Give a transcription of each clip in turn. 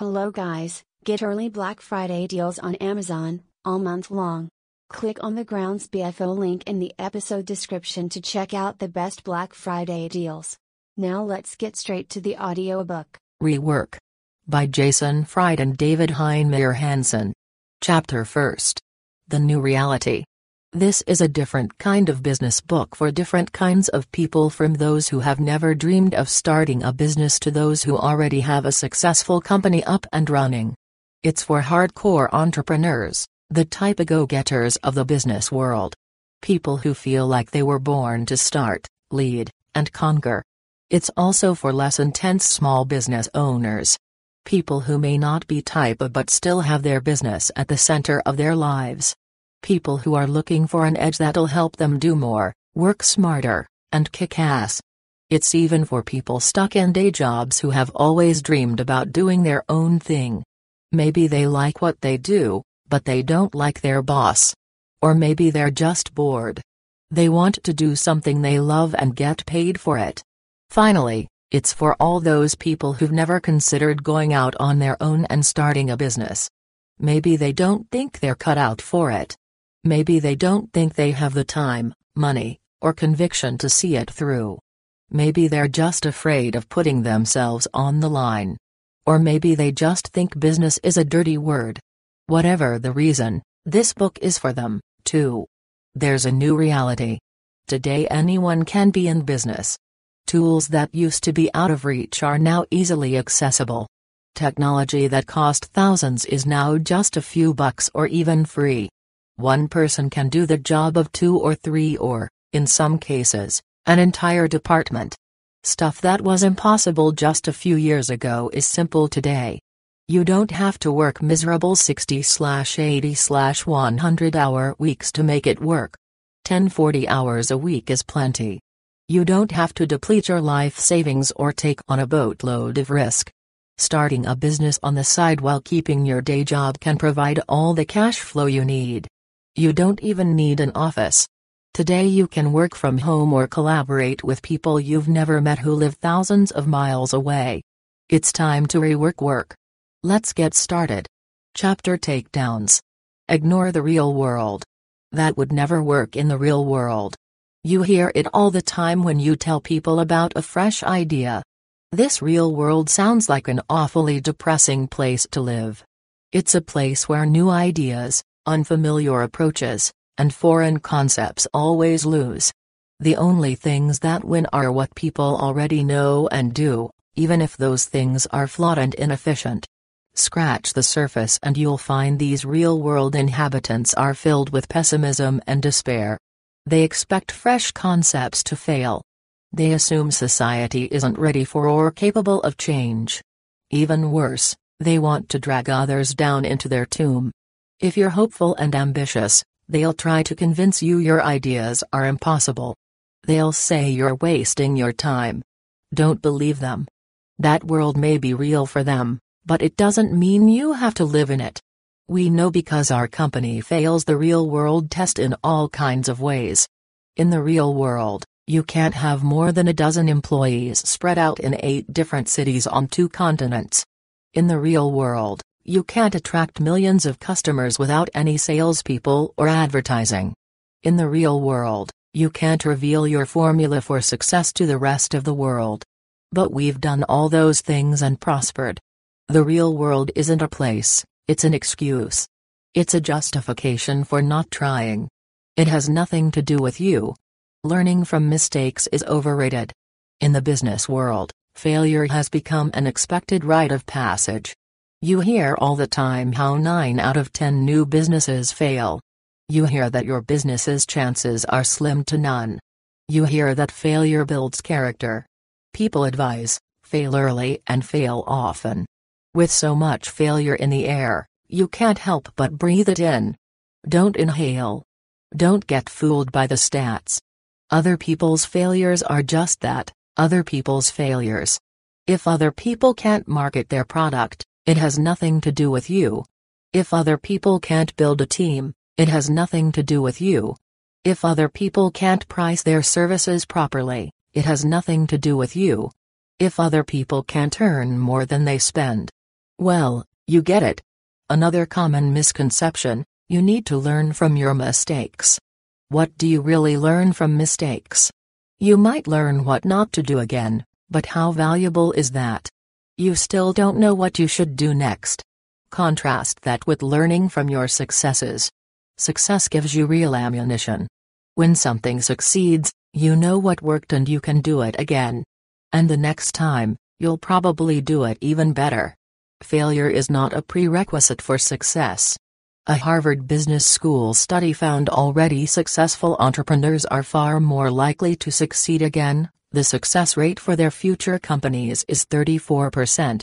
Hello guys, get early Black Friday deals on Amazon, all month long. Click on the Grounds BFO link in the episode description to check out the best Black Friday deals. Now let's get straight to the audiobook. Rework. By Jason Fried and David Heinemeier Hansson. Chapter 1. The New Reality. This is a different kind of business book for different kinds of people from those who have never dreamed of starting a business to those who already have a successful company up and running. It's for hardcore entrepreneurs, the type A go-getters of the business world. People who feel like they were born to start, lead, and conquer. It's also for less intense small business owners. People who may not be type A but still have their business at the center of their lives. People who are looking for an edge that'll help them do more, work smarter, and kick ass. It's even for people stuck in day jobs who have always dreamed about doing their own thing. Maybe they like what they do, but they don't like their boss. Or maybe they're just bored. They want to do something they love and get paid for it. Finally, it's for all those people who've never considered going out on their own and starting a business. Maybe they don't think they're cut out for it. Maybe they don't think they have the time, money, or conviction to see it through. Maybe they're just afraid of putting themselves on the line. Or maybe they just think business is a dirty word. Whatever the reason, this book is for them, too. There's a new reality. Today anyone can be in business. Tools that used to be out of reach are now easily accessible. Technology that cost thousands is now just a few bucks or even free. One person can do the job of two or three or, in some cases, an entire department. Stuff that was impossible just a few years ago is simple today. You don't have to work miserable 60 80 100 hour weeks to make it work. 10 40 hours a week is plenty. You don't have to deplete your life savings or take on a boatload of risk. Starting a business on the side while keeping your day job can provide all the cash flow you need. You don't even need an office. Today you can work from home or collaborate with people you've never met who live thousands of miles away. It's time to rework work. Let's get started. Chapter Takedowns. Ignore the real world. That would never work in the real world. You hear it all the time when you tell people about a fresh idea. This real world sounds like an awfully depressing place to live. It's a place where new ideas, unfamiliar approaches, and foreign concepts always lose. The only things that win are what people already know and do, even if those things are flawed and inefficient. Scratch the surface and you'll find these real-world inhabitants are filled with pessimism and despair. They expect fresh concepts to fail. They assume society isn't ready for or capable of change. Even worse, they want to drag others down into their tomb. If you're hopeful and ambitious, they'll try to convince you your ideas are impossible. They'll say you're wasting your time. Don't believe them. That world may be real for them, but it doesn't mean you have to live in it. We know because our company fails the real world test in all kinds of ways. In the real world, you can't have more than a dozen employees spread out in eight different cities on two continents. In the real world, you can't attract millions of customers without any salespeople or advertising. In the real world, you can't reveal your formula for success to the rest of the world. But we've done all those things and prospered. The real world isn't a place, it's an excuse. It's a justification for not trying. It has nothing to do with you. Learning from mistakes is overrated. In the business world, failure has become an expected rite of passage. You hear all the time how 9 out of 10 new businesses fail. You hear that your business's chances are slim to none. You hear that failure builds character. People advise, fail early and fail often. With so much failure in the air, you can't help but breathe it in. Don't inhale. Don't get fooled by the stats. Other people's failures are just that, other people's failures. If other people can't market their product, it has nothing to do with you. If other people can't build a team, it has nothing to do with you. If other people can't price their services properly, it has nothing to do with you. If other people can't earn more than they spend, Well, you get it. Another common misconception you need to learn from your mistakes. What do you really learn from mistakes? You might learn what not to do again, but how valuable is that? You still don't know what you should do next. Contrast that with learning from your successes. Success gives you real ammunition. When something succeeds, you know what worked and you can do it again. And the next time, you'll probably do it even better. Failure is not a prerequisite for success. A Harvard Business School study found already successful entrepreneurs are far more likely to succeed again, the success rate for their future companies is 34%.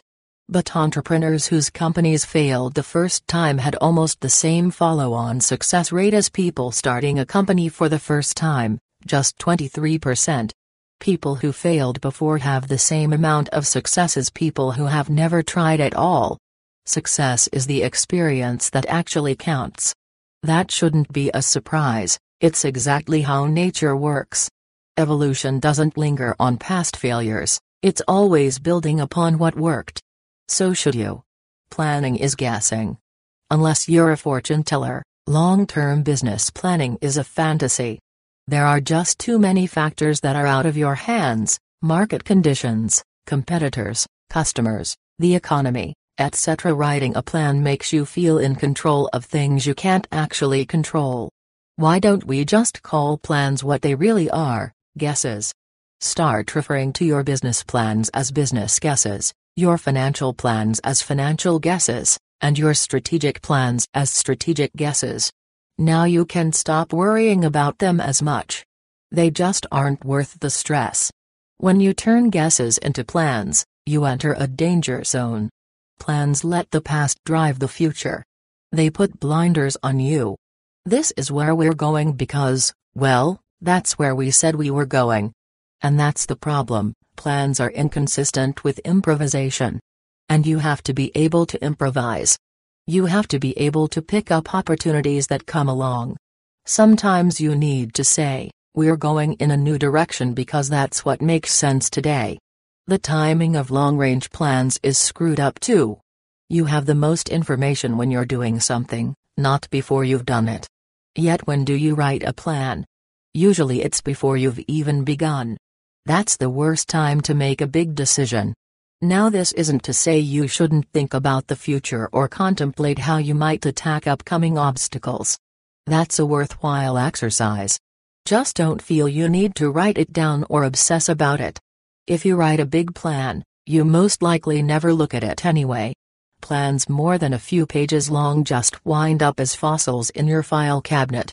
But entrepreneurs whose companies failed the first time had almost the same follow on success rate as people starting a company for the first time, just 23%. People who failed before have the same amount of success as people who have never tried at all. Success is the experience that actually counts. That shouldn't be a surprise, it's exactly how nature works. Evolution doesn't linger on past failures, it's always building upon what worked. So should you. Planning is guessing. Unless you're a fortune teller, long term business planning is a fantasy. There are just too many factors that are out of your hands market conditions, competitors, customers, the economy, etc. Writing a plan makes you feel in control of things you can't actually control. Why don't we just call plans what they really are guesses? Start referring to your business plans as business guesses, your financial plans as financial guesses, and your strategic plans as strategic guesses. Now you can stop worrying about them as much. They just aren't worth the stress. When you turn guesses into plans, you enter a danger zone. Plans let the past drive the future. They put blinders on you. This is where we're going because, well, that's where we said we were going. And that's the problem plans are inconsistent with improvisation. And you have to be able to improvise. You have to be able to pick up opportunities that come along. Sometimes you need to say, We're going in a new direction because that's what makes sense today. The timing of long range plans is screwed up too. You have the most information when you're doing something, not before you've done it. Yet when do you write a plan? Usually it's before you've even begun. That's the worst time to make a big decision. Now, this isn't to say you shouldn't think about the future or contemplate how you might attack upcoming obstacles. That's a worthwhile exercise. Just don't feel you need to write it down or obsess about it. If you write a big plan, you most likely never look at it anyway. Plans more than a few pages long just wind up as fossils in your file cabinet.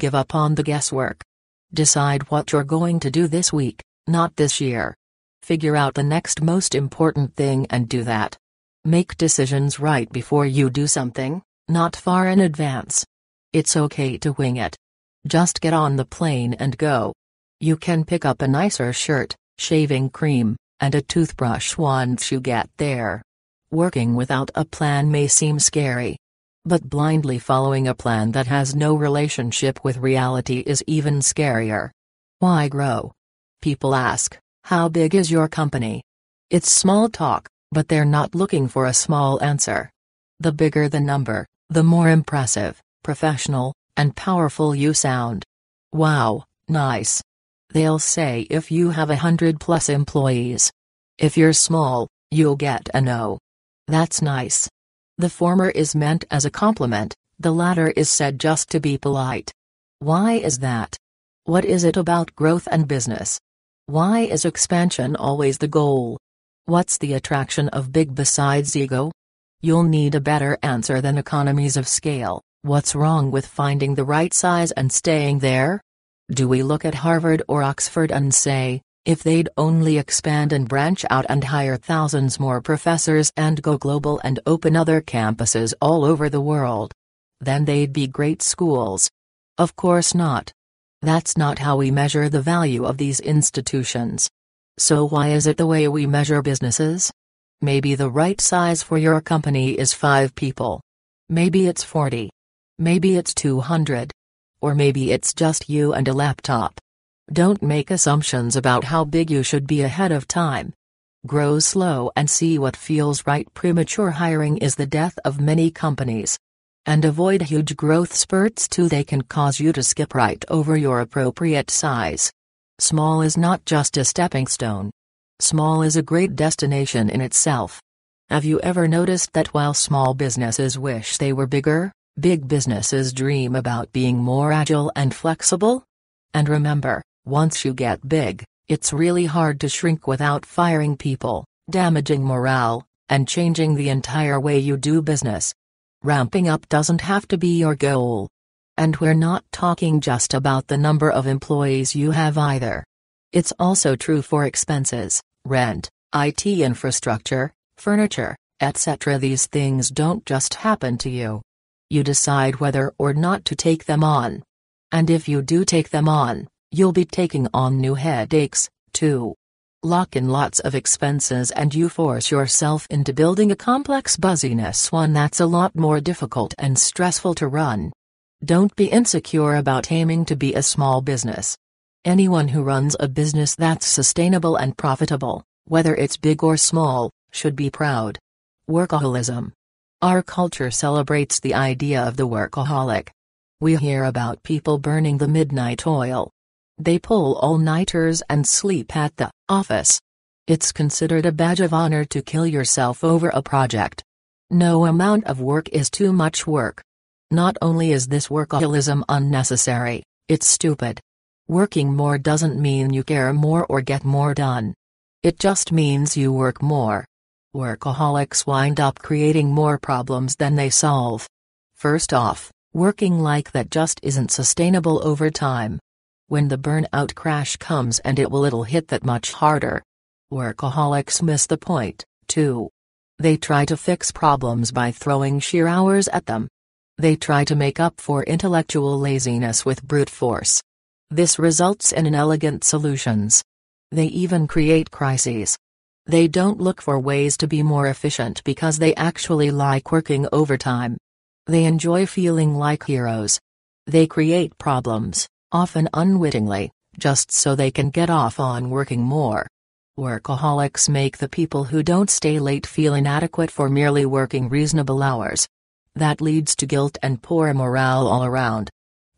Give up on the guesswork. Decide what you're going to do this week not this year. Figure out the next most important thing and do that. Make decisions right before you do something, not far in advance. It's okay to wing it. Just get on the plane and go. You can pick up a nicer shirt, shaving cream, and a toothbrush once you get there. Working without a plan may seem scary. But blindly following a plan that has no relationship with reality is even scarier. Why grow? People ask, How big is your company? It's small talk, but they're not looking for a small answer. The bigger the number, the more impressive, professional, and powerful you sound. Wow, nice. They'll say if you have a hundred plus employees. If you're small, you'll get a no. That's nice. The former is meant as a compliment, the latter is said just to be polite. Why is that? What is it about growth and business? Why is expansion always the goal? What's the attraction of big besides ego? You'll need a better answer than economies of scale. What's wrong with finding the right size and staying there? Do we look at Harvard or Oxford and say, if they'd only expand and branch out and hire thousands more professors and go global and open other campuses all over the world, then they'd be great schools? Of course not. That's not how we measure the value of these institutions. So why is it the way we measure businesses? Maybe the right size for your company is 5 people. Maybe it's 40. Maybe it's 200. Or maybe it's just you and a laptop. Don't make assumptions about how big you should be ahead of time. Grow slow and see what feels right. Premature hiring is the death of many companies. And avoid huge growth spurts too, they can cause you to skip right over your appropriate size. Small is not just a stepping stone. Small is a great destination in itself. Have you ever noticed that while small businesses wish they were bigger, big businesses dream about being more agile and flexible? And remember, once you get big, it's really hard to shrink without firing people, damaging morale, and changing the entire way you do business. Ramping up doesn't have to be your goal. And we're not talking just about the number of employees you have either. It's also true for expenses, rent, IT infrastructure, furniture, etc. These things don't just happen to you. You decide whether or not to take them on. And if you do take them on, you'll be taking on new headaches, too. Lock in lots of expenses and you force yourself into building a complex buzziness, one that's a lot more difficult and stressful to run. Don't be insecure about aiming to be a small business. Anyone who runs a business that's sustainable and profitable, whether it's big or small, should be proud. Workaholism. Our culture celebrates the idea of the workaholic. We hear about people burning the midnight oil, they pull all-nighters and sleep at the office. It's considered a badge of honor to kill yourself over a project. No amount of work is too much work. Not only is this workaholism unnecessary, it's stupid. Working more doesn't mean you care more or get more done. It just means you work more. Workaholics wind up creating more problems than they solve. First off, working like that just isn't sustainable over time. When the burnout crash comes and it will it'll hit that much harder. Workaholics miss the point, too. They try to fix problems by throwing sheer hours at them. They try to make up for intellectual laziness with brute force. This results in inelegant solutions. They even create crises. They don't look for ways to be more efficient because they actually like working overtime. They enjoy feeling like heroes. They create problems often unwittingly, just so they can get off on working more. Workaholics make the people who don't stay late feel inadequate for merely working reasonable hours. That leads to guilt and poor morale all around.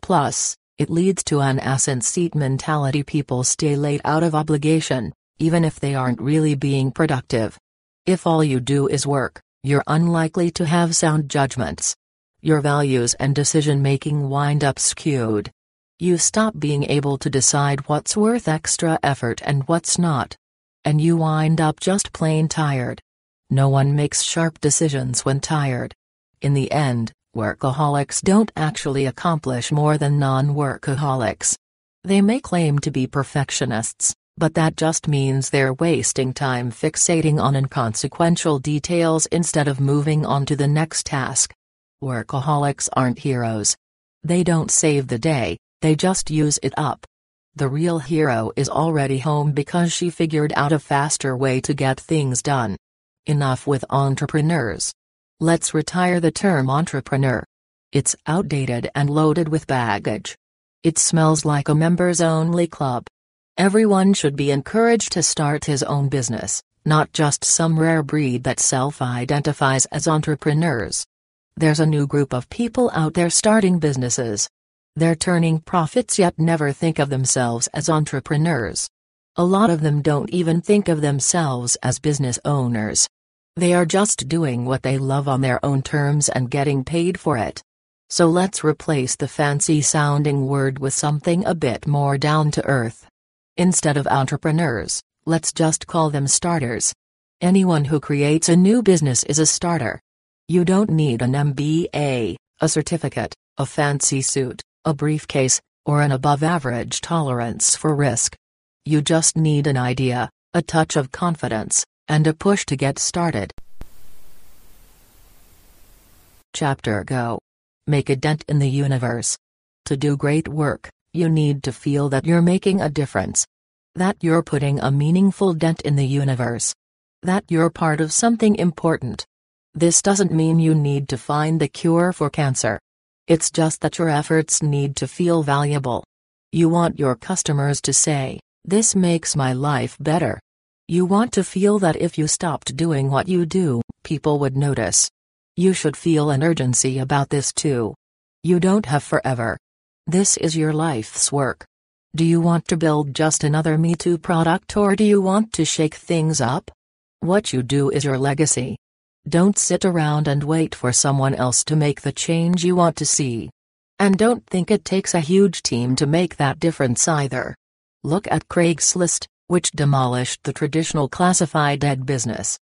Plus, it leads to an ass seat mentality people stay late out of obligation, even if they aren't really being productive. If all you do is work, you're unlikely to have sound judgments. Your values and decision making wind up skewed. You stop being able to decide what's worth extra effort and what's not. And you wind up just plain tired. No one makes sharp decisions when tired. In the end, workaholics don't actually accomplish more than non workaholics. They may claim to be perfectionists, but that just means they're wasting time fixating on inconsequential details instead of moving on to the next task. Workaholics aren't heroes. They don't save the day, they just use it up. The real hero is already home because she figured out a faster way to get things done. Enough with entrepreneurs. Let's retire the term entrepreneur. It's outdated and loaded with baggage. It smells like a members only club. Everyone should be encouraged to start his own business, not just some rare breed that self identifies as entrepreneurs. There's a new group of people out there starting businesses, they're turning profits yet never think of themselves as entrepreneurs. A lot of them don't even think of themselves as business owners. They are just doing what they love on their own terms and getting paid for it. So let's replace the fancy sounding word with something a bit more down to earth. Instead of entrepreneurs, let's just call them starters. Anyone who creates a new business is a starter. You don't need an MBA, a certificate, a fancy suit, a briefcase, or an above average tolerance for risk. You just need an idea, a touch of confidence, and a push to get started. Chapter Go. Make a dent in the universe. To do great work, you need to feel that you're making a difference. That you're putting a meaningful dent in the universe. That you're part of something important. This doesn't mean you need to find the cure for cancer. It's just that your efforts need to feel valuable. You want your customers to say, This makes my life better. You want to feel that if you stopped doing what you do, people would notice. You should feel an urgency about this too. You don't have forever. This is your life's work. Do you want to build just another Me Too product or do you want to shake things up? What you do is your legacy. Don't sit around and wait for someone else to make the change you want to see. And don't think it takes a huge team to make that difference either. Look at Craigslist, which demolished the traditional classified ad business.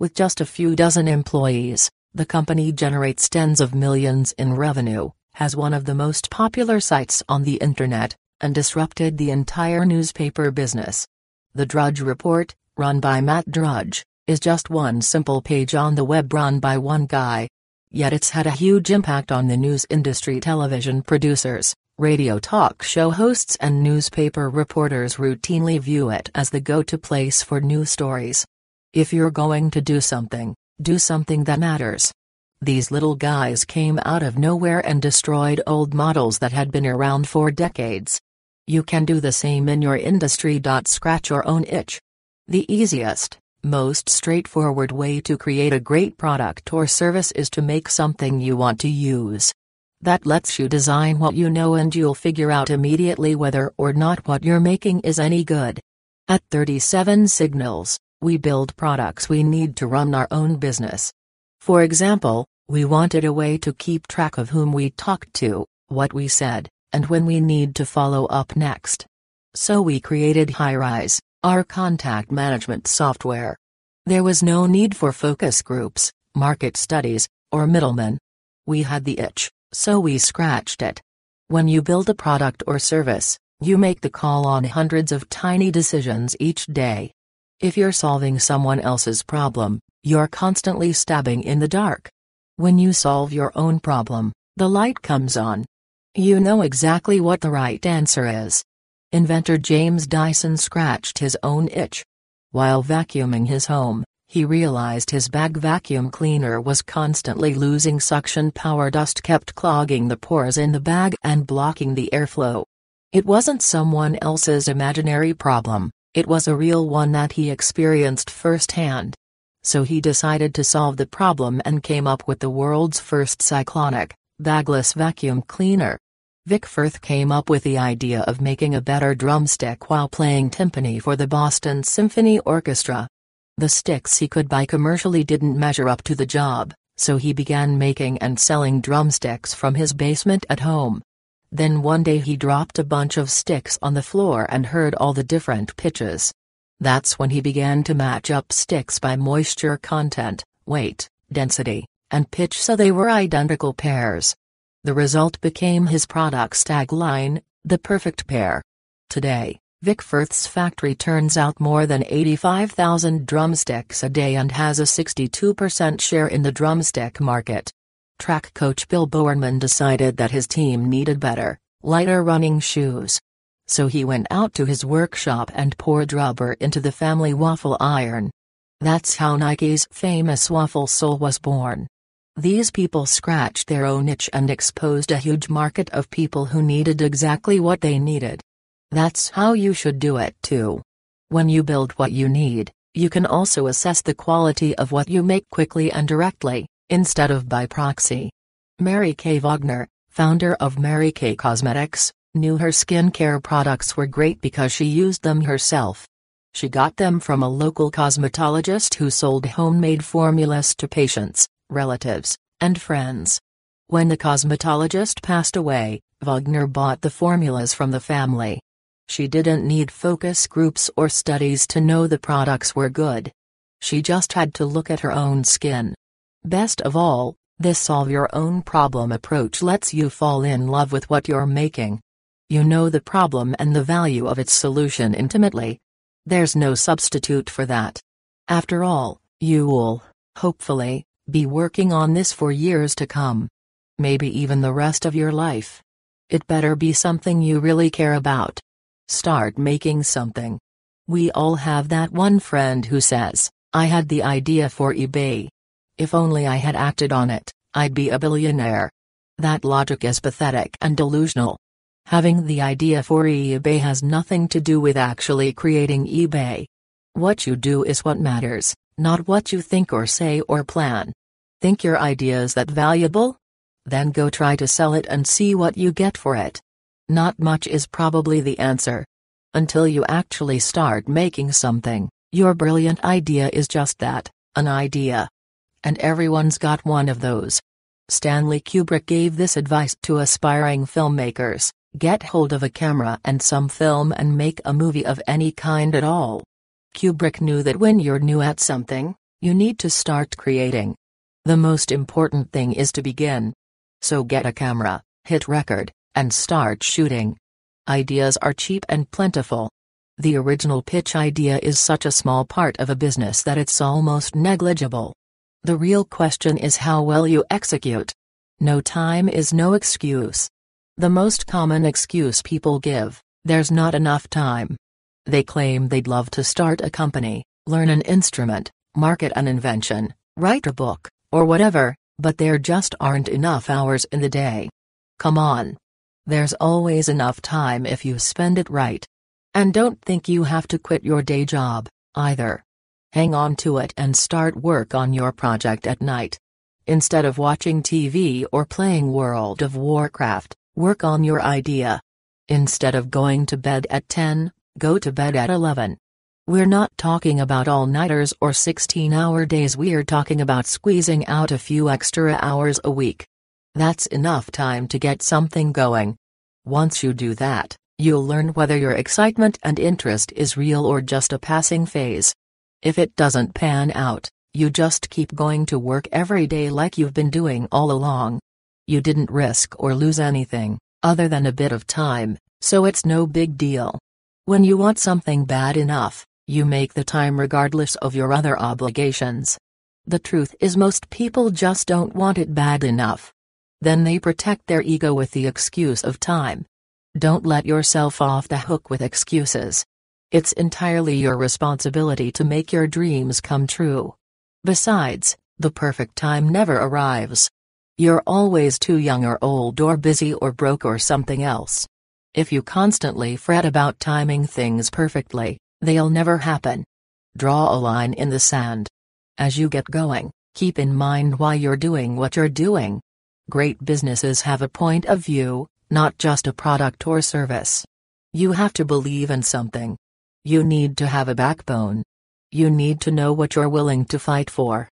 With just a few dozen employees, the company generates tens of millions in revenue, has one of the most popular sites on the internet, and disrupted the entire newspaper business. The Drudge Report, run by Matt Drudge, is just one simple page on the web run by one guy. Yet it's had a huge impact on the news industry television producers, radio talk show hosts and newspaper reporters routinely view it as the go-to place for news stories. If you're going to do something, do something that matters. These little guys came out of nowhere and destroyed old models that had been around for decades. You can do the same in your industry. Scratch your own itch. The easiest, most straightforward way to create a great product or service is to make something you want to use. That lets you design what you know and you'll figure out immediately whether or not what you're making is any good. At 37 Signals, we build products we need to run our own business. For example, we wanted a way to keep track of whom we talked to, what we said, and when we need to follow up next. So we created Highrise, our contact management software. There was no need for focus groups, market studies, or middlemen. We had the itch, so we scratched it. When you build a product or service, you make the call on hundreds of tiny decisions each day. If you're solving someone else's problem, you're constantly stabbing in the dark. When you solve your own problem, the light comes on. You know exactly what the right answer is. Inventor James Dyson scratched his own itch. While vacuuming his home, he realized his bag vacuum cleaner was constantly losing suction power dust kept clogging the pores in the bag and blocking the airflow. It wasn't someone else's imaginary problem, it was a real one that he experienced firsthand. So he decided to solve the problem and came up with the world's first cyclonic, bagless vacuum cleaner. Vic Firth came up with the idea of making a better drumstick while playing timpani for the Boston Symphony Orchestra. The sticks he could buy commercially didn't measure up to the job, so he began making and selling drumsticks from his basement at home. Then one day he dropped a bunch of sticks on the floor and heard all the different pitches. That's when he began to match up sticks by moisture content, weight, density, and pitch so they were identical pairs. The result became his product's tagline, the perfect pair. Today, Vic Firth's factory turns out more than 85,000 drumsticks a day and has a 62% share in the drumstick market. Track coach Bill Bowerman decided that his team needed better, lighter running shoes. So he went out to his workshop and poured rubber into the family waffle iron. That's how Nike's famous waffle sole was born. These people scratched their own itch and exposed a huge market of people who needed exactly what they needed. That's how you should do it too. When you build what you need, you can also assess the quality of what you make quickly and directly, instead of by proxy. Mary Kay Wagner, founder of Mary Kay Cosmetics, knew her skincare products were great because she used them herself. She got them from a local cosmetologist who sold homemade formulas to patients relatives, and friends. When the cosmetologist passed away, Wagner bought the formulas from the family. She didn't need focus groups or studies to know the products were good. She just had to look at her own skin. Best of all, this solve your own problem approach lets you fall in love with what you're making. You know the problem and the value of its solution intimately. There's no substitute for that. After all, you'll, hopefully, be working on this for years to come. Maybe even the rest of your life. It better be something you really care about. Start making something. We all have that one friend who says, I had the idea for eBay. If only I had acted on it, I'd be a billionaire. That logic is pathetic and delusional. Having the idea for eBay has nothing to do with actually creating eBay. What you do is what matters, not what you think or say or plan. Think your idea is that valuable? Then go try to sell it and see what you get for it. Not much is probably the answer. Until you actually start making something, your brilliant idea is just that an idea. And everyone's got one of those. Stanley Kubrick gave this advice to aspiring filmmakers get hold of a camera and some film and make a movie of any kind at all. Kubrick knew that when you're new at something, you need to start creating. The most important thing is to begin. So get a camera, hit record, and start shooting. Ideas are cheap and plentiful. The original pitch idea is such a small part of a business that it's almost negligible. The real question is how well you execute. No time is no excuse. The most common excuse people give there's not enough time. They claim they'd love to start a company, learn an instrument, market an invention, write a book, or whatever, but there just aren't enough hours in the day. Come on. There's always enough time if you spend it right. And don't think you have to quit your day job, either. Hang on to it and start work on your project at night. Instead of watching TV or playing World of Warcraft, work on your idea. Instead of going to bed at 10, go to bed at 11. We're not talking about all-nighters or 16-hour days we're talking about squeezing out a few extra hours a week. That's enough time to get something going. Once you do that, you'll learn whether your excitement and interest is real or just a passing phase. If it doesn't pan out, you just keep going to work every day like you've been doing all along. You didn't risk or lose anything, other than a bit of time, so it's no big deal. When you want something bad enough, you make the time regardless of your other obligations. The truth is most people just don't want it bad enough. Then they protect their ego with the excuse of time. Don't let yourself off the hook with excuses. It's entirely your responsibility to make your dreams come true. Besides, the perfect time never arrives. You're always too young or old or busy or broke or something else. If you constantly fret about timing things perfectly, they'll never happen. Draw a line in the sand. As you get going, keep in mind why you're doing what you're doing. Great businesses have a point of view, not just a product or service. You have to believe in something. You need to have a backbone. You need to know what you're willing to fight for.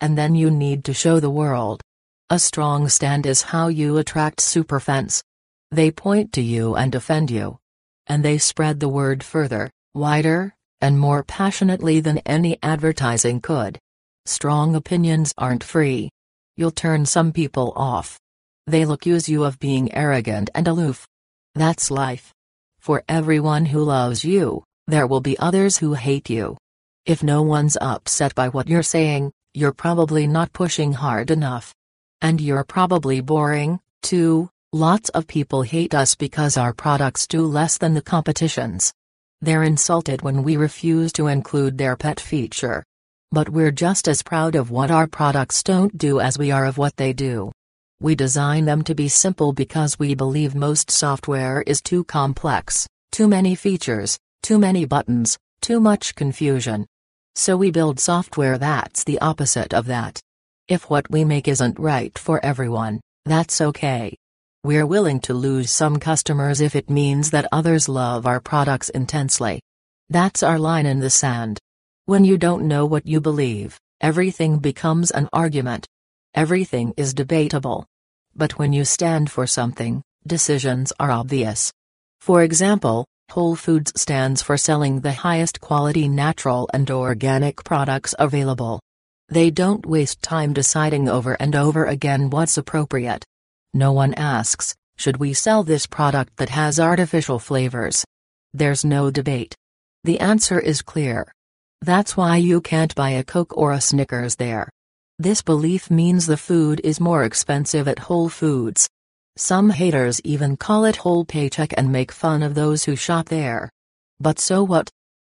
And then you need to show the world. A strong stand is how you attract superfans. They point to you and defend you. And they spread the word further, wider, and more passionately than any advertising could. Strong opinions aren't free. You'll turn some people off. They'll accuse you of being arrogant and aloof. That's life. For everyone who loves you, there will be others who hate you. If no one's upset by what you're saying, you're probably not pushing hard enough. And you're probably boring, too. Lots of people hate us because our products do less than the competition's. They're insulted when we refuse to include their pet feature. But we're just as proud of what our products don't do as we are of what they do. We design them to be simple because we believe most software is too complex, too many features, too many buttons, too much confusion. So we build software that's the opposite of that. If what we make isn't right for everyone, that's okay. We're willing to lose some customers if it means that others love our products intensely. That's our line in the sand. When you don't know what you believe, everything becomes an argument. Everything is debatable. But when you stand for something, decisions are obvious. For example, Whole Foods stands for selling the highest quality natural and organic products available. They don't waste time deciding over and over again what's appropriate. No one asks, should we sell this product that has artificial flavors? There's no debate. The answer is clear. That's why you can't buy a Coke or a Snickers there. This belief means the food is more expensive at Whole Foods. Some haters even call it whole paycheck and make fun of those who shop there. But so what?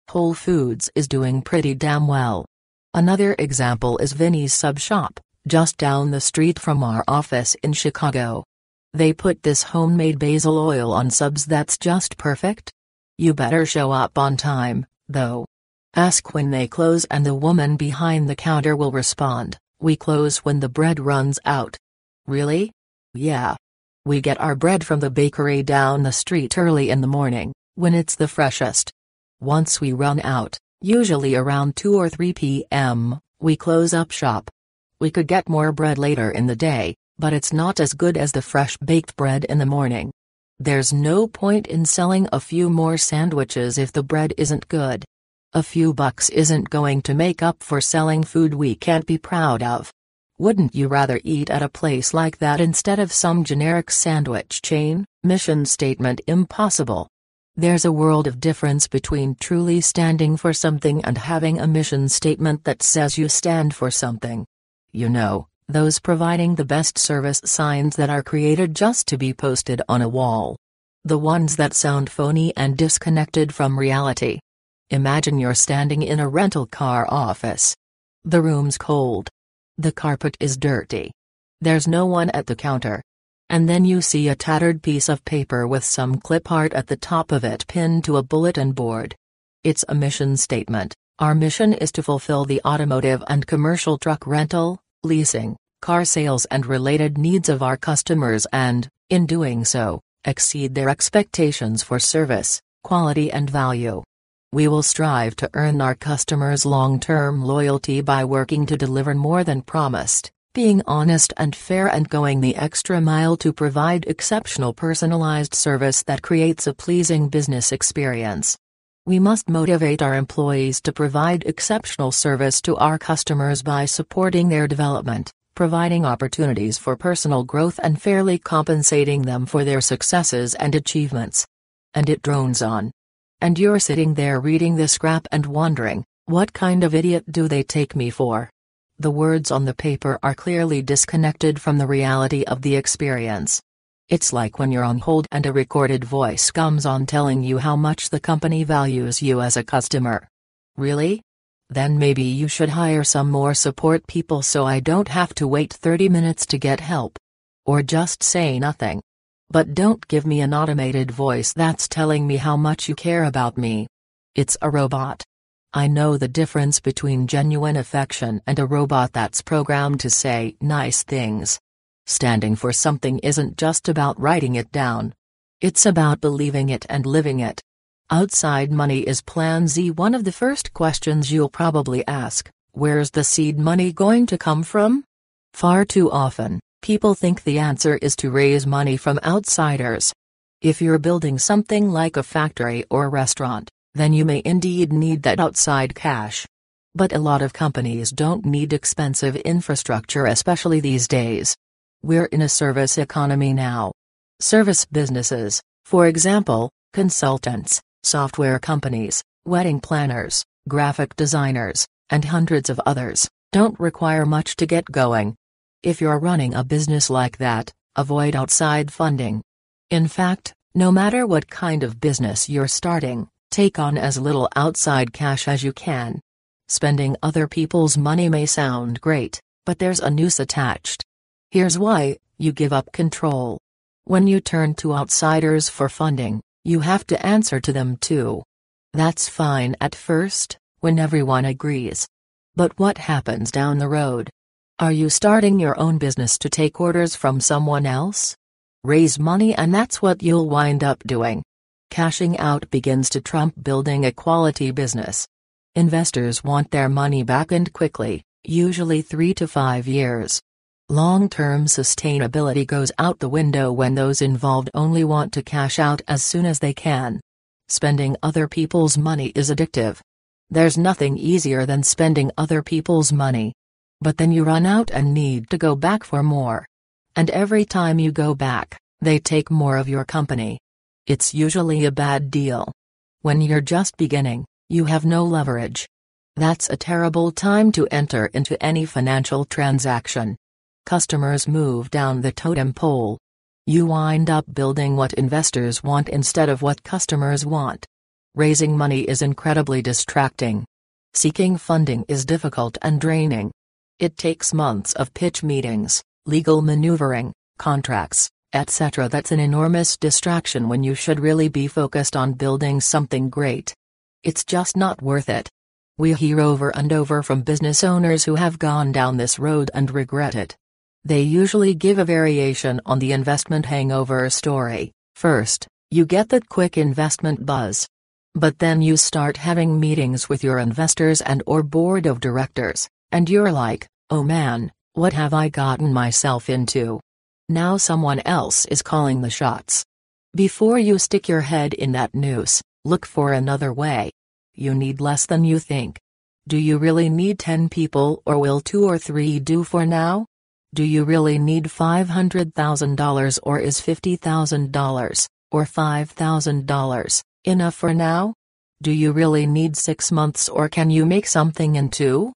Whole Foods is doing pretty damn well. Another example is Vinnie's Sub Shop, just down the street from our office in Chicago. They put this homemade basil oil on subs that's just perfect. You better show up on time, though. Ask when they close and the woman behind the counter will respond, We close when the bread runs out. Really? Yeah. We get our bread from the bakery down the street early in the morning, when it's the freshest. Once we run out, usually around 2 or 3 p.m., we close up shop. We could get more bread later in the day, but it's not as good as the fresh baked bread in the morning. There's no point in selling a few more sandwiches if the bread isn't good. A few bucks isn't going to make up for selling food we can't be proud of. Wouldn't you rather eat at a place like that instead of some generic sandwich chain? Mission statement impossible. There's a world of difference between truly standing for something and having a mission statement that says you stand for something. You know, those providing the best service signs that are created just to be posted on a wall. The ones that sound phony and disconnected from reality. Imagine you're standing in a rental car office. The room's cold. The carpet is dirty. There's no one at the counter. And then you see a tattered piece of paper with some clip art at the top of it pinned to a bulletin board. It's a mission statement. Our mission is to fulfill the automotive and commercial truck rental, leasing, car sales and related needs of our customers and, in doing so, exceed their expectations for service, quality and value. We will strive to earn our customers' long-term loyalty by working to deliver more than promised being honest and fair and going the extra mile to provide exceptional personalized service that creates a pleasing business experience. We must motivate our employees to provide exceptional service to our customers by supporting their development, providing opportunities for personal growth and fairly compensating them for their successes and achievements. And it drones on. And you're sitting there reading this scrap and wondering, what kind of idiot do they take me for? the words on the paper are clearly disconnected from the reality of the experience. It's like when you're on hold and a recorded voice comes on telling you how much the company values you as a customer. Really? Then maybe you should hire some more support people so I don't have to wait 30 minutes to get help. Or just say nothing. But don't give me an automated voice that's telling me how much you care about me. It's a robot. I know the difference between genuine affection and a robot that's programmed to say nice things. Standing for something isn't just about writing it down. It's about believing it and living it. Outside money is Plan Z. One of the first questions you'll probably ask where's the seed money going to come from? Far too often, people think the answer is to raise money from outsiders. If you're building something like a factory or a restaurant, then you may indeed need that outside cash. But a lot of companies don't need expensive infrastructure, especially these days. We're in a service economy now. Service businesses, for example, consultants, software companies, wedding planners, graphic designers, and hundreds of others, don't require much to get going. If you're running a business like that, avoid outside funding. In fact, no matter what kind of business you're starting, Take on as little outside cash as you can. Spending other people's money may sound great, but there's a noose attached. Here's why you give up control. When you turn to outsiders for funding, you have to answer to them too. That's fine at first, when everyone agrees. But what happens down the road? Are you starting your own business to take orders from someone else? Raise money and that's what you'll wind up doing. Cashing out begins to trump building a quality business. Investors want their money back and quickly, usually three to five years. Long term sustainability goes out the window when those involved only want to cash out as soon as they can. Spending other people's money is addictive. There's nothing easier than spending other people's money. But then you run out and need to go back for more. And every time you go back, they take more of your company. It's usually a bad deal. When you're just beginning, you have no leverage. That's a terrible time to enter into any financial transaction. Customers move down the totem pole. You wind up building what investors want instead of what customers want. Raising money is incredibly distracting. Seeking funding is difficult and draining. It takes months of pitch meetings, legal maneuvering, contracts, etc. That's an enormous distraction when you should really be focused on building something great. It's just not worth it. We hear over and over from business owners who have gone down this road and regret it. They usually give a variation on the investment hangover story. First, you get that quick investment buzz. But then you start having meetings with your investors and or board of directors, and you're like, oh man, what have I gotten myself into? Now someone else is calling the shots. Before you stick your head in that noose, look for another way. You need less than you think. Do you really need 10 people or will 2 or 3 do for now? Do you really need $500,000 or is $50,000, or $5,000, enough for now? Do you really need 6 months or can you make something in 2?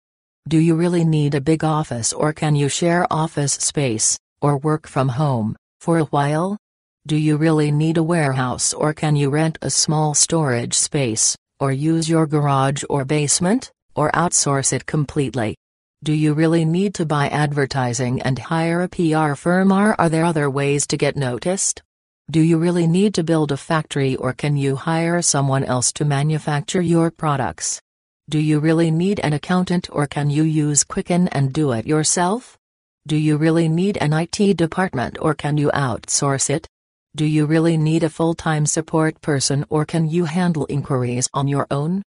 Do you really need a big office or can you share office space, or work from home, for a while? Do you really need a warehouse or can you rent a small storage space, or use your garage or basement, or outsource it completely? Do you really need to buy advertising and hire a PR firm or are there other ways to get noticed? Do you really need to build a factory or can you hire someone else to manufacture your products? Do you really need an accountant or can you use Quicken and do it yourself? Do you really need an IT department or can you outsource it? Do you really need a full-time support person or can you handle inquiries on your own?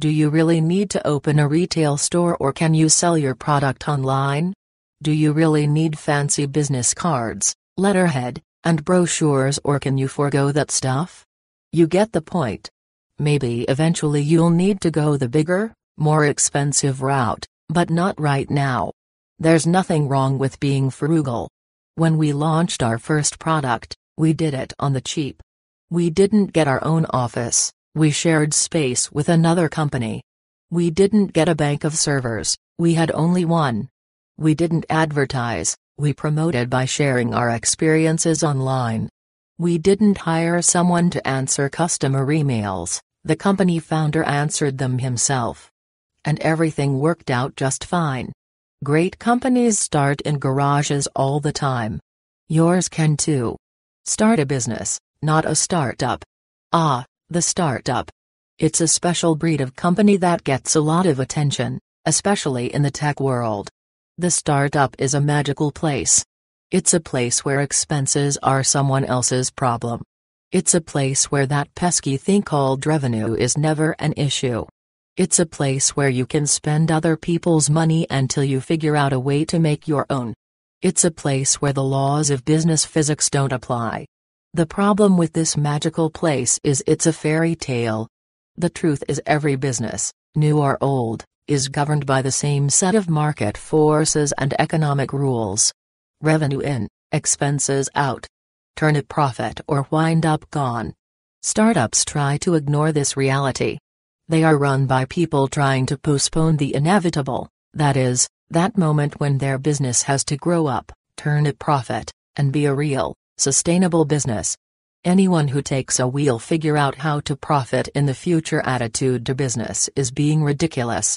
Do you really need to open a retail store or can you sell your product online? Do you really need fancy business cards, letterhead, and brochures or can you forego that stuff? You get the point. Maybe eventually you'll need to go the bigger, more expensive route, but not right now. There's nothing wrong with being frugal. When we launched our first product, we did it on the cheap. We didn't get our own office, we shared space with another company. We didn't get a bank of servers, we had only one. We didn't advertise, we promoted by sharing our experiences online. We didn't hire someone to answer customer emails, the company founder answered them himself. And everything worked out just fine. Great companies start in garages all the time. Yours can too. Start a business, not a startup. Ah, the startup. It's a special breed of company that gets a lot of attention, especially in the tech world. The startup is a magical place. It's a place where expenses are someone else's problem. It's a place where that pesky thing called revenue is never an issue. It's a place where you can spend other people's money until you figure out a way to make your own. It's a place where the laws of business physics don't apply. The problem with this magical place is it's a fairy tale. The truth is every business, new or old, is governed by the same set of market forces and economic rules. Revenue in, expenses out. Turn a profit or wind up gone. Startups try to ignore this reality. They are run by people trying to postpone the inevitable, that is, that moment when their business has to grow up, turn a profit, and be a real, Sustainable business. Anyone who takes a wheel figure out how to profit in the future attitude to business is being ridiculous.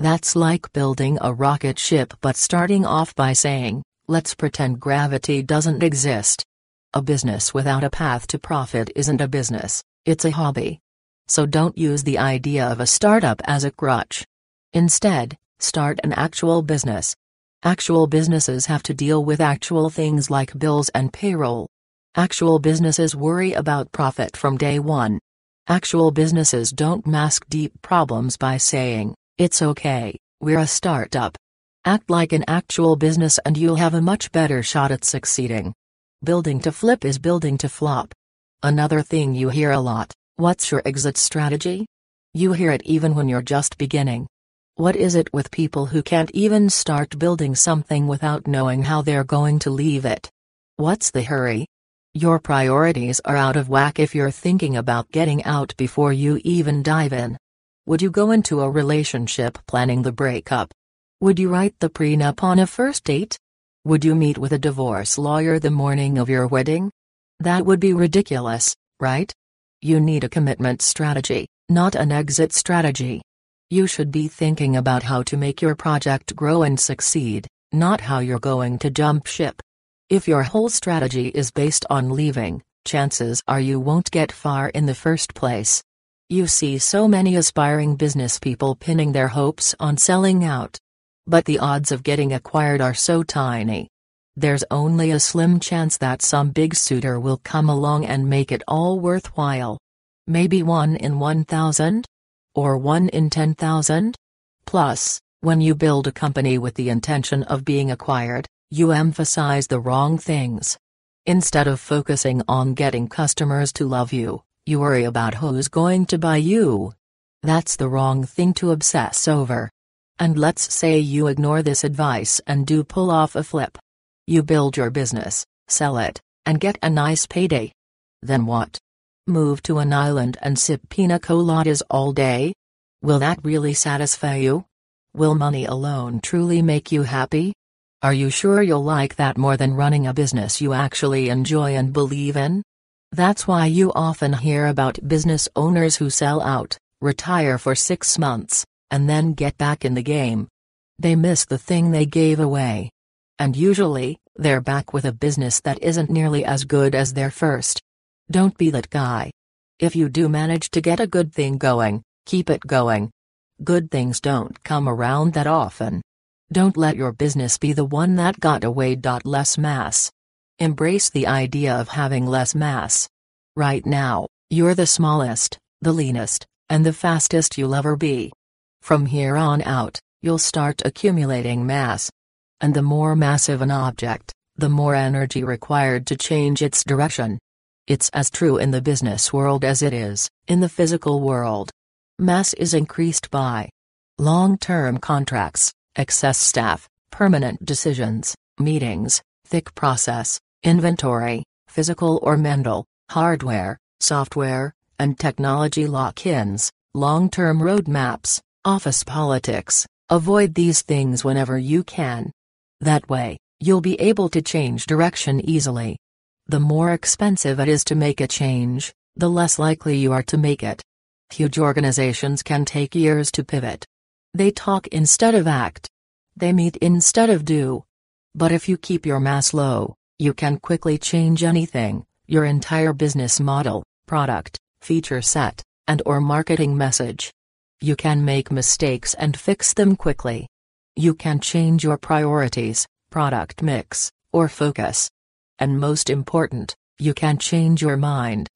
That's like building a rocket ship but starting off by saying, let's pretend gravity doesn't exist. A business without a path to profit isn't a business, it's a hobby. So don't use the idea of a startup as a crutch. Instead, start an actual business. Actual businesses have to deal with actual things like bills and payroll. Actual businesses worry about profit from day one. Actual businesses don't mask deep problems by saying, it's okay, we're a startup. Act like an actual business and you'll have a much better shot at succeeding. Building to flip is building to flop. Another thing you hear a lot what's your exit strategy? You hear it even when you're just beginning. What is it with people who can't even start building something without knowing how they're going to leave it? What's the hurry? Your priorities are out of whack if you're thinking about getting out before you even dive in. Would you go into a relationship planning the breakup? Would you write the prenup on a first date? Would you meet with a divorce lawyer the morning of your wedding? That would be ridiculous, right? You need a commitment strategy, not an exit strategy. You should be thinking about how to make your project grow and succeed, not how you're going to jump ship. If your whole strategy is based on leaving, chances are you won't get far in the first place. You see so many aspiring business people pinning their hopes on selling out. But the odds of getting acquired are so tiny. There's only a slim chance that some big suitor will come along and make it all worthwhile. Maybe one in 1,000? Or one in 10,000? Plus, when you build a company with the intention of being acquired, you emphasize the wrong things. Instead of focusing on getting customers to love you, you worry about who's going to buy you. That's the wrong thing to obsess over. And let's say you ignore this advice and do pull off a flip. You build your business, sell it, and get a nice payday. Then what? Move to an island and sip pina coladas all day? Will that really satisfy you? Will money alone truly make you happy? Are you sure you'll like that more than running a business you actually enjoy and believe in? That's why you often hear about business owners who sell out, retire for six months, and then get back in the game. They miss the thing they gave away. And usually, they're back with a business that isn't nearly as good as their first. Don't be that guy. If you do manage to get a good thing going, keep it going. Good things don't come around that often. Don't let your business be the one that got away. Less mass. Embrace the idea of having less mass. Right now, you're the smallest, the leanest, and the fastest you'll ever be. From here on out, you'll start accumulating mass. And the more massive an object, the more energy required to change its direction. It's as true in the business world as it is in the physical world. Mass is increased by long term contracts, excess staff, permanent decisions, meetings, thick process, inventory, physical or mental, hardware, software, and technology lock-ins, long-term roadmaps, office politics, avoid these things whenever you can. That way, you'll be able to change direction easily. The more expensive it is to make a change, the less likely you are to make it. Huge organizations can take years to pivot. They talk instead of act. They meet instead of do. But if you keep your mass low, you can quickly change anything, your entire business model, product, feature set, and or marketing message. You can make mistakes and fix them quickly. You can change your priorities, product mix, or focus. And most important, you can change your mind.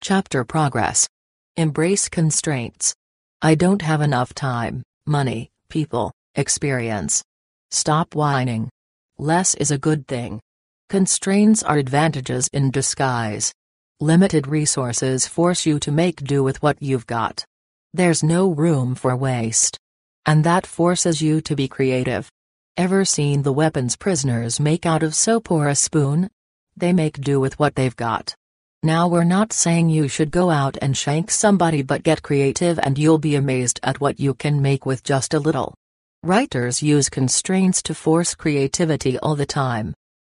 Chapter Progress Embrace constraints. I don't have enough time, money, people, experience. Stop whining. Less is a good thing. Constraints are advantages in disguise. Limited resources force you to make do with what you've got. There's no room for waste. And that forces you to be creative. Ever seen the weapons prisoners make out of soap or a spoon? They make do with what they've got. Now we're not saying you should go out and shank somebody but get creative and you'll be amazed at what you can make with just a little. Writers use constraints to force creativity all the time.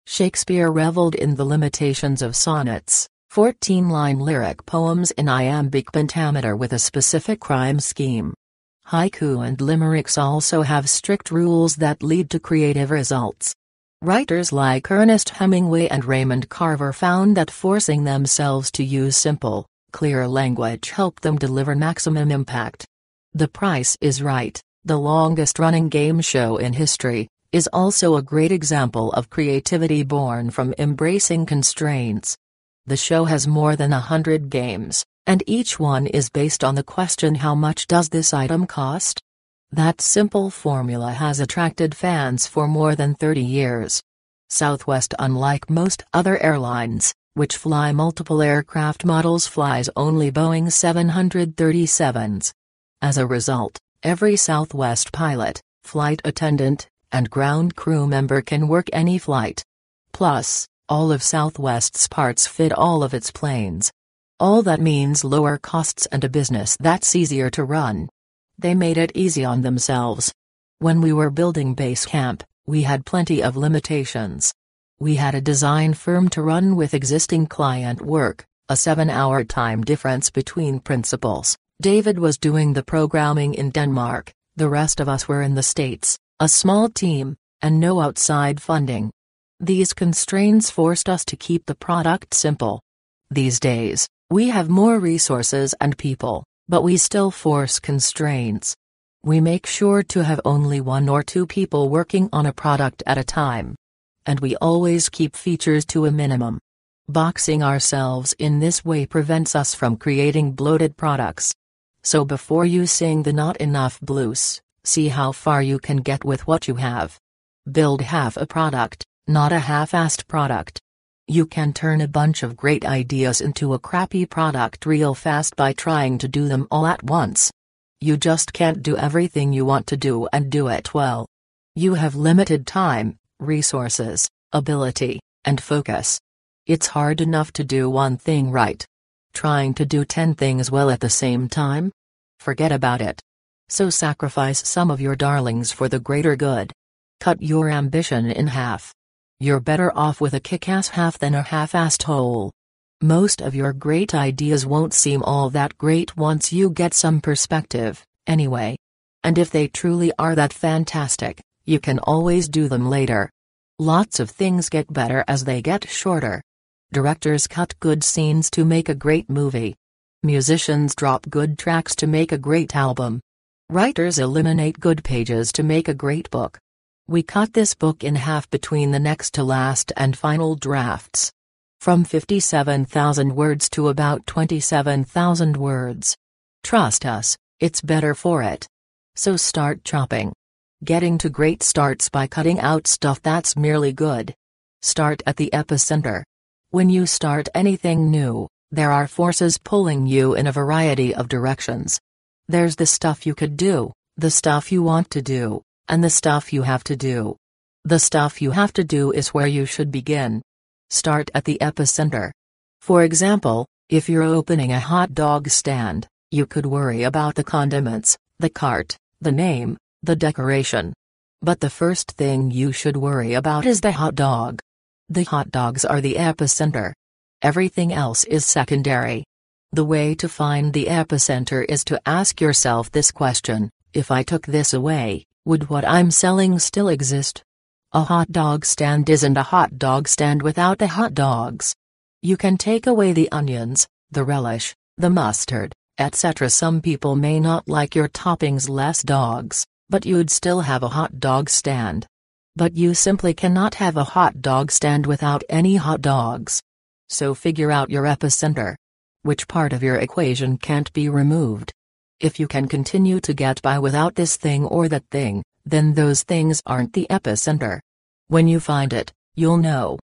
Shakespeare reveled in the limitations of sonnets, 14-line lyric poems in iambic pentameter with a specific rhyme scheme. Haiku and limericks also have strict rules that lead to creative results. Writers like Ernest Hemingway and Raymond Carver found that forcing themselves to use simple, clear language helped them deliver maximum impact. The price is right the longest-running game show in history, is also a great example of creativity born from embracing constraints. The show has more than a hundred games, and each one is based on the question how much does this item cost? That simple formula has attracted fans for more than 30 years. Southwest unlike most other airlines, which fly multiple aircraft models flies only Boeing 737s. As a result, Every Southwest pilot, flight attendant, and ground crew member can work any flight. Plus, all of Southwest's parts fit all of its planes. All that means lower costs and a business that's easier to run. They made it easy on themselves. When we were building Basecamp, we had plenty of limitations. We had a design firm to run with existing client work, a seven hour time difference between principals, David was doing the programming in Denmark, the rest of us were in the States, a small team, and no outside funding. These constraints forced us to keep the product simple. These days, We have more resources and people, but we still force constraints. We make sure to have only one or two people working on a product at a time. And we always keep features to a minimum. Boxing ourselves in this way prevents us from creating bloated products. So before you sing the not enough blues, see how far you can get with what you have. Build half a product, not a half-assed product. You can turn a bunch of great ideas into a crappy product real fast by trying to do them all at once. You just can't do everything you want to do and do it well. You have limited time, resources, ability, and focus. It's hard enough to do one thing right. Trying to do 10 things well at the same time? Forget about it. So sacrifice some of your darlings for the greater good. Cut your ambition in half. You're better off with a kick-ass half than a half-assed whole. Most of your great ideas won't seem all that great once you get some perspective, anyway. And if they truly are that fantastic, you can always do them later. Lots of things get better as they get shorter. Directors cut good scenes to make a great movie. Musicians drop good tracks to make a great album. Writers eliminate good pages to make a great book. We cut this book in half between the next to last and final drafts. From 57,000 words to about 27,000 words. Trust us, it's better for it. So start chopping. Getting to great starts by cutting out stuff that's merely good. Start at the epicenter. When you start anything new, there are forces pulling you in a variety of directions. There's the stuff you could do, the stuff you want to do, and the stuff you have to do. The stuff you have to do is where you should begin. Start at the epicenter. For example, if you're opening a hot dog stand, you could worry about the condiments, the cart, the name, the decoration. But the first thing you should worry about is the hot dog. The hot dogs are the epicenter. Everything else is secondary. The way to find the epicenter is to ask yourself this question if I took this away, would what I'm selling still exist? A hot dog stand isn't a hot dog stand without the hot dogs. You can take away the onions, the relish, the mustard, etc. Some people may not like your toppings less dogs, but you'd still have a hot dog stand. But you simply cannot have a hot dog stand without any hot dogs. So figure out your epicenter. Which part of your equation can't be removed? If you can continue to get by without this thing or that thing, then those things aren't the epicenter. When you find it, you'll know.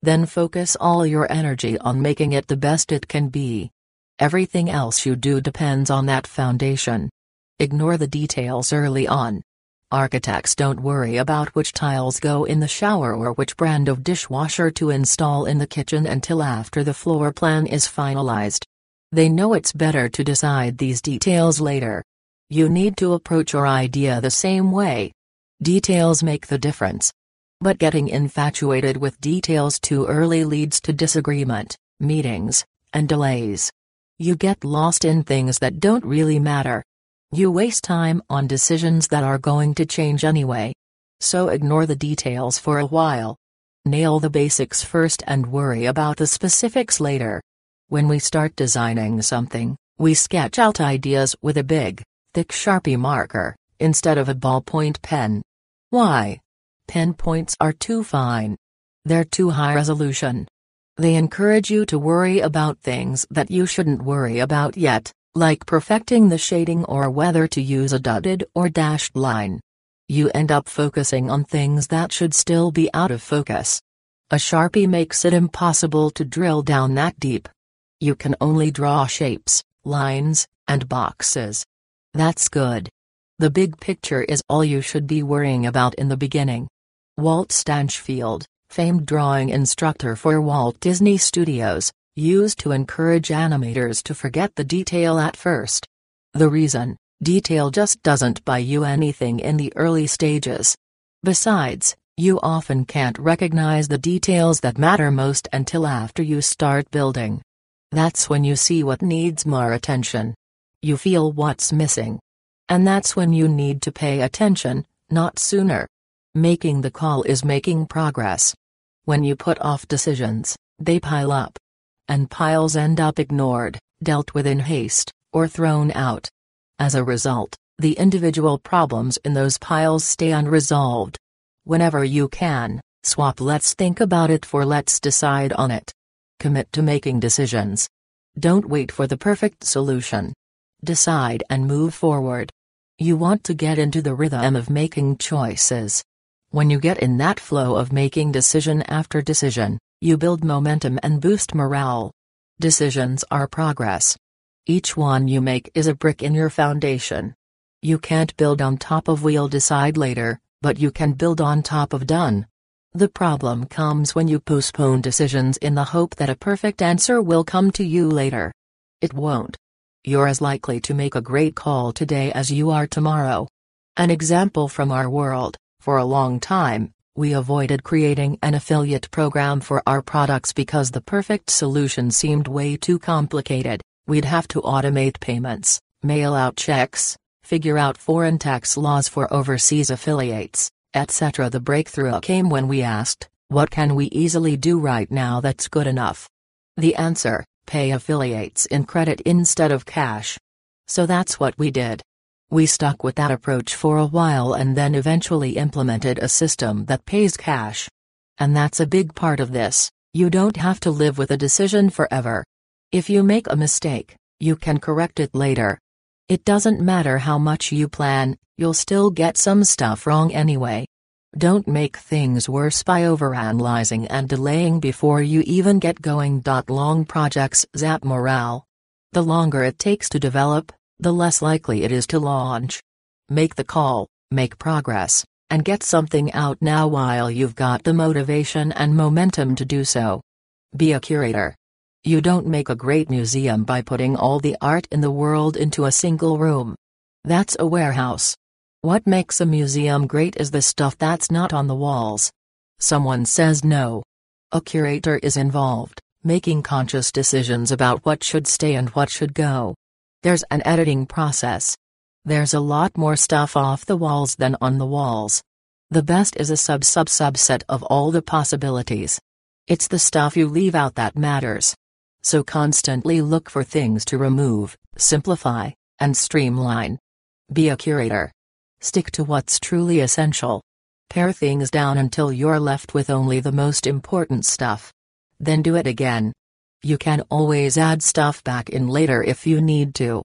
Then focus all your energy on making it the best it can be. Everything else you do depends on that foundation. Ignore the details early on. Architects don't worry about which tiles go in the shower or which brand of dishwasher to install in the kitchen until after the floor plan is finalized. They know it's better to decide these details later. You need to approach your idea the same way. Details make the difference. But getting infatuated with details too early leads to disagreement, meetings, and delays. You get lost in things that don't really matter. You waste time on decisions that are going to change anyway. So ignore the details for a while. Nail the basics first and worry about the specifics later. When we start designing something, we sketch out ideas with a big, thick Sharpie marker, instead of a ballpoint pen. Why? Pen points are too fine. They're too high resolution. They encourage you to worry about things that you shouldn't worry about yet, like perfecting the shading or whether to use a dotted or dashed line. You end up focusing on things that should still be out of focus. A Sharpie makes it impossible to drill down that deep. You can only draw shapes, lines, and boxes. That's good. The big picture is all you should be worrying about in the beginning. Walt Stanchfield, famed drawing instructor for Walt Disney Studios, used to encourage animators to forget the detail at first. The reason, detail just doesn't buy you anything in the early stages. Besides, you often can't recognize the details that matter most until after you start building. That's when you see what needs more attention. You feel what's missing. And that's when you need to pay attention, not sooner. Making the call is making progress. When you put off decisions, they pile up. and piles end up ignored, dealt with in haste, or thrown out. As a result, the individual problems in those piles stay unresolved. Whenever you can, swap let's think about it for let's decide on it. Commit to making decisions. Don't wait for the perfect solution. Decide and move forward. You want to get into the rhythm of making choices. When you get in that flow of making decision after decision, you build momentum and boost morale. Decisions are progress. Each one you make is a brick in your foundation. You can't build on top of we'll decide later, but you can build on top of done. The problem comes when you postpone decisions in the hope that a perfect answer will come to you later. It won't. You're as likely to make a great call today as you are tomorrow. An example from our world for a long time, we avoided creating an affiliate program for our products because the perfect solution seemed way too complicated. We'd have to automate payments, mail out checks, figure out foreign tax laws for overseas affiliates, etc. The breakthrough came when we asked, what can we easily do right now that's good enough? The answer, pay affiliates in credit instead of cash. So that's what we did. We stuck with that approach for a while and then eventually implemented a system that pays cash. And that's a big part of this, you don't have to live with a decision forever. If you make a mistake, you can correct it later. It doesn't matter how much you plan, you'll still get some stuff wrong anyway. Don't make things worse by overanalyzing and delaying before you even get going. Long projects zap morale. The longer it takes to develop, the less likely it is to launch. Make the call, make progress, and get something out now while you've got the motivation and momentum to do so. Be a curator. You don't make a great museum by putting all the art in the world into a single room. That's a warehouse. What makes a museum great is the stuff that's not on the walls. Someone says no. A curator is involved, making conscious decisions about what should stay and what should go. There's an editing process. There's a lot more stuff off the walls than on the walls. The best is a sub sub subset of all the possibilities. It's the stuff you leave out that matters. So constantly look for things to remove, simplify, and streamline. Be a curator. Stick to what's truly essential. Pare things down until you're left with only the most important stuff. Then do it again. You can always add stuff back in later if you need to.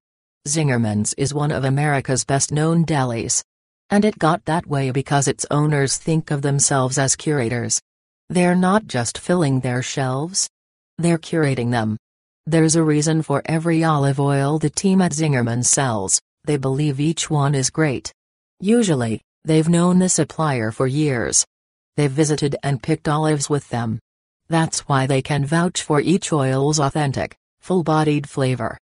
Zingerman's is one of America's best known delis. And it got that way because its owners think of themselves as curators. They're not just filling their shelves, they're curating them. There's a reason for every olive oil the team at Zingerman sells, they believe each one is great. Usually, they've known the supplier for years. They've visited and picked olives with them. That's why they can vouch for each oil's authentic, full-bodied flavor.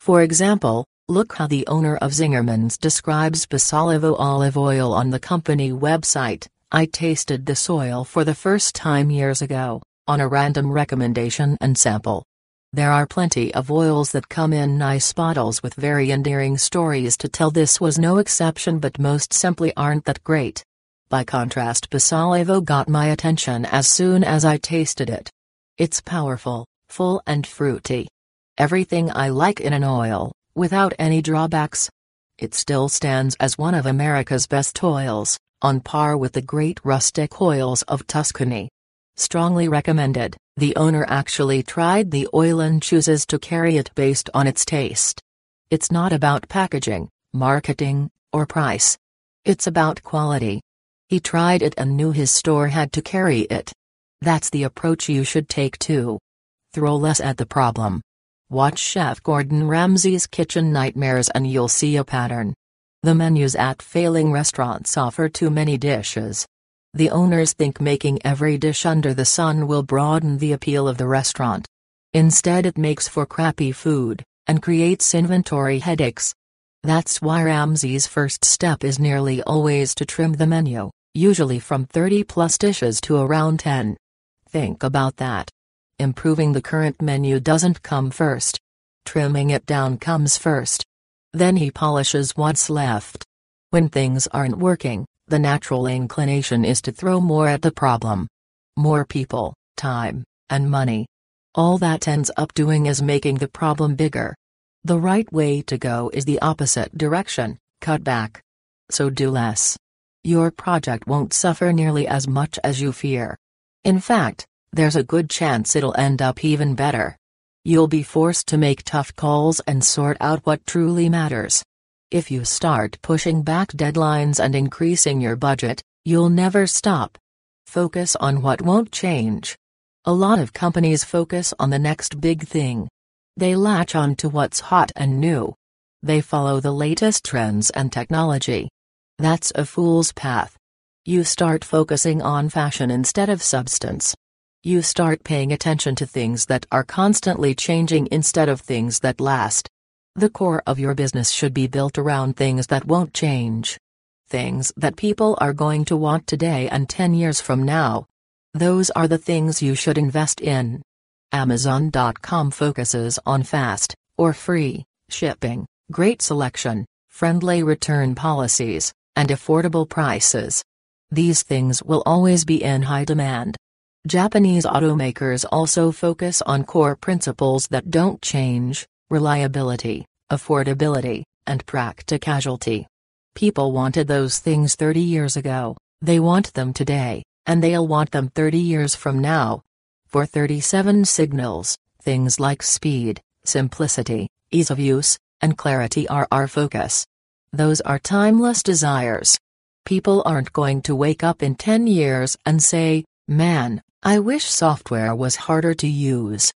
For example, look how the owner of Zingerman's describes Basolivo olive oil on the company website. I tasted this oil for the first time years ago on a random recommendation and sample. There are plenty of oils that come in nice bottles with very endearing stories to tell this was no exception but most simply aren't that great. By contrast Basolivo got my attention as soon as I tasted it. It's powerful, full and fruity. Everything I like in an oil, without any drawbacks. It still stands as one of America's best oils, on par with the great rustic oils of Tuscany. Strongly recommended, the owner actually tried the oil and chooses to carry it based on its taste. It's not about packaging, marketing, or price. It's about quality. He tried it and knew his store had to carry it. That's the approach you should take too. Throw less at the problem. Watch Chef Gordon Ramsay's Kitchen Nightmares and you'll see a pattern. The menus at failing restaurants offer too many dishes. The owners think making every dish under the sun will broaden the appeal of the restaurant. Instead, it makes for crappy food, and creates inventory headaches. That's why Ramsay's first step is nearly always to trim the menu, usually from 30 plus dishes to around 10. Think about that. Improving the current menu doesn't come first. Trimming it down comes first. Then he polishes what's left. When things aren't working, the natural inclination is to throw more at the problem. More people, time, and money. All that ends up doing is making the problem bigger. The right way to go is the opposite direction cut back. So do less. Your project won't suffer nearly as much as you fear. In fact, there's a good chance it'll end up even better. You'll be forced to make tough calls and sort out what truly matters. If you start pushing back deadlines and increasing your budget, you'll never stop. Focus on what won't change. A lot of companies focus on the next big thing. They latch on to what's hot and new. They follow the latest trends and technology. That's a fool's path. You start focusing on fashion instead of substance. You start paying attention to things that are constantly changing instead of things that last. The core of your business should be built around things that won't change. Things that people are going to want today and 10 years from now. Those are the things you should invest in. Amazon.com focuses on fast, or free, shipping, great selection, friendly return policies, and affordable prices. These things will always be in high demand. Japanese automakers also focus on core principles that don't change reliability, affordability, and practicality. People wanted those things 30 years ago, they want them today, and they'll want them 30 years from now. For 37signals, things like speed, simplicity, ease of use, and clarity are our focus. Those are timeless desires. People aren't going to wake up in 10 years and say, man, I wish software was harder to use.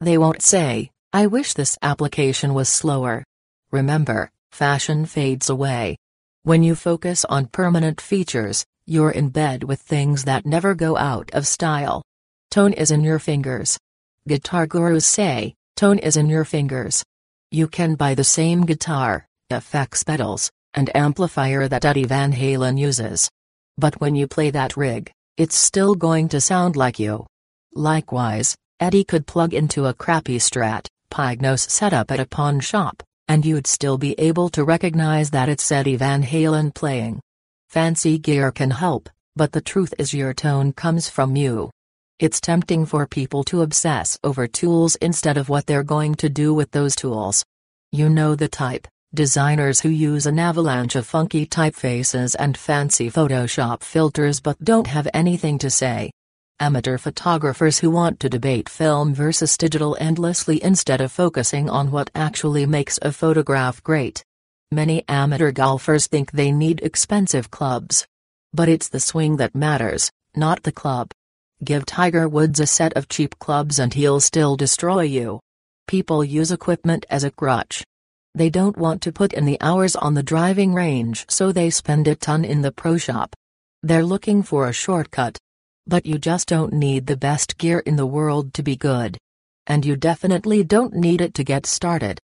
They won't say, I wish this application was slower. Remember, fashion fades away. When you focus on permanent features, you're in bed with things that never go out of style. Tone is in your fingers. Guitar gurus say, tone is in your fingers. You can buy the same guitar, effects pedals, and amplifier that Eddie Van Halen uses. But when you play that rig, it's still going to sound like you. Likewise, Eddie could plug into a crappy Strat, Pignose setup at a pawn shop, and you'd still be able to recognize that it's Eddie Van Halen playing. Fancy gear can help, but the truth is your tone comes from you. It's tempting for people to obsess over tools instead of what they're going to do with those tools. You know the type. Designers who use an avalanche of funky typefaces and fancy Photoshop filters but don't have anything to say. Amateur photographers who want to debate film versus digital endlessly instead of focusing on what actually makes a photograph great. Many amateur golfers think they need expensive clubs. But it's the swing that matters, not the club. Give Tiger Woods a set of cheap clubs and he'll still destroy you. People use equipment as a crutch. They don't want to put in the hours on the driving range so they spend a ton in the pro shop. They're looking for a shortcut. But you just don't need the best gear in the world to be good. And you definitely don't need it to get started.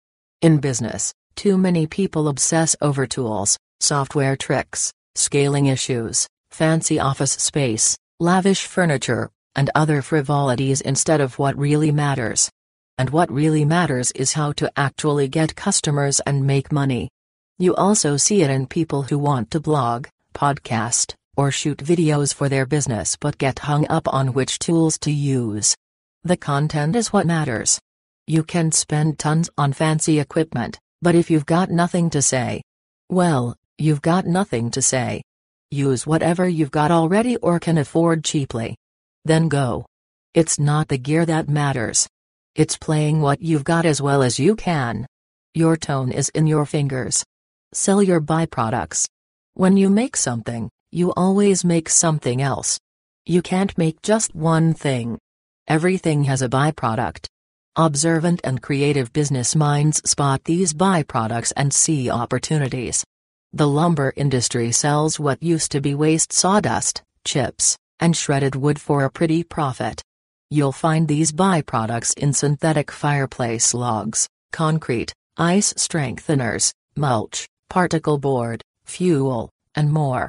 In business, too many people obsess over tools, software tricks, scaling issues, fancy office space, lavish furniture, and other frivolities instead of what really matters. And what really matters is how to actually get customers and make money. You also see it in people who want to blog, podcast, or shoot videos for their business but get hung up on which tools to use. The content is what matters. You can spend tons on fancy equipment, but if you've got nothing to say, well, you've got nothing to say. Use whatever you've got already or can afford cheaply. Then go. It's not the gear that matters. It's playing what you've got as well as you can. Your tone is in your fingers. Sell your byproducts. When you make something, you always make something else. You can't make just one thing. Everything has a byproduct. Observant and creative business minds spot these byproducts and see opportunities. The lumber industry sells what used to be waste sawdust, chips, and shredded wood for a pretty profit. You'll find these byproducts in synthetic fireplace logs, concrete, ice strengtheners, mulch, particle board, fuel, and more.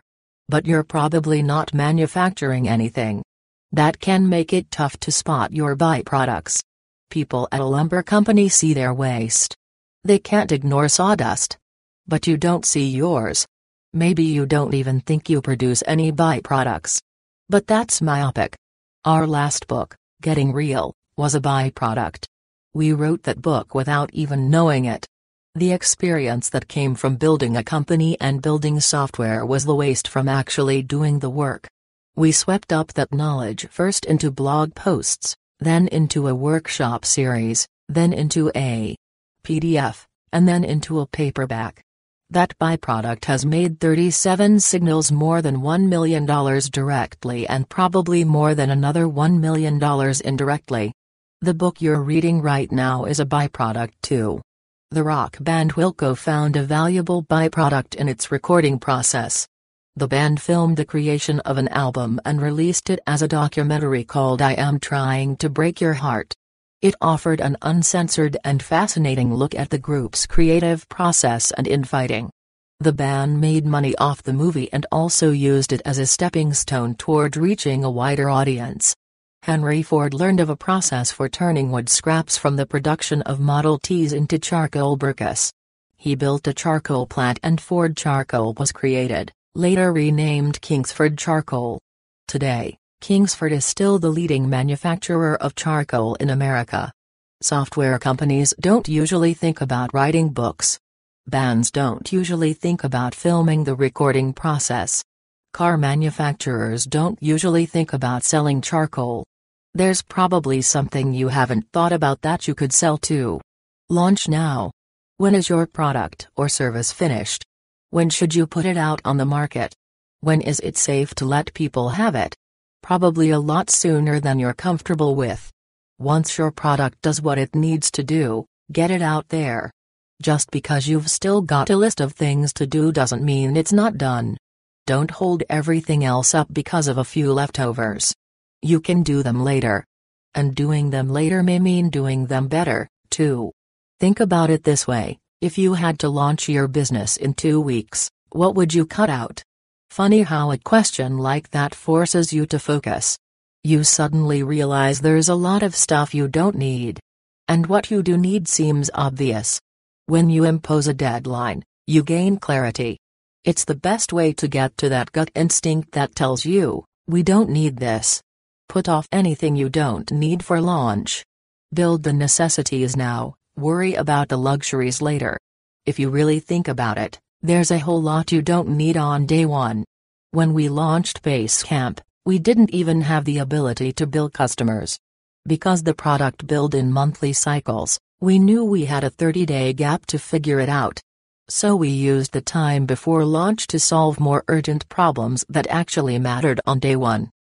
But you're probably not manufacturing anything. That can make it tough to spot your byproducts. People at a lumber company see their waste. They can't ignore sawdust. But you don't see yours. Maybe you don't even think you produce any byproducts. But that's myopic. Our last book, Getting Real, was a byproduct. We wrote that book without even knowing it. The experience that came from building a company and building software was the waste from actually doing the work. We swept up that knowledge first into blog posts, then into a workshop series, then into a PDF, and then into a paperback. That byproduct has made 37signals more than $1 million directly and probably more than another $1 million indirectly. The book you're reading right now is a byproduct too. The rock band Wilco found a valuable byproduct in its recording process. The band filmed the creation of an album and released it as a documentary called I Am Trying to Break Your Heart. It offered an uncensored and fascinating look at the group's creative process and infighting. The band made money off the movie and also used it as a stepping stone toward reaching a wider audience. Henry Ford learned of a process for turning wood scraps from the production of Model Ts into charcoal briquettes. He built a charcoal plant and Ford Charcoal was created, later renamed Kingsford Charcoal. Today, Kingsford is still the leading manufacturer of charcoal in America. Software companies don't usually think about writing books. Bands don't usually think about filming the recording process. Car manufacturers don't usually think about selling charcoal. There's probably something you haven't thought about that you could sell too. Launch now. When is your product or service finished? When should you put it out on the market? When is it safe to let people have it? Probably a lot sooner than you're comfortable with. Once your product does what it needs to do, get it out there. Just because you've still got a list of things to do doesn't mean it's not done. Don't hold everything else up because of a few leftovers. You can do them later. And doing them later may mean doing them better, too. Think about it this way if you had to launch your business in two weeks, what would you cut out? Funny how a question like that forces you to focus. You suddenly realize there's a lot of stuff you don't need. And what you do need seems obvious. When you impose a deadline, you gain clarity. It's the best way to get to that gut instinct that tells you, we don't need this. Put off anything you don't need for launch. Build the necessities now, worry about the luxuries later. If you really think about it, there's a whole lot you don't need on day one. When we launched Basecamp, we didn't even have the ability to bill customers. Because the product billed in monthly cycles, we knew we had a 30 day gap to figure it out. So we used the time before launch to solve more urgent problems that actually mattered on day 1.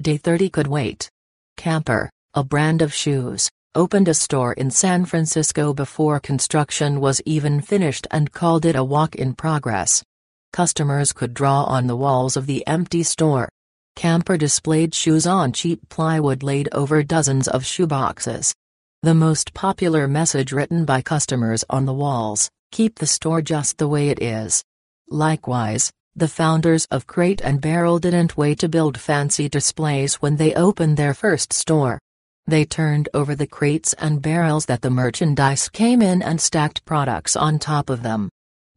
Day 30 could wait. Camper, a brand of shoes, opened a store in San Francisco before construction was even finished and called it a walk in progress. Customers could draw on the walls of the empty store. Camper displayed shoes on cheap plywood laid over dozens of shoeboxes. The most popular message written by customers on the walls Keep the store just the way it is. Likewise, the founders of Crate and Barrel didn't wait to build fancy displays when they opened their first store. They turned over the crates and barrels that the merchandise came in and stacked products on top of them.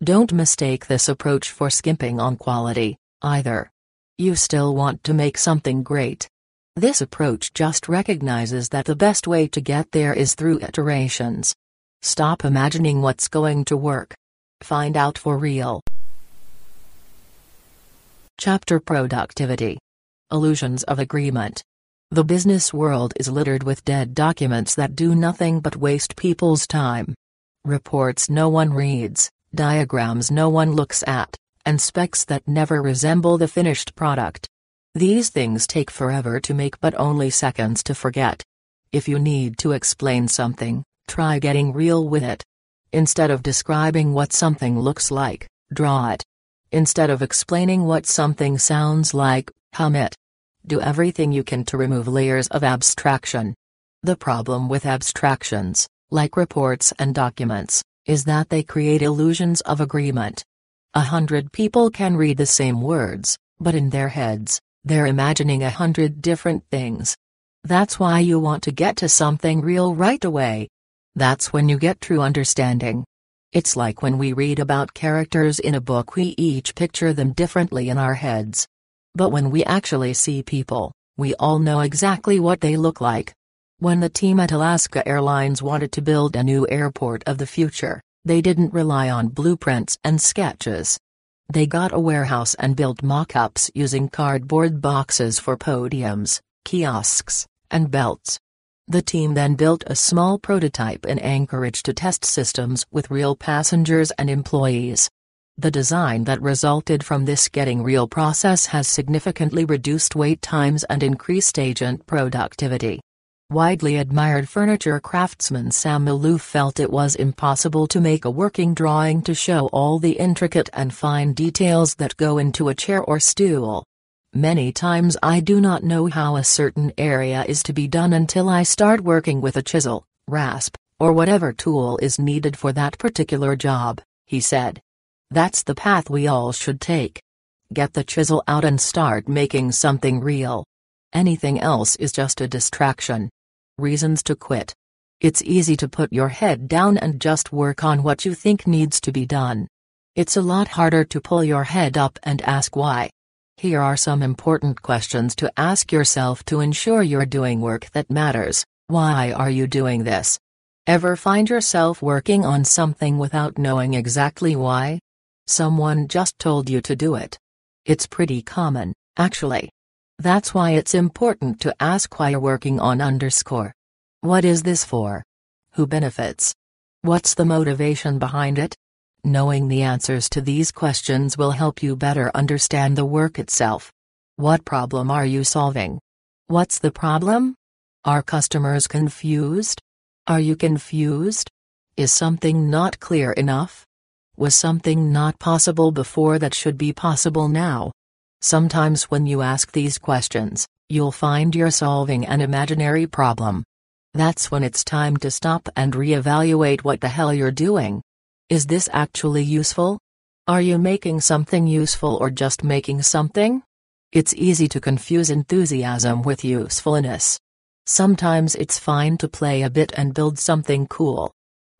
Don't mistake this approach for skimping on quality, either. You still want to make something great. This approach just recognizes that the best way to get there is through iterations. Stop imagining what's going to work. Find out for real. Chapter Productivity Illusions of Agreement. The business world is littered with dead documents that do nothing but waste people's time. Reports no one reads, diagrams no one looks at, and specs that never resemble the finished product. These things take forever to make but only seconds to forget. If you need to explain something, Try getting real with it. Instead of describing what something looks like, draw it. Instead of explaining what something sounds like, hum it. Do everything you can to remove layers of abstraction. The problem with abstractions, like reports and documents, is that they create illusions of agreement. A hundred people can read the same words, but in their heads, they're imagining a hundred different things. That's why you want to get to something real right away. That's when you get true understanding. It's like when we read about characters in a book, we each picture them differently in our heads. But when we actually see people, we all know exactly what they look like. When the team at Alaska Airlines wanted to build a new airport of the future, they didn't rely on blueprints and sketches. They got a warehouse and built mock-ups using cardboard boxes for podiums, kiosks, and belts. The team then built a small prototype in Anchorage to test systems with real passengers and employees. The design that resulted from this getting real process has significantly reduced wait times and increased agent productivity. Widely admired furniture craftsman Sam Maloof felt it was impossible to make a working drawing to show all the intricate and fine details that go into a chair or stool. Many times I do not know how a certain area is to be done until I start working with a chisel, rasp, or whatever tool is needed for that particular job, he said. That's the path we all should take. Get the chisel out and start making something real. Anything else is just a distraction. Reasons to quit. It's easy to put your head down and just work on what you think needs to be done. It's a lot harder to pull your head up and ask why. Here are some important questions to ask yourself to ensure you're doing work that matters. Why are you doing this? Ever find yourself working on something without knowing exactly why? Someone just told you to do it. It's pretty common, actually. That's why it's important to ask why you're working on underscore. What is this for? Who benefits? What's the motivation behind it? Knowing the answers to these questions will help you better understand the work itself. What problem are you solving? What's the problem? Are customers confused? Are you confused? Is something not clear enough? Was something not possible before that should be possible now? Sometimes when you ask these questions, you'll find you're solving an imaginary problem. That's when it's time to stop and reevaluate what the hell you're doing. Is this actually useful? Are you making something useful or just making something? It's easy to confuse enthusiasm with usefulness. Sometimes it's fine to play a bit and build something cool.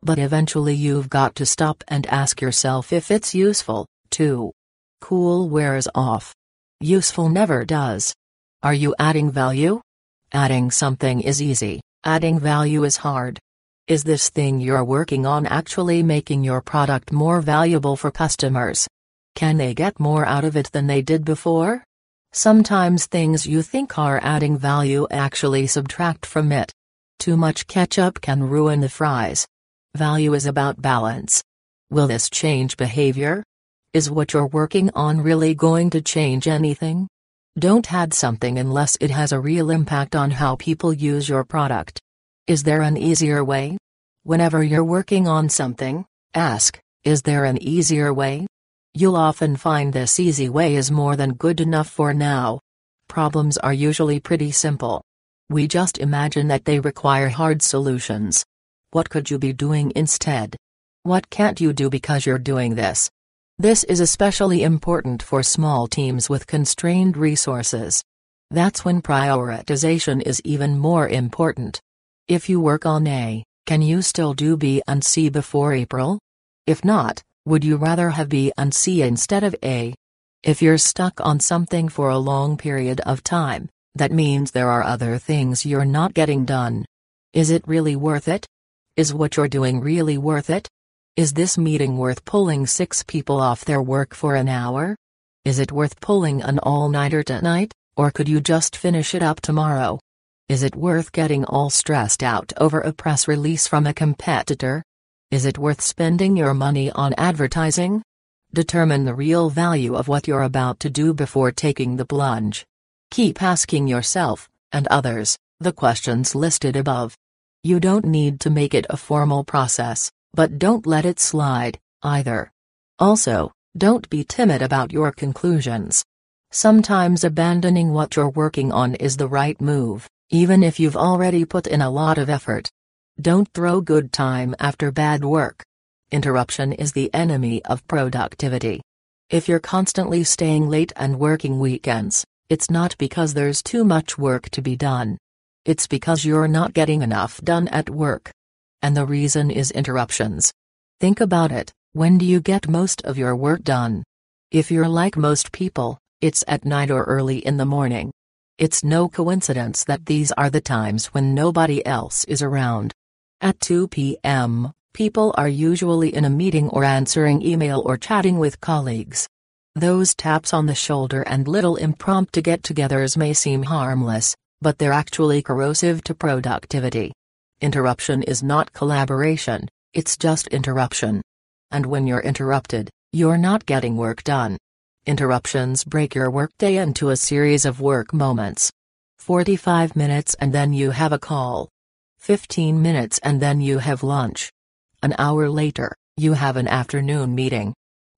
But eventually you've got to stop and ask yourself if it's useful, too. Cool wears off. Useful never does. Are you adding value? Adding something is easy, adding value is hard. Is this thing you're working on actually making your product more valuable for customers? Can they get more out of it than they did before? Sometimes things you think are adding value actually subtract from it. Too much ketchup can ruin the fries. Value is about balance. Will this change behavior? Is what you're working on really going to change anything? Don't add something unless it has a real impact on how people use your product. Is there an easier way? Whenever you're working on something, ask, is there an easier way? You'll often find this easy way is more than good enough for now. Problems are usually pretty simple. We just imagine that they require hard solutions. What could you be doing instead? What can't you do because you're doing this? This is especially important for small teams with constrained resources. That's when prioritization is even more important. If you work on A, can you still do B and C before April? If not, would you rather have B and C instead of A? If you're stuck on something for a long period of time, that means there are other things you're not getting done. Is it really worth it? Is what you're doing really worth it? Is this meeting worth pulling six people off their work for an hour? Is it worth pulling an all-nighter tonight, or could you just finish it up tomorrow? Is it worth getting all stressed out over a press release from a competitor? Is it worth spending your money on advertising? Determine the real value of what you're about to do before taking the plunge. Keep asking yourself, and others, the questions listed above. You don't need to make it a formal process. But don't let it slide, either. Also, don't be timid about your conclusions. Sometimes abandoning what you're working on is the right move, even if you've already put in a lot of effort. Don't throw good time after bad work. Interruption is the enemy of productivity. If you're constantly staying late and working weekends, it's not because there's too much work to be done. It's because you're not getting enough done at work. And the reason is interruptions. Think about it, when do you get most of your work done? If you're like most people, it's at night or early in the morning. It's no coincidence that these are the times when nobody else is around. At 2 p.m., people are usually in a meeting or answering email or chatting with colleagues. Those taps on the shoulder and little impromptu get togethers may seem harmless, but they're actually corrosive to productivity. Interruption is not collaboration, it's just interruption. And when you're interrupted, you're not getting work done. Interruptions break your workday into a series of work moments. 45 minutes and then you have a call. 15 minutes and then you have lunch. An hour later, you have an afternoon meeting.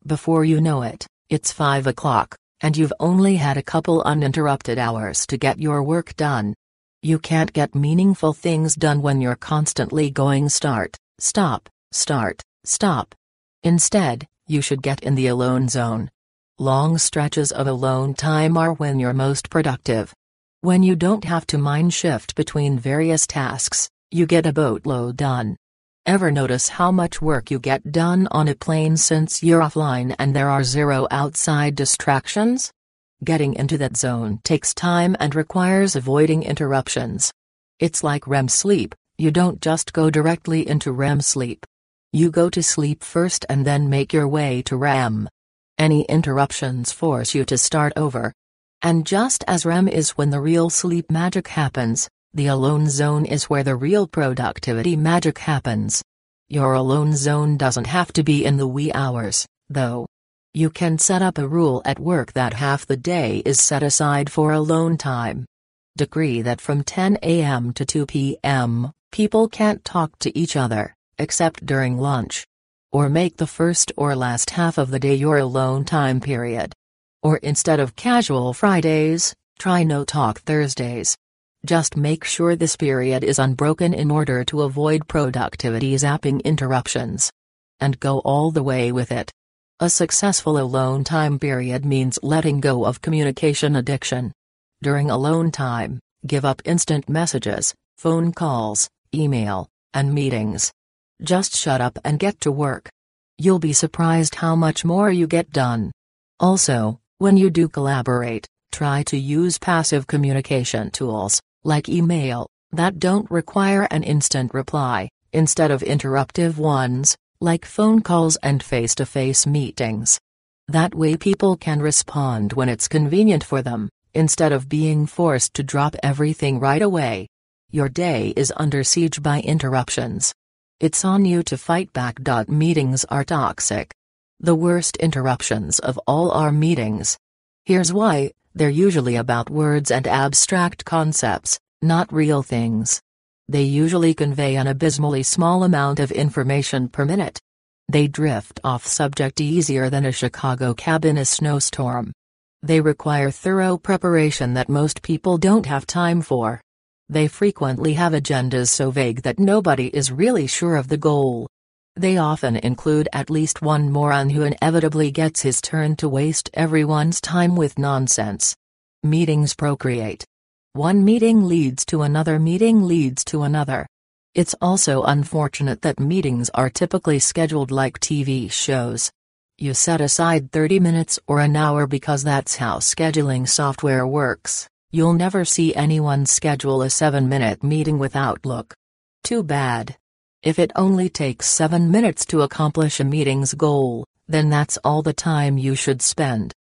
Before you know it, it's 5 o'clock, and you've only had a couple uninterrupted hours to get your work done. You can't get meaningful things done when you're constantly going start, stop, start, stop. Instead, you should get in the alone zone. Long stretches of alone time are when you're most productive. When you don't have to mind shift between various tasks, you get a boatload done. Ever notice how much work you get done on a plane since you're offline and there are zero outside distractions? Getting into that zone takes time and requires avoiding interruptions. It's like REM sleep, you don't just go directly into REM sleep. You go to sleep first and then make your way to REM. Any interruptions force you to start over. And just as REM is when the real sleep magic happens, the alone zone is where the real productivity magic happens. Your alone zone doesn't have to be in the wee hours, though. You can set up a rule at work that half the day is set aside for alone time. Decree that from 10 a.m. to 2 p.m., people can't talk to each other, except during lunch. Or make the first or last half of the day your alone time period. Or instead of casual Fridays, try no talk Thursdays. Just make sure this period is unbroken in order to avoid productivity zapping interruptions. And go all the way with it. A successful alone time period means letting go of communication addiction. During alone time, give up instant messages, phone calls, email, and meetings. Just shut up and get to work. You'll be surprised how much more you get done. Also, when you do collaborate, try to use passive communication tools, like email, that don't require an instant reply, instead of interruptive ones, like phone calls and face to face meetings. That way, people can respond when it's convenient for them, instead of being forced to drop everything right away. Your day is under siege by interruptions. It's on you to fight back. Meetings are toxic. The worst interruptions of all are meetings. Here's why they're usually about words and abstract concepts, not real things. They usually convey an abysmally small amount of information per minute. They drift off subject easier than a Chicago cab in a snowstorm. They require thorough preparation that most people don't have time for. They frequently have agendas so vague that nobody is really sure of the goal. They often include at least one moron who inevitably gets his turn to waste everyone's time with nonsense. Meetings procreate. One meeting leads to another meeting leads to another. It's also unfortunate that meetings are typically scheduled like TV shows. You set aside 30 minutes or an hour because that's how scheduling software works. You'll never see anyone schedule a 7 minute meeting with Outlook. Too bad. If it only takes 7 minutes to accomplish a meeting's goal, then that's all the time you should spend.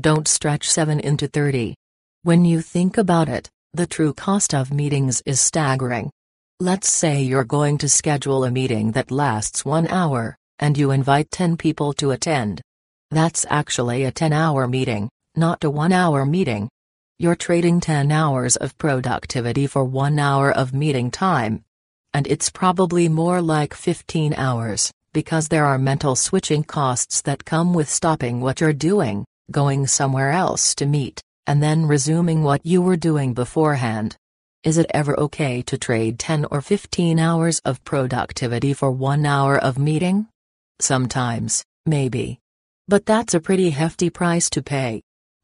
Don't stretch 7 into 30. When you think about it, the true cost of meetings is staggering. Let's say you're going to schedule a meeting that lasts 1 hour, and you invite 10 people to attend. That's actually a 10 hour meeting, not a 1 hour meeting. You're trading 10 hours of productivity for 1 hour of meeting time. And it's probably more like 15 hours, because there are mental switching costs that come with stopping what you're doing, going somewhere else to meet, and then resuming what you were doing beforehand. Is it ever okay to trade 10 or 15 hours of productivity for 1 hour of meeting? Sometimes, maybe. But that's a pretty hefty price to pay.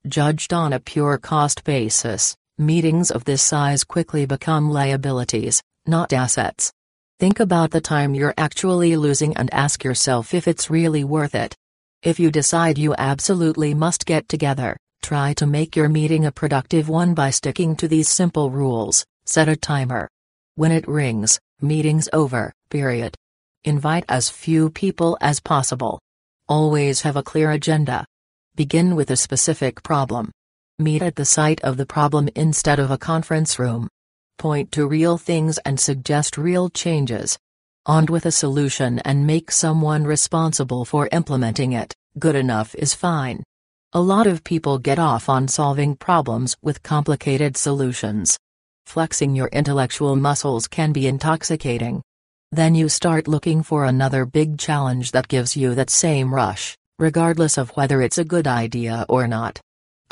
Judged on a pure cost basis, meetings of this size quickly become liabilities, not assets. Think about the time you're actually losing and ask yourself if it's really worth it. If you decide you absolutely must get together, Try to make your meeting a productive one by sticking to these simple rules. Set a timer. When it rings, meeting's over, period. Invite as few people as possible. Always have a clear agenda. Begin with a specific problem. Meet at the site of the problem instead of a conference room. Point to real things and suggest real changes. On with a solution and make someone responsible for implementing it. Good enough is fine. A lot of people get off on solving problems with complicated solutions. Flexing your intellectual muscles can be intoxicating. Then you start looking for another big challenge that gives you that same rush, regardless of whether it's a good idea or not.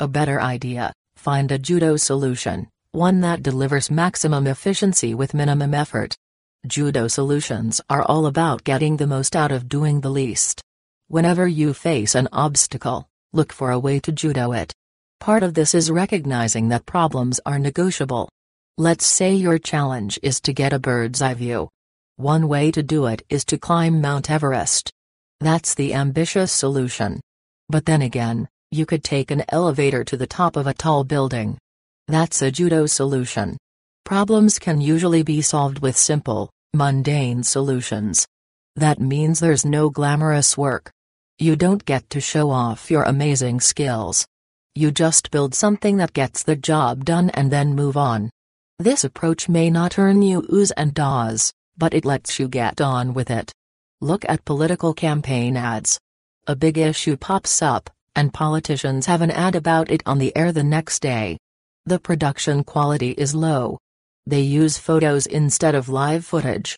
A better idea find a judo solution, one that delivers maximum efficiency with minimum effort. Judo solutions are all about getting the most out of doing the least. Whenever you face an obstacle, look for a way to judo it. Part of this is recognizing that problems are negotiable. Let's say your challenge is to get a bird's eye view. One way to do it is to climb Mount Everest. That's the ambitious solution. But then again, you could take an elevator to the top of a tall building. That's a judo solution. Problems can usually be solved with simple, mundane solutions. That means there's no glamorous work. You don't get to show off your amazing skills. You just build something that gets the job done and then move on. This approach may not earn you oohs and ahs, but it lets you get on with it. Look at political campaign ads. A big issue pops up, and politicians have an ad about it on the air the next day. The production quality is low. They use photos instead of live footage.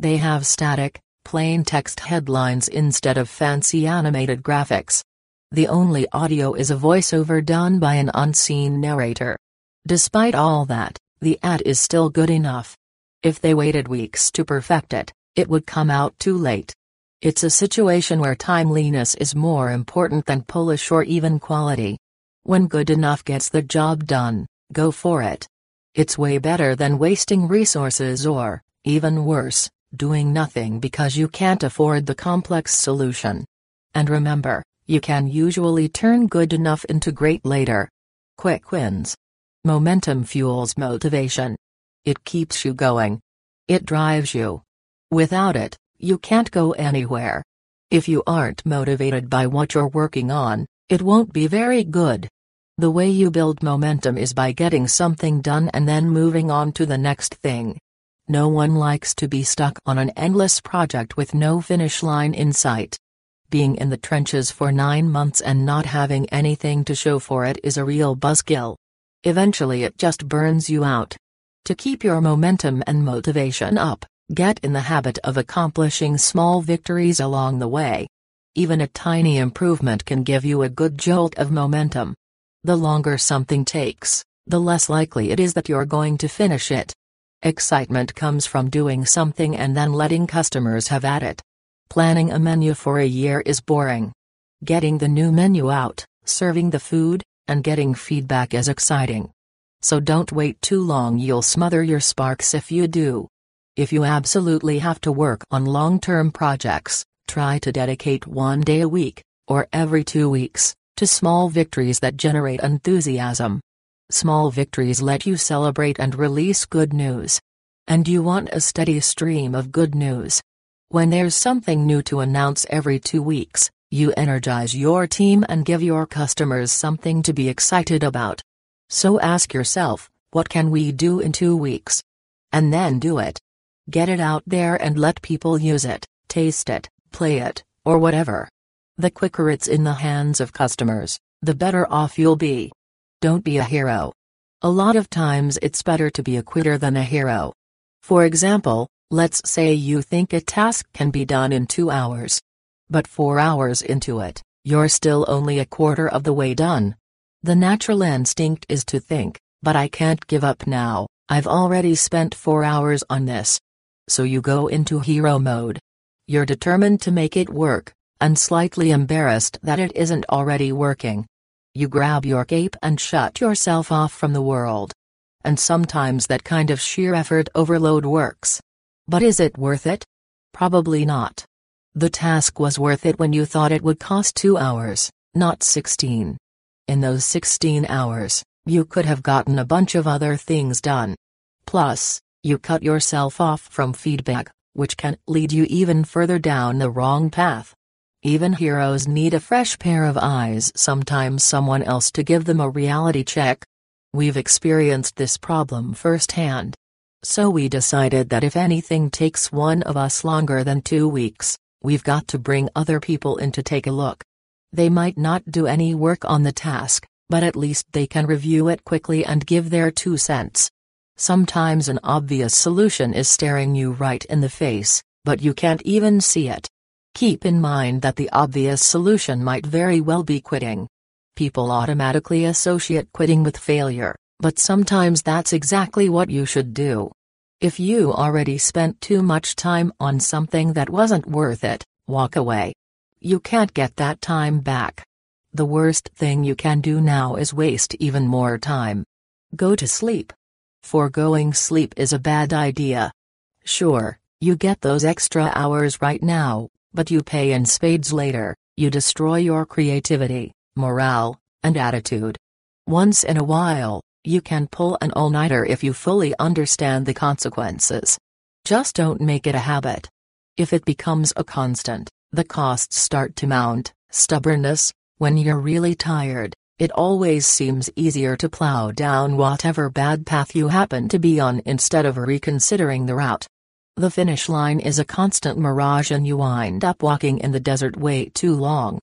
They have static, plain text headlines instead of fancy animated graphics. The only audio is a voiceover done by an unseen narrator. Despite all that, the ad is still good enough. If they waited weeks to perfect it, it would come out too late. It's a situation where timeliness is more important than polish or even quality. When good enough gets the job done, go for it. It's way better than wasting resources or, even worse, doing nothing because you can't afford the complex solution. And remember, you can usually turn good enough into great later. Quick wins. Momentum fuels motivation. It keeps you going. It drives you. Without it, you can't go anywhere. If you aren't motivated by what you're working on, it won't be very good. The way you build momentum is by getting something done and then moving on to the next thing. No one likes to be stuck on an endless project with no finish line in sight. Being in the trenches for nine months and not having anything to show for it is a real buzzkill. Eventually it just burns you out. To keep your momentum and motivation up, get in the habit of accomplishing small victories along the way. Even a tiny improvement can give you a good jolt of momentum. The longer something takes, the less likely it is that you're going to finish it. Excitement comes from doing something and then letting customers have at it. Planning a menu for a year is boring. Getting the new menu out, serving the food, and getting feedback is exciting. So don't wait too long, you'll smother your sparks if you do. If you absolutely have to work on long term projects, try to dedicate one day a week, or every two weeks, to small victories that generate enthusiasm. Small victories let you celebrate and release good news. And you want a steady stream of good news. When there's something new to announce every two weeks, you energize your team and give your customers something to be excited about. So ask yourself, what can we do in two weeks? And then do it. Get it out there and let people use it, taste it, play it, or whatever. The quicker it's in the hands of customers, the better off you'll be. Don't be a hero. A lot of times it's better to be a quitter than a hero. For example, let's say you think a task can be done in two hours. But four hours into it, you're still only a quarter of the way done. The natural instinct is to think, but I can't give up now, I've already spent four hours on this. So you go into hero mode. You're determined to make it work, and slightly embarrassed that it isn't already working. You grab your cape and shut yourself off from the world. And sometimes that kind of sheer effort overload works. But is it worth it? Probably not. The task was worth it when you thought it would cost 2 hours, not 16. In those 16 hours, you could have gotten a bunch of other things done. Plus, you cut yourself off from feedback, which can lead you even further down the wrong path. Even heroes need a fresh pair of eyes, sometimes someone else to give them a reality check. We've experienced this problem firsthand. So we decided that if anything takes one of us longer than two weeks, we've got to bring other people in to take a look. They might not do any work on the task, but at least they can review it quickly and give their two cents. Sometimes an obvious solution is staring you right in the face, but you can't even see it. Keep in mind that the obvious solution might very well be quitting. People automatically associate quitting with failure, but sometimes that's exactly what you should do. If you already spent too much time on something that wasn't worth it, walk away. You can't get that time back. The worst thing you can do now is waste even more time. Go to sleep. Foregoing sleep is a bad idea. Sure, you get those extra hours right now, but you pay in spades later, you destroy your creativity, morale, and attitude. Once in a while, you can pull an all-nighter if you fully understand the consequences. Just don't make it a habit. If it becomes a constant, the costs start to mount, stubbornness, when you're really tired, it always seems easier to plow down whatever bad path you happen to be on instead of reconsidering the route. The finish line is a constant mirage and you wind up walking in the desert way too long.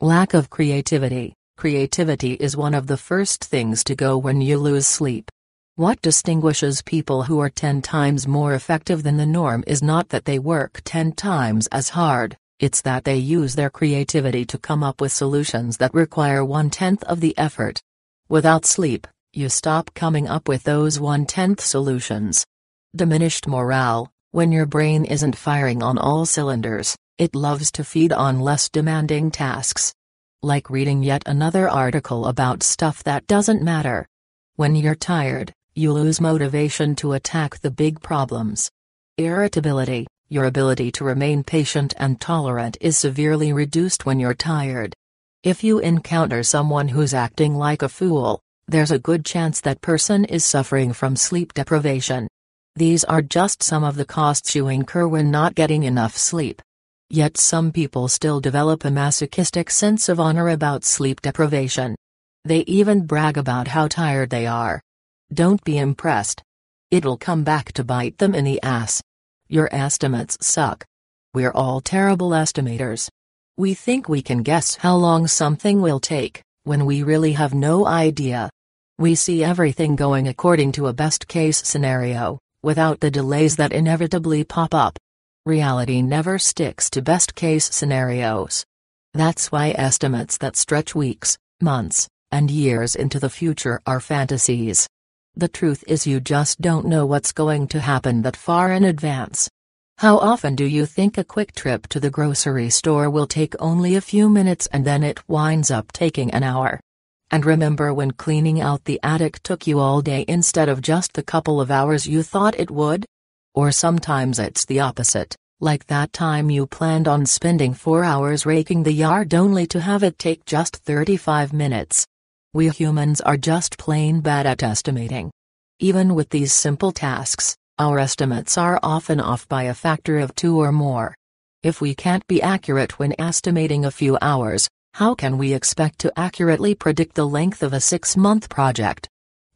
Lack of creativity. Creativity is one of the first things to go when you lose sleep. What distinguishes people who are 10 times more effective than the norm is not that they work 10 times as hard, it's that they use their creativity to come up with solutions that require one tenth of the effort. Without sleep, you stop coming up with those one tenth solutions. Diminished morale, when your brain isn't firing on all cylinders, it loves to feed on less demanding tasks. Like reading yet another article about stuff that doesn't matter. When you're tired, you lose motivation to attack the big problems. Irritability, your ability to remain patient and tolerant is severely reduced when you're tired. If you encounter someone who's acting like a fool, there's a good chance that person is suffering from sleep deprivation. These are just some of the costs you incur when not getting enough sleep. Yet some people still develop a masochistic sense of honor about sleep deprivation. They even brag about how tired they are. Don't be impressed. It'll come back to bite them in the ass. Your estimates suck. We're all terrible estimators. We think we can guess how long something will take, when we really have no idea. We see everything going according to a best case scenario, without the delays that inevitably pop up. Reality never sticks to best case scenarios. That's why estimates that stretch weeks, months, and years into the future are fantasies. The truth is you just don't know what's going to happen that far in advance. How often do you think a quick trip to the grocery store will take only a few minutes and then it winds up taking an hour? And remember when cleaning out the attic took you all day instead of just the couple of hours you thought it would? Or sometimes it's the opposite, like that time you planned on spending 4 hours raking the yard only to have it take just 35 minutes. We humans are just plain bad at estimating. Even with these simple tasks, our estimates are often off by a factor of two or more. If we can't be accurate when estimating a few hours, how can we expect to accurately predict the length of a six-month project?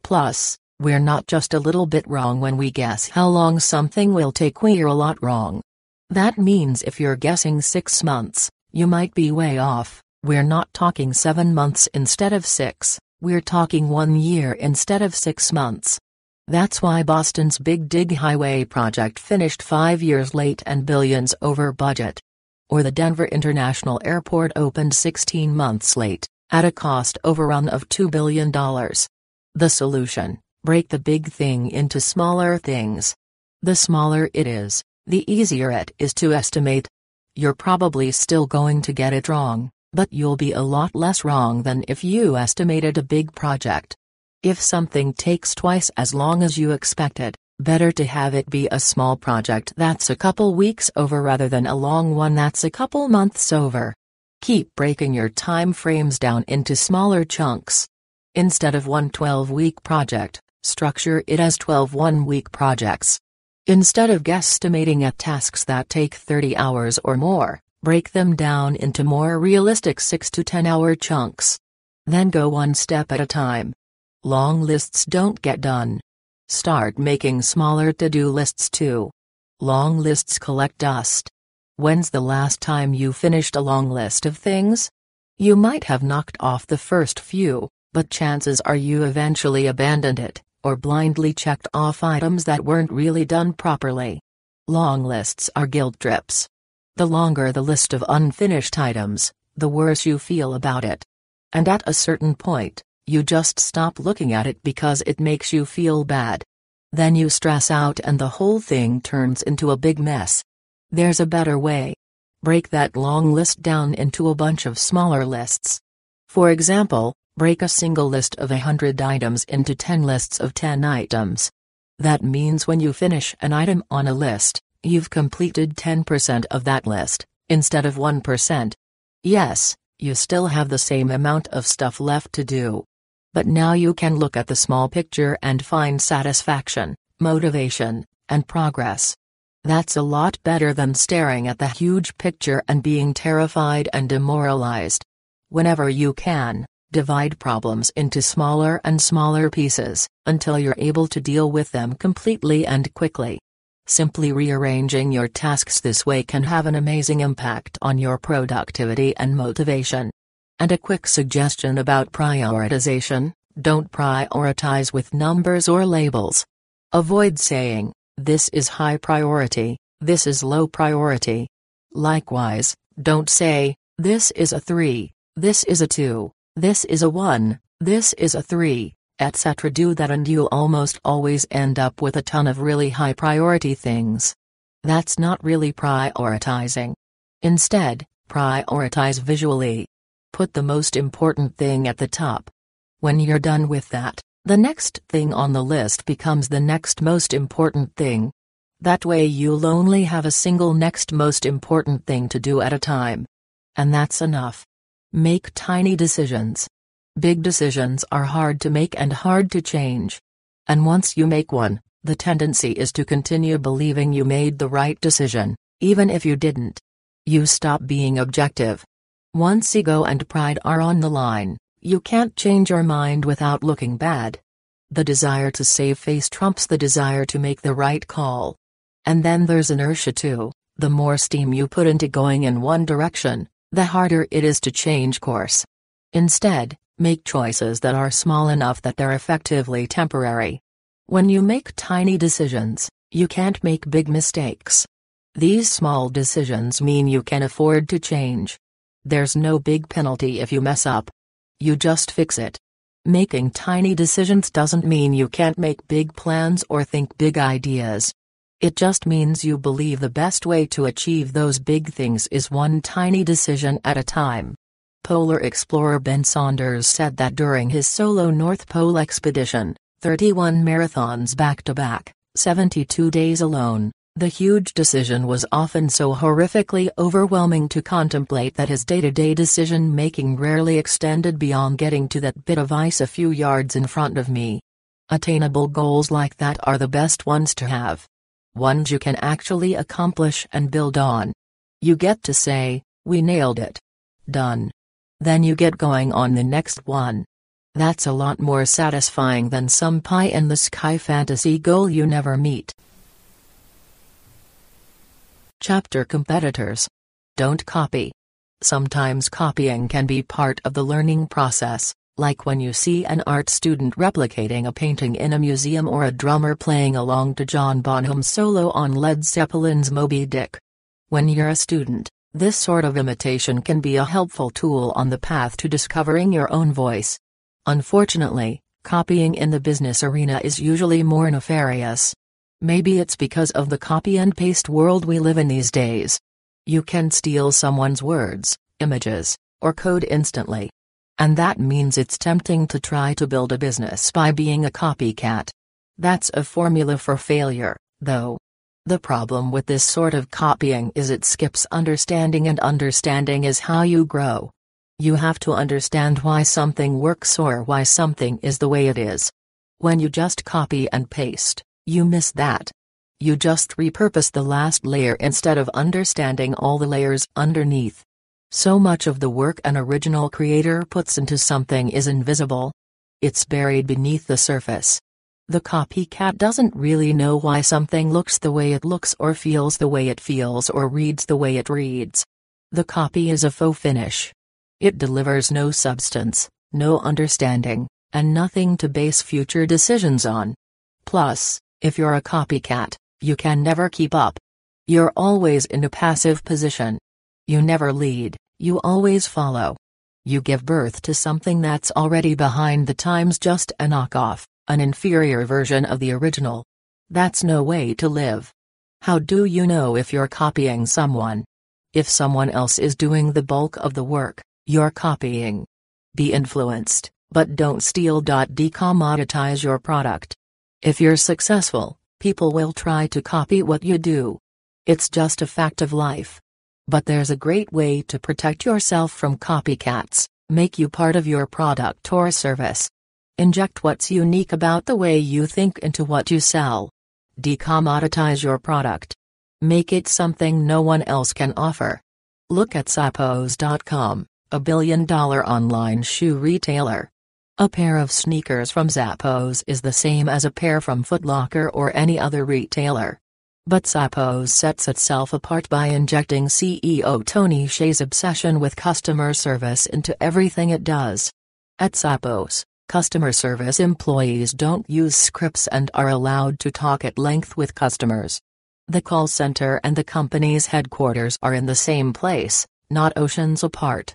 Plus, we're not just a little bit wrong when we guess how long something will take we're a lot wrong. That means if you're guessing six months, you might be way off, we're not talking seven months instead of six, we're talking one year instead of six months. That's why Boston's Big Dig Highway project finished five years late and billions over budget or the Denver International Airport opened 16 months late, at a cost overrun of $2 billion. The solution break the big thing into smaller things. The smaller it is, the easier it is to estimate. You're probably still going to get it wrong, but you'll be a lot less wrong than if you estimated a big project. If something takes twice as long as you expected, Better to have it be a small project that's a couple weeks over rather than a long one that's a couple months over. Keep breaking your time frames down into smaller chunks. Instead of one 12 week project, structure it as 12 one week projects. Instead of guesstimating at tasks that take 30 hours or more, break them down into more realistic 6 to 10 hour chunks. Then go one step at a time. Long lists don't get done. Start making smaller to do lists too. Long lists collect dust. When's the last time you finished a long list of things? You might have knocked off the first few, but chances are you eventually abandoned it or blindly checked off items that weren't really done properly. Long lists are guilt trips. The longer the list of unfinished items, the worse you feel about it. And at a certain point, you just stop looking at it because it makes you feel bad. Then you stress out and the whole thing turns into a big mess. There's a better way. Break that long list down into a bunch of smaller lists. For example, Break a single list of a hundred items into 10 lists of 10 items. That means when you finish an item on a list, you've completed 10% of that list, instead of 1%. Yes, you still have the same amount of stuff left to do. But now you can look at the small picture and find satisfaction, motivation, and progress. That's a lot better than staring at the huge picture and being terrified and demoralized. Whenever you can, Divide problems into smaller and smaller pieces, until you're able to deal with them completely and quickly. Simply rearranging your tasks this way can have an amazing impact on your productivity and motivation. And a quick suggestion about prioritization don't prioritize with numbers or labels. Avoid saying, this is high priority, this is low priority. Likewise, don't say, this is a 3, this is a 2, this is a 1, this is a 3, etc. Do that and you'll almost always end up with a ton of really high priority things. That's not really prioritizing. Instead, prioritize visually. Put the most important thing at the top. When you're done with that, the next thing on the list becomes the next most important thing. That way you'll only have a single next most important thing to do at a time. And that's enough. Make tiny decisions. Big decisions are hard to make and hard to change. And once you make one, the tendency is to continue believing you made the right decision, even if you didn't. You stop being objective. Once ego and pride are on the line, you can't change your mind without looking bad. The desire to save face trumps the desire to make the right call. And then there's inertia too, the more steam you put into going in one direction, the harder it is to change course. Instead, make choices that are small enough that they're effectively temporary. When you make tiny decisions, you can't make big mistakes. These small decisions mean you can afford to change. There's no big penalty if you mess up. You just fix it. Making tiny decisions doesn't mean you can't make big plans or think big ideas. It just means you believe the best way to achieve those big things is one tiny decision at a time. Polar explorer Ben Saunders said that during his solo North Pole expedition, 31 marathons back to back, 72 days alone, the huge decision was often so horrifically overwhelming to contemplate that his day to day decision making rarely extended beyond getting to that bit of ice a few yards in front of me. Attainable goals like that are the best ones to have ones you can actually accomplish and build on. You get to say, we nailed it. Done. Then you get going on the next one. That's a lot more satisfying than some pie in the sky fantasy goal you never meet. Chapter Competitors Don't copy. Sometimes copying can be part of the learning process like when you see an art student replicating a painting in a museum or a drummer playing along to John Bonham's solo on Led Zeppelin's Moby Dick. When you're a student, this sort of imitation can be a helpful tool on the path to discovering your own voice. Unfortunately, copying in the business arena is usually more nefarious. Maybe it's because of the copy and paste world we live in these days. You can steal someone's words, images, or code instantly. And that means it's tempting to try to build a business by being a copycat. That's a formula for failure, though. The problem with this sort of copying is it skips understanding, and understanding is how you grow. You have to understand why something works or why something is the way it is. When you just copy and paste, you miss that. You just repurpose the last layer instead of understanding all the layers underneath. So much of the work an original creator puts into something is invisible. It's buried beneath the surface. The copycat doesn't really know why something looks the way it looks or feels the way it feels or reads the way it reads. The copy is a faux finish. It delivers no substance, no understanding, and nothing to base future decisions on. Plus, if you're a copycat, you can never keep up. You're always in a passive position. You never lead, you always follow. You give birth to something that's already behind the times, just a knockoff, an inferior version of the original. That's no way to live. How do you know if you're copying someone? If someone else is doing the bulk of the work, you're copying. Be influenced, but don't steal. Decommoditize your product. If you're successful, people will try to copy what you do. It's just a fact of life. But there's a great way to protect yourself from copycats, make you part of your product or service. Inject what's unique about the way you think into what you sell. Decommoditize your product. Make it something no one else can offer. Look at Zappos.com, a billion dollar online shoe retailer. A pair of sneakers from Zappos is the same as a pair from Footlocker or any other retailer. But Zappos sets itself apart by injecting CEO Tony Hsieh's obsession with customer service into everything it does. At Zappos, customer service employees don't use scripts and are allowed to talk at length with customers. The call center and the company's headquarters are in the same place, not oceans apart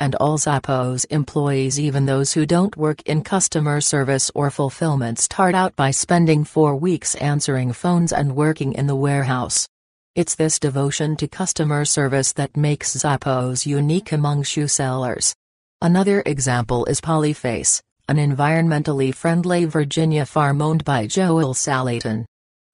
and all Zappos employees even those who don't work in customer service or fulfillment start out by spending four weeks answering phones and working in the warehouse. It's this devotion to customer service that makes Zappos unique among shoe sellers. Another example is Polyface, an environmentally friendly Virginia farm owned by Joel Salatin.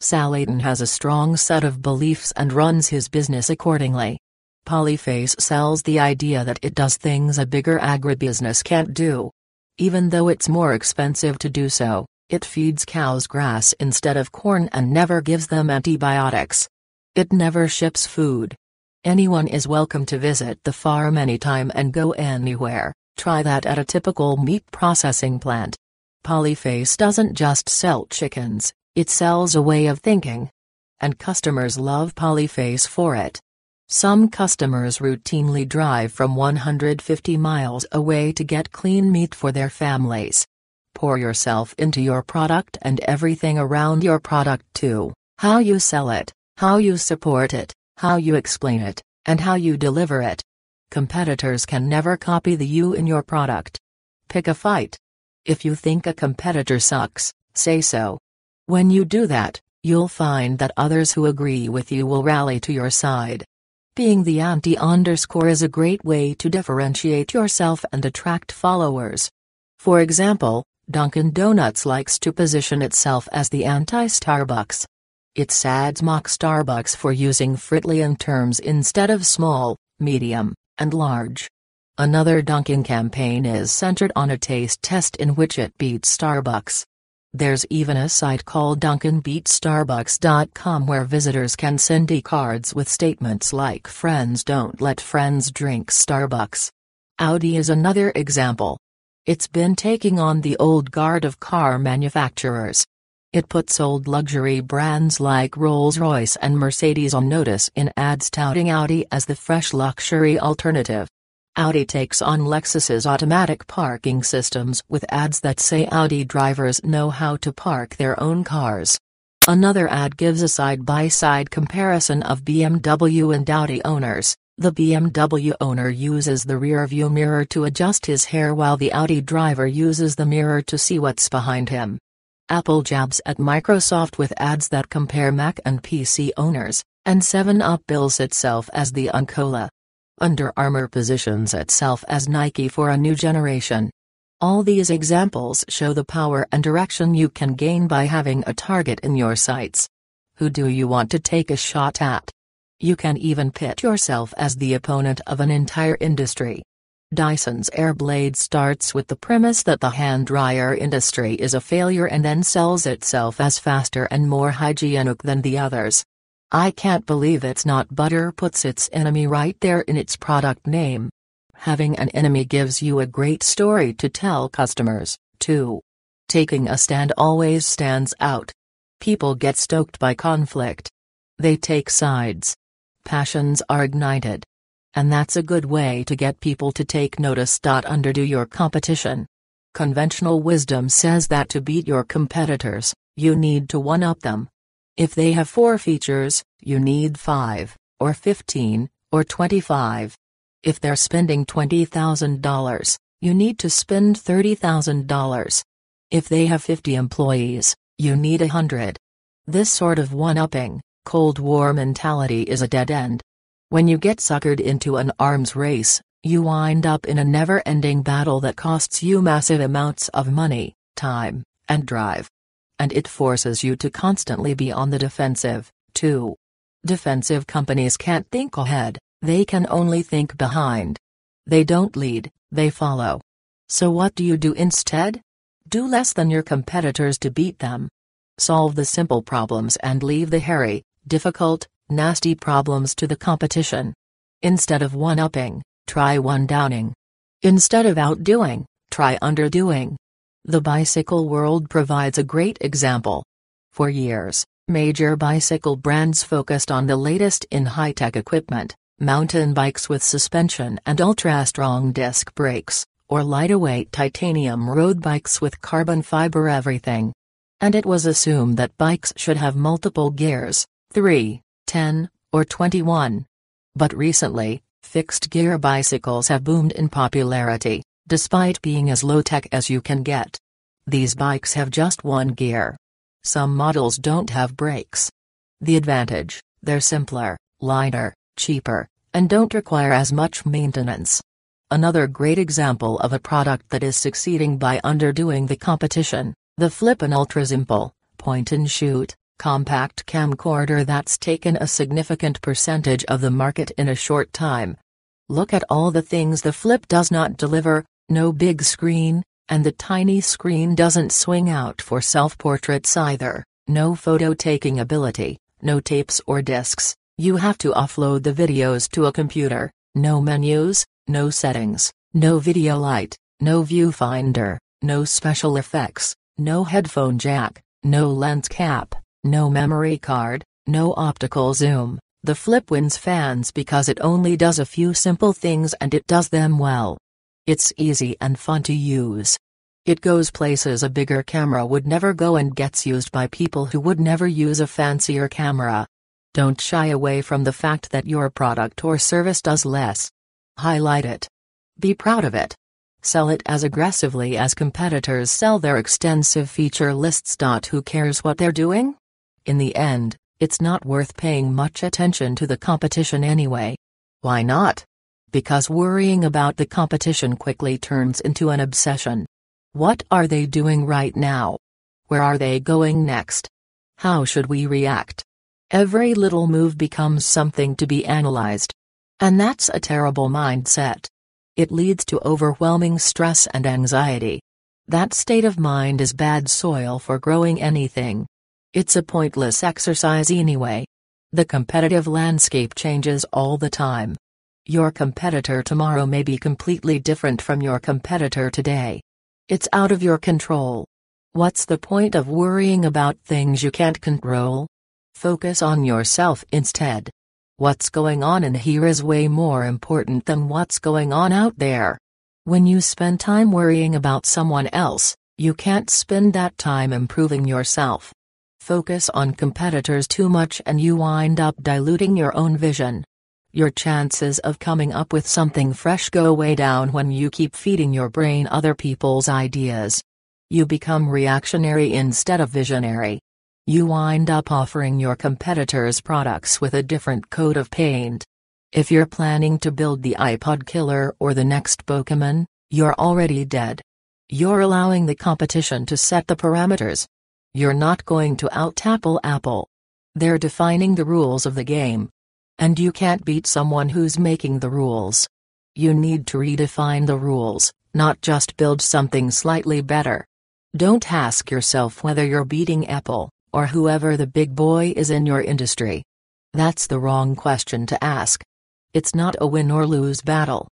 Salatin has a strong set of beliefs and runs his business accordingly. Polyface sells the idea that it does things a bigger agribusiness can't do. Even though it's more expensive to do so, it feeds cows grass instead of corn and never gives them antibiotics. It never ships food. Anyone is welcome to visit the farm anytime and go anywhere, try that at a typical meat processing plant. Polyface doesn't just sell chickens, it sells a way of thinking. And customers love Polyface for it. Some customers routinely drive from 150 miles away to get clean meat for their families. Pour yourself into your product and everything around your product too how you sell it, how you support it, how you explain it, and how you deliver it. Competitors can never copy the you in your product. Pick a fight. If you think a competitor sucks, say so. When you do that, you'll find that others who agree with you will rally to your side. Being the anti underscore is a great way to differentiate yourself and attract followers. For example, Dunkin' Donuts likes to position itself as the anti Starbucks. It sads mock Starbucks for using Freudian terms instead of small, medium, and large. Another Dunkin' campaign is centered on a taste test in which it beats Starbucks. There's even a site called DunkinBeatStarbucks.com where visitors can send e-cards with statements like friends don't let friends drink Starbucks. Audi is another example. It's been taking on the old guard of car manufacturers. It puts old luxury brands like Rolls-Royce and Mercedes on notice in ads touting Audi as the fresh luxury alternative. Audi takes on Lexus's automatic parking systems with ads that say Audi drivers know how to park their own cars. Another ad gives a side-by-side comparison of BMW and Audi owners. The BMW owner uses the rear-view mirror to adjust his hair while the Audi driver uses the mirror to see what's behind him. Apple jabs at Microsoft with ads that compare Mac and PC owners, and 7-Up bills itself as the Uncola. Under Armour positions itself as Nike for a new generation. All these examples show the power and direction you can gain by having a target in your sights. Who do you want to take a shot at? You can even pit yourself as the opponent of an entire industry. Dyson's Airblade starts with the premise that the hand dryer industry is a failure and then sells itself as faster and more hygienic than the others. I can't believe it's not butter puts its enemy right there in its product name. Having an enemy gives you a great story to tell customers, too. Taking a stand always stands out. People get stoked by conflict. They take sides. Passions are ignited. And that's a good way to get people to take notice. Underdo your competition. Conventional wisdom says that to beat your competitors, you need to one up them. If they have four features, you need five, or 15, or 25. If they're spending $20,000, you need to spend $30,000. If they have 50 employees, you need a hundred. This sort of one upping, Cold War mentality is a dead end. When you get suckered into an arms race, you wind up in a never ending battle that costs you massive amounts of money, time, and drive. And it forces you to constantly be on the defensive, too. Defensive companies can't think ahead, they can only think behind. They don't lead, they follow. So what do you do instead? Do less than your competitors to beat them. Solve the simple problems and leave the hairy, difficult, nasty problems to the competition. Instead of one-upping, try one-downing. Instead of outdoing, try underdoing. The bicycle world provides a great example. For years, major bicycle brands focused on the latest in high-tech equipment, mountain bikes with suspension and ultra-strong disc brakes, or lighter-weight titanium road bikes with carbon fiber everything. And it was assumed that bikes should have multiple gears, 3, 10, or 21. But recently, fixed gear bicycles have boomed in popularity, despite being as low tech as you can get. These bikes have just one gear. Some models don't have brakes. The advantage they're simpler, lighter, cheaper, and don't require as much maintenance. Another great example of a product that is succeeding by underdoing the competition, the Flippen Ultra Simple, point and shoot, compact camcorder that's taken a significant percentage of the market in a short time. Look at all the things the Flip does not deliver, no big screen, and the tiny screen doesn't swing out for self-portraits either, no photo-taking ability, no tapes or discs, you have to offload the videos to a computer, no menus, no settings, no video light, no viewfinder, no special effects, no headphone jack, no lens cap, no memory card, no optical zoom. The flip wins fans because it only does a few simple things and it does them well. It's easy and fun to use. It goes places a bigger camera would never go and gets used by people who would never use a fancier camera. Don't shy away from the fact that your product or service does less. Highlight it. Be proud of it. Sell it as aggressively as competitors sell their extensive feature lists. Who cares what they're doing? In the end, it's not worth paying much attention to the competition anyway. Why not? Because worrying about the competition quickly turns into an obsession. What are they doing right now? Where are they going next? How should we react? Every little move becomes something to be analyzed. And that's a terrible mindset. It leads to overwhelming stress and anxiety. That state of mind is bad soil for growing anything. It's a pointless exercise anyway. The competitive landscape changes all the time. Your competitor tomorrow may be completely different from your competitor today. It's out of your control. What's the point of worrying about things you can't control? Focus on yourself instead. What's going on in here is way more important than what's going on out there. When you spend time worrying about someone else, you can't spend that time improving yourself focus on competitors too much and you wind up diluting your own vision. Your chances of coming up with something fresh go way down when you keep feeding your brain other people's ideas. You become reactionary instead of visionary. You wind up offering your competitors products with a different coat of paint. If you're planning to build the iPod killer or the next Pokemon, you're already dead. You're allowing the competition to set the parameters. You're not going to out-Apple Apple. They're defining the rules of the game. And you can't beat someone who's making the rules. You need to redefine the rules, not just build something slightly better. Don't ask yourself whether you're beating Apple, or whoever the big boy is in your industry. That's the wrong question to ask. It's not a win or lose battle.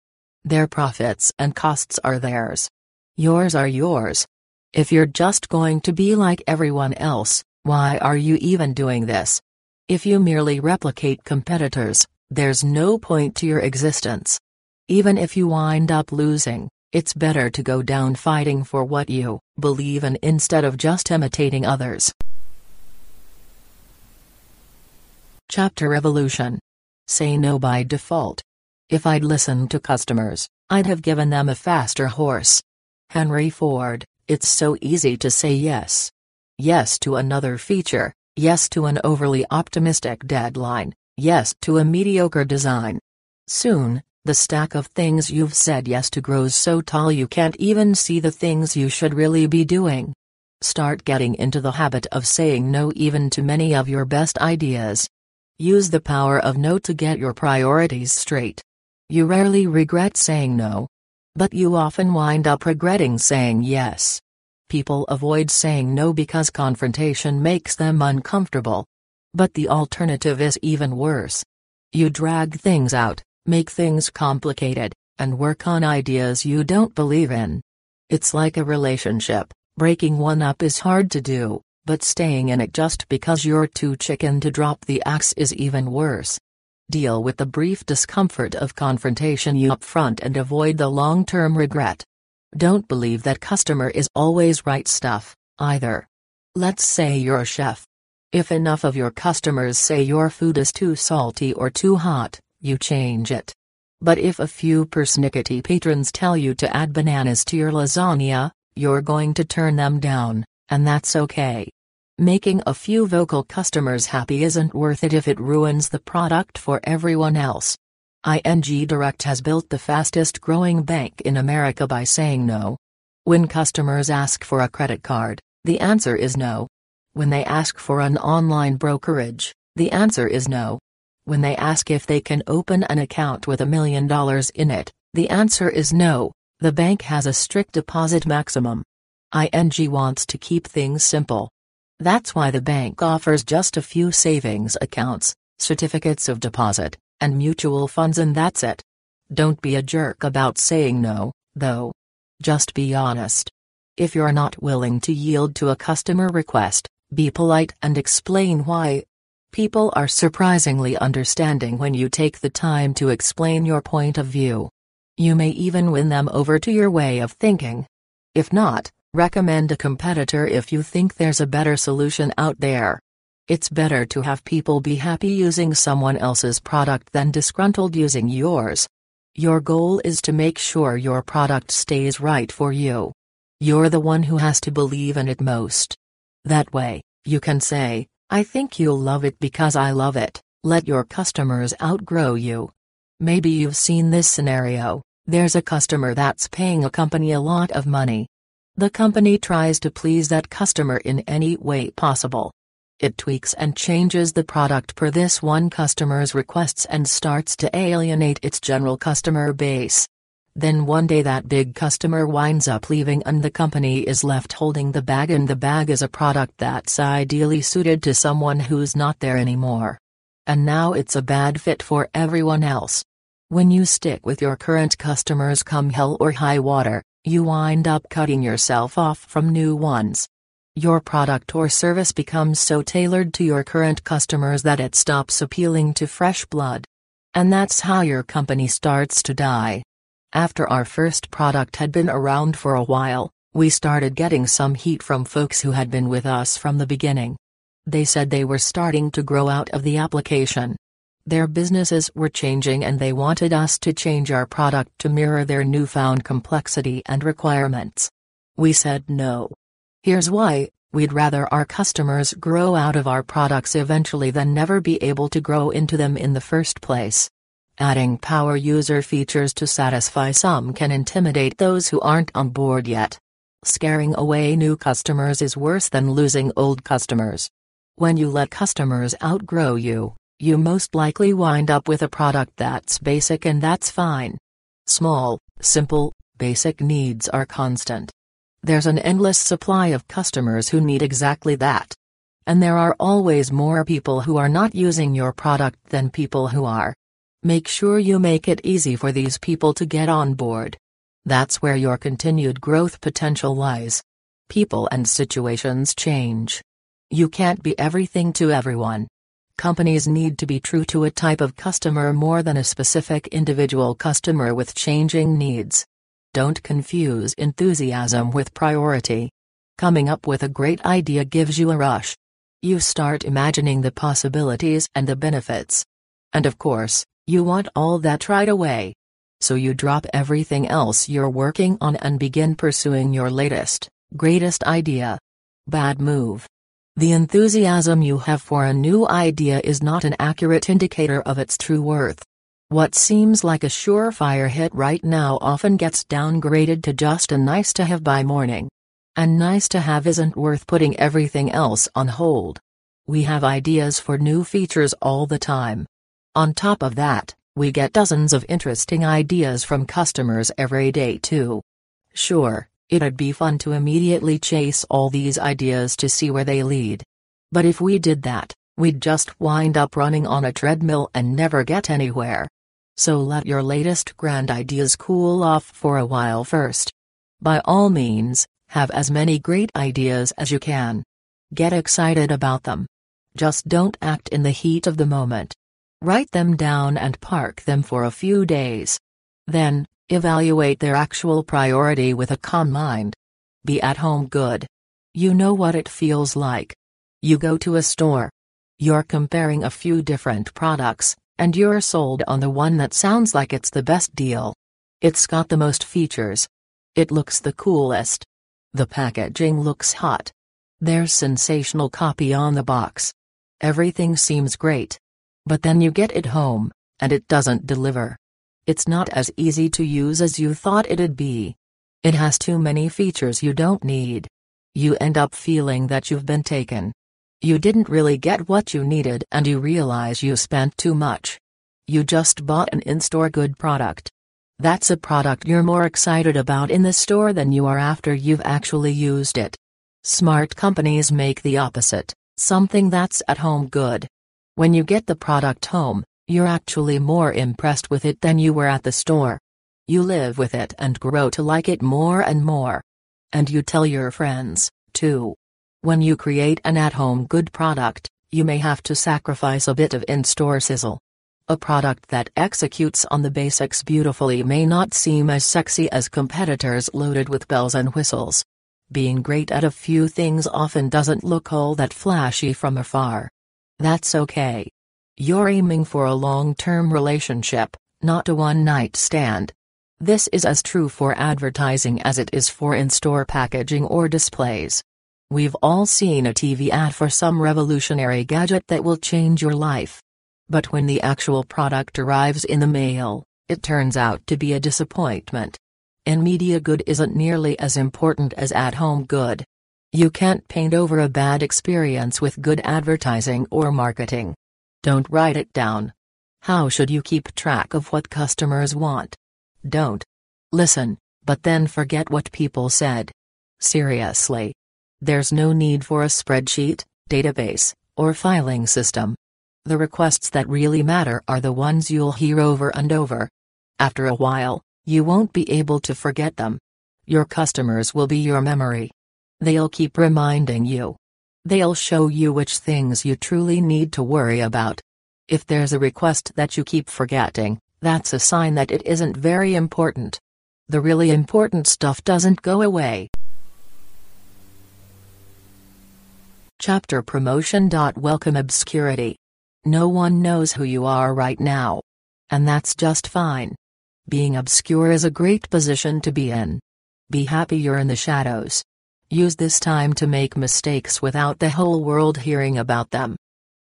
Their profits and costs are theirs. Yours are yours. If you're just going to be like everyone else, why are you even doing this? If you merely replicate competitors, there's no point to your existence. Even if you wind up losing, it's better to go down fighting for what you believe in instead of just imitating others. Chapter Evolution Say no by default. If I'd listened to customers, I'd have given them a faster horse. Henry Ford, it's so easy to say yes. Yes to another feature, yes to an overly optimistic deadline, yes to a mediocre design. Soon, the stack of things you've said yes to grows so tall you can't even see the things you should really be doing. Start getting into the habit of saying no even to many of your best ideas. Use the power of no to get your priorities straight. You rarely regret saying no. But you often wind up regretting saying yes. People avoid saying no because confrontation makes them uncomfortable. But the alternative is even worse. You drag things out, make things complicated, and work on ideas you don't believe in. It's like a relationship, breaking one up is hard to do, but staying in it just because you're too chicken to drop the axe is even worse. Deal with the brief discomfort of confrontation you upfront and avoid the long-term regret. Don't believe that customer is always right stuff, either. Let's say you're a chef. If enough of your customers say your food is too salty or too hot, you change it. But if a few persnickety patrons tell you to add bananas to your lasagna, you're going to turn them down, and that's okay. Making a few vocal customers happy isn't worth it if it ruins the product for everyone else. ING Direct has built the fastest growing bank in America by saying no. When customers ask for a credit card, the answer is no. When they ask for an online brokerage, the answer is no. When they ask if they can open an account with a million dollars in it, the answer is no. The bank has a strict deposit maximum. ING wants to keep things simple. That's why the bank offers just a few savings accounts, certificates of deposit, and mutual funds, and that's it. Don't be a jerk about saying no, though. Just be honest. If you're not willing to yield to a customer request, be polite and explain why. People are surprisingly understanding when you take the time to explain your point of view. You may even win them over to your way of thinking. If not, recommend a competitor if you think there's a better solution out there. It's better to have people be happy using someone else's product than disgruntled using yours. Your goal is to make sure your product stays right for you. You're the one who has to believe in it most. That way, you can say, I think you'll love it because I love it. Let your customers outgrow you. Maybe you've seen this scenario there's a customer that's paying a company a lot of money. The company tries to please that customer in any way possible. It tweaks and changes the product per this one customer's requests and starts to alienate its general customer base. Then one day that big customer winds up leaving and the company is left holding the bag and the bag is a product that's ideally suited to someone who's not there anymore. And now it's a bad fit for everyone else. When you stick with your current customers come hell or high water, you wind up cutting yourself off from new ones. Your product or service becomes so tailored to your current customers that it stops appealing to fresh blood. And that's how your company starts to die. After our first product had been around for a while, we started getting some heat from folks who had been with us from the beginning. They said they were starting to grow out of the application. Their businesses were changing and they wanted us to change our product to mirror their newfound complexity and requirements. We said no. Here's why we'd rather our customers grow out of our products eventually than never be able to grow into them in the first place. Adding power user features to satisfy some can intimidate those who aren't on board yet. Scaring away new customers is worse than losing old customers. When you let customers outgrow you, you most likely wind up with a product that's basic and that's fine. Small, simple, basic needs are constant. There's an endless supply of customers who need exactly that. And there are always more people who are not using your product than people who are. Make sure you make it easy for these people to get on board. That's where your continued growth potential lies. People and situations change. You can't be everything to everyone. Companies need to be true to a type of customer more than a specific individual customer with changing needs. Don't confuse enthusiasm with priority. Coming up with a great idea gives you a rush. You start imagining the possibilities and the benefits. And of course, you want all that right away. So you drop everything else you're working on and begin pursuing your latest, greatest idea. Bad move. The enthusiasm you have for a new idea is not an accurate indicator of its true worth. What seems like a surefire hit right now often gets downgraded to just a nice to have by morning. And nice to have isn't worth putting everything else on hold. We have ideas for new features all the time. On top of that, we get dozens of interesting ideas from customers every day too. Sure, it'd be fun to immediately chase all these ideas to see where they lead. But if we did that, we'd just wind up running on a treadmill and never get anywhere. So let your latest grand ideas cool off for a while first. By all means, have as many great ideas as you can. Get excited about them. Just don't act in the heat of the moment. Write them down and park them for a few days. Then, evaluate their actual priority with a calm mind. Be at home good. You know what it feels like. You go to a store. You're comparing a few different products, and you're sold on the one that sounds like it's the best deal. It's got the most features. It looks the coolest. The packaging looks hot. There's sensational copy on the box. Everything seems great. But then you get it home, and it doesn't deliver. It's not as easy to use as you thought it'd be. It has too many features you don't need. You end up feeling that you've been taken. You didn't really get what you needed and you realize you spent too much. You just bought an in-store good product. That's a product you're more excited about in the store than you are after you've actually used it. Smart companies make the opposite, something that's at home good. When you get the product home, you're actually more impressed with it than you were at the store. You live with it and grow to like it more and more. And you tell your friends, too. When you create an at home good product, you may have to sacrifice a bit of in store sizzle. A product that executes on the basics beautifully may not seem as sexy as competitors loaded with bells and whistles. Being great at a few things often doesn't look all that flashy from afar. That's okay. You're aiming for a long term relationship, not a one night stand. This is as true for advertising as it is for in store packaging or displays. We've all seen a TV ad for some revolutionary gadget that will change your life. But when the actual product arrives in the mail, it turns out to be a disappointment. And media good isn't nearly as important as at home good. You can't paint over a bad experience with good advertising or marketing. Don't write it down. How should you keep track of what customers want? Don't. Listen, but then forget what people said. Seriously. There's no need for a spreadsheet, database, or filing system. The requests that really matter are the ones you'll hear over and over. After a while, you won't be able to forget them. Your customers will be your memory. They'll keep reminding you. They'll show you which things you truly need to worry about. If there's a request that you keep forgetting, that's a sign that it isn't very important. The really important stuff doesn't go away. Chapter Promotion. Welcome Obscurity. No one knows who you are right now. And that's just fine. Being obscure is a great position to be in. Be happy you're in the shadows. Use this time to make mistakes without the whole world hearing about them.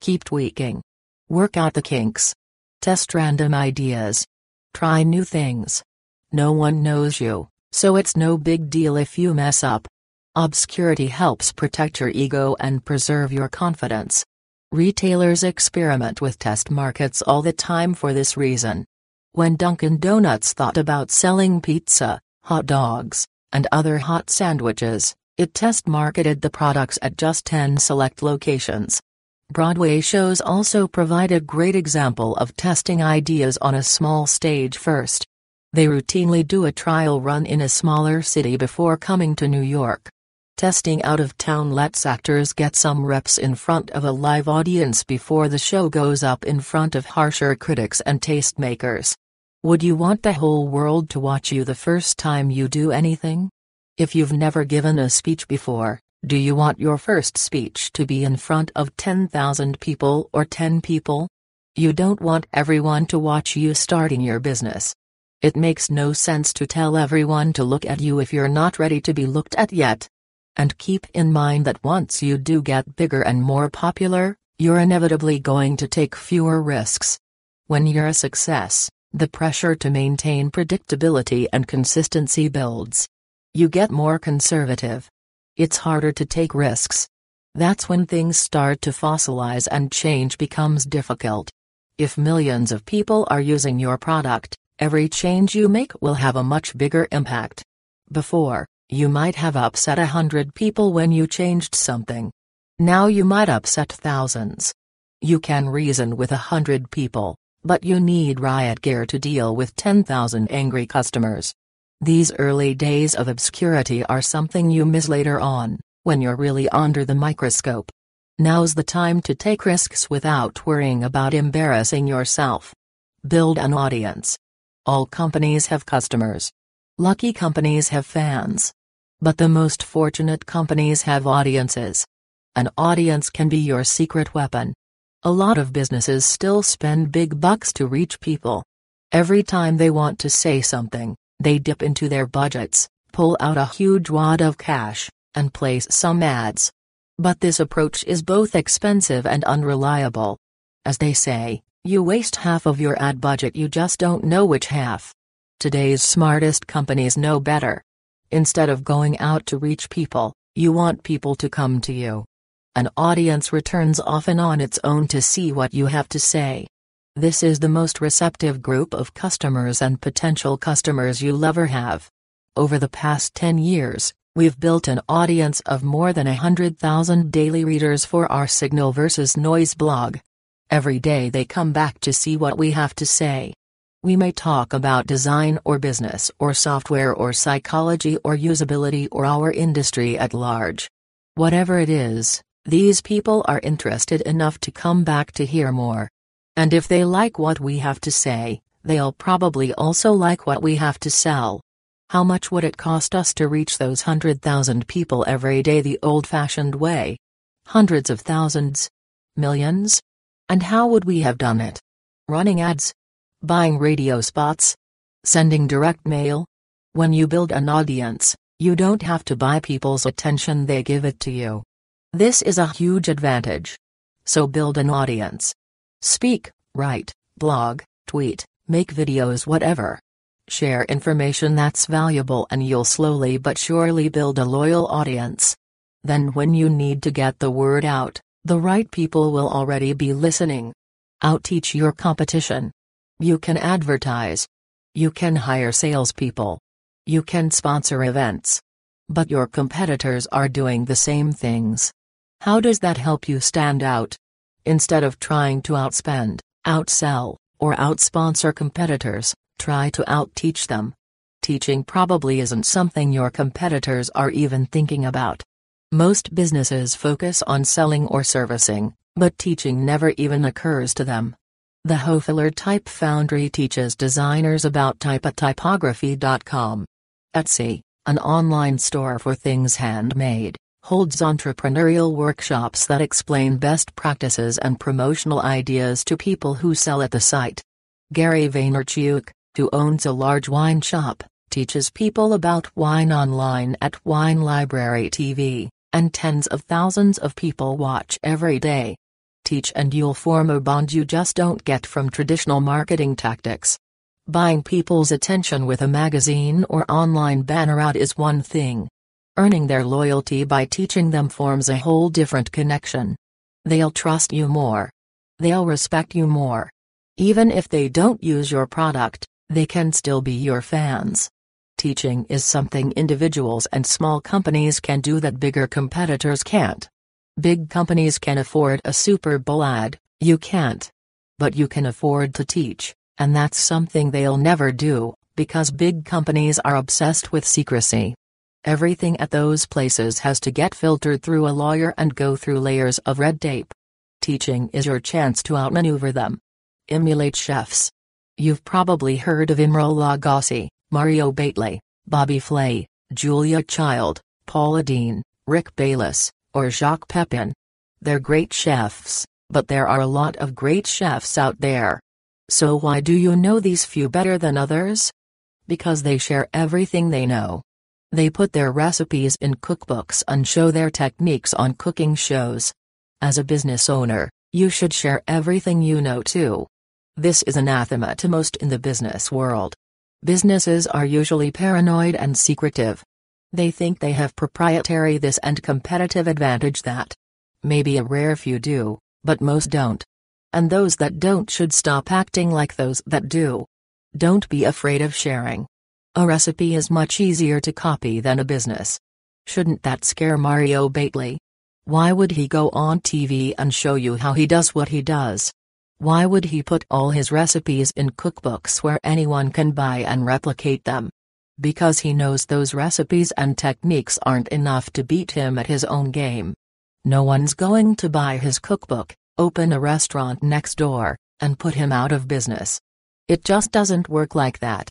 Keep tweaking. Work out the kinks. Test random ideas. Try new things. No one knows you, so it's no big deal if you mess up. Obscurity helps protect your ego and preserve your confidence. Retailers experiment with test markets all the time for this reason. When Dunkin' Donuts thought about selling pizza, hot dogs, and other hot sandwiches, it test marketed the products at just 10 select locations. Broadway shows also provide a great example of testing ideas on a small stage first. They routinely do a trial run in a smaller city before coming to New York. Testing out of town lets actors get some reps in front of a live audience before the show goes up in front of harsher critics and tastemakers. Would you want the whole world to watch you the first time you do anything? If you've never given a speech before, do you want your first speech to be in front of 10,000 people or 10 people? You don't want everyone to watch you starting your business. It makes no sense to tell everyone to look at you if you're not ready to be looked at yet. And keep in mind that once you do get bigger and more popular, you're inevitably going to take fewer risks. When you're a success, the pressure to maintain predictability and consistency builds. You get more conservative. It's harder to take risks. That's when things start to fossilize and change becomes difficult. If millions of people are using your product, every change you make will have a much bigger impact. Before, you might have upset a hundred people when you changed something. Now you might upset thousands. You can reason with a hundred people, but you need riot gear to deal with 10,000 angry customers. These early days of obscurity are something you miss later on, when you're really under the microscope. Now's the time to take risks without worrying about embarrassing yourself. Build an audience. All companies have customers. Lucky companies have fans. But the most fortunate companies have audiences. An audience can be your secret weapon. A lot of businesses still spend big bucks to reach people. Every time they want to say something, they dip into their budgets, pull out a huge wad of cash, and place some ads. But this approach is both expensive and unreliable. As they say, you waste half of your ad budget, you just don't know which half. Today's smartest companies know better. Instead of going out to reach people, you want people to come to you. An audience returns often on its own to see what you have to say. This is the most receptive group of customers and potential customers you'll ever have. Over the past 10 years, we've built an audience of more than 100,000 daily readers for our Signal versus Noise blog. Every day they come back to see what we have to say. We may talk about design or business or software or psychology or usability or our industry at large. Whatever it is, these people are interested enough to come back to hear more. And if they like what we have to say, they'll probably also like what we have to sell. How much would it cost us to reach those hundred thousand people every day the old fashioned way? Hundreds of thousands? Millions? And how would we have done it? Running ads? Buying radio spots? Sending direct mail? When you build an audience, you don't have to buy people's attention, they give it to you. This is a huge advantage. So build an audience. Speak, write, blog, tweet, make videos, whatever. Share information that's valuable, and you'll slowly but surely build a loyal audience. Then, when you need to get the word out, the right people will already be listening. Outteach your competition. You can advertise. You can hire salespeople. You can sponsor events. But your competitors are doing the same things. How does that help you stand out? Instead of trying to outspend, outsell, or outsponsor competitors, try to outteach them. Teaching probably isn't something your competitors are even thinking about. Most businesses focus on selling or servicing, but teaching never even occurs to them. The Hoefler Type Foundry teaches designers about type at typography.com. Etsy, an online store for things handmade, holds entrepreneurial workshops that explain best practices and promotional ideas to people who sell at the site. Gary Vaynerchuk, who owns a large wine shop, teaches people about wine online at Wine Library TV, and tens of thousands of people watch every day teach and you'll form a bond you just don't get from traditional marketing tactics. Buying people's attention with a magazine or online banner ad is one thing. Earning their loyalty by teaching them forms a whole different connection. They'll trust you more. They'll respect you more. Even if they don't use your product, they can still be your fans. Teaching is something individuals and small companies can do that bigger competitors can't. Big companies can afford a Super Bowl ad, you can't. But you can afford to teach, and that's something they'll never do, because big companies are obsessed with secrecy. Everything at those places has to get filtered through a lawyer and go through layers of red tape. Teaching is your chance to outmaneuver them. Emulate chefs. You've probably heard of Emeril Lagasse, Mario Batali, Bobby Flay, Julia Child, Paula Deen, Rick Bayless, or Jacques Pepin. They're great chefs, but there are a lot of great chefs out there. So why do you know these few better than others? Because they share everything they know. They put their recipes in cookbooks and show their techniques on cooking shows. As a business owner, you should share everything you know too. This is anathema to most in the business world. Businesses are usually paranoid and secretive. They think they have proprietary this and competitive advantage that. Maybe a rare few do, but most don't. And those that don't should stop acting like those that do. Don't be afraid of sharing. A recipe is much easier to copy than a business. Shouldn't that scare Mario Batali? Why would he go on TV and show you how he does what he does? Why would he put all his recipes in cookbooks where anyone can buy and replicate them? Because he knows those recipes and techniques aren't enough to beat him at his own game. No one's going to buy his cookbook, open a restaurant next door, and put him out of business. It just doesn't work like that.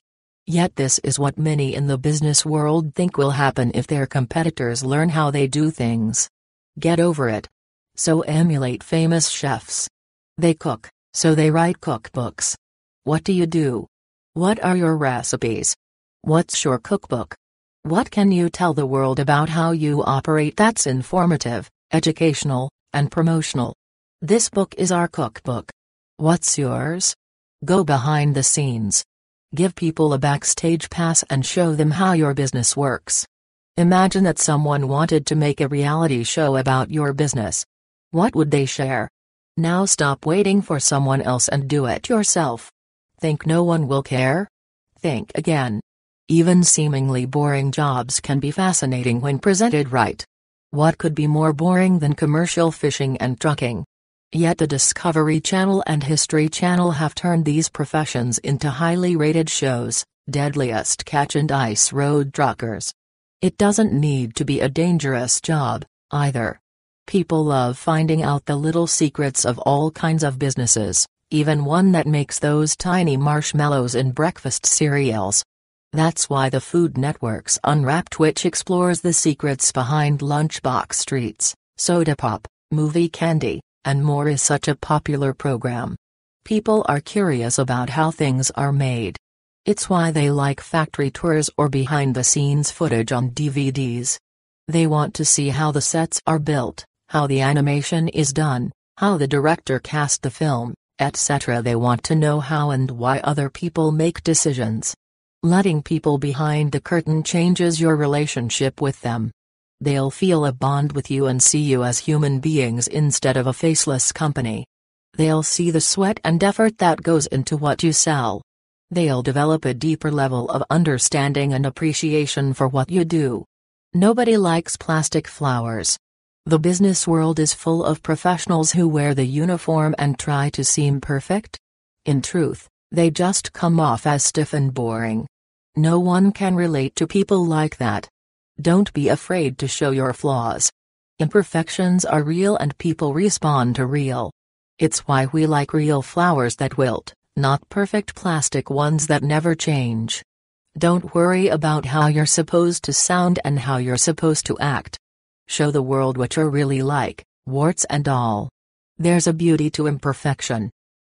Yet this is what many in the business world think will happen if their competitors learn how they do things. Get over it. So emulate famous chefs. They cook, so they write cookbooks. What do you do? What are your recipes? What's your cookbook? What can you tell the world about how you operate that's informative, educational, and promotional? This book is our cookbook. What's yours? Go behind the scenes. Give people a backstage pass and show them how your business works. Imagine that someone wanted to make a reality show about your business. What would they share? Now stop waiting for someone else and do it yourself. Think no one will care? Think again. Even seemingly boring jobs can be fascinating when presented right. What could be more boring than commercial fishing and trucking? Yet the Discovery Channel and History Channel have turned these professions into highly rated shows, Deadliest Catch and Ice Road Truckers. It doesn't need to be a dangerous job, either. People love finding out the little secrets of all kinds of businesses, even one that makes those tiny marshmallows in breakfast cereals. That's why the Food Network's Unwrapped which explores the secrets behind lunchbox treats, soda pop, movie candy, and more is such a popular program. People are curious about how things are made. It's why they like factory tours or behind the scenes footage on DVDs. They want to see how the sets are built, how the animation is done, how the director cast the film, etc. They want to know how and why other people make decisions. Letting people behind the curtain changes your relationship with them. They'll feel a bond with you and see you as human beings instead of a faceless company. They'll see the sweat and effort that goes into what you sell. They'll develop a deeper level of understanding and appreciation for what you do. Nobody likes plastic flowers. The business world is full of professionals who wear the uniform and try to seem perfect. In truth, they just come off as stiff and boring. No one can relate to people like that. Don't be afraid to show your flaws. Imperfections are real and people respond to real. It's why we like real flowers that wilt, not perfect plastic ones that never change. Don't worry about how you're supposed to sound and how you're supposed to act. Show the world what you're really like, warts and all. There's a beauty to imperfection.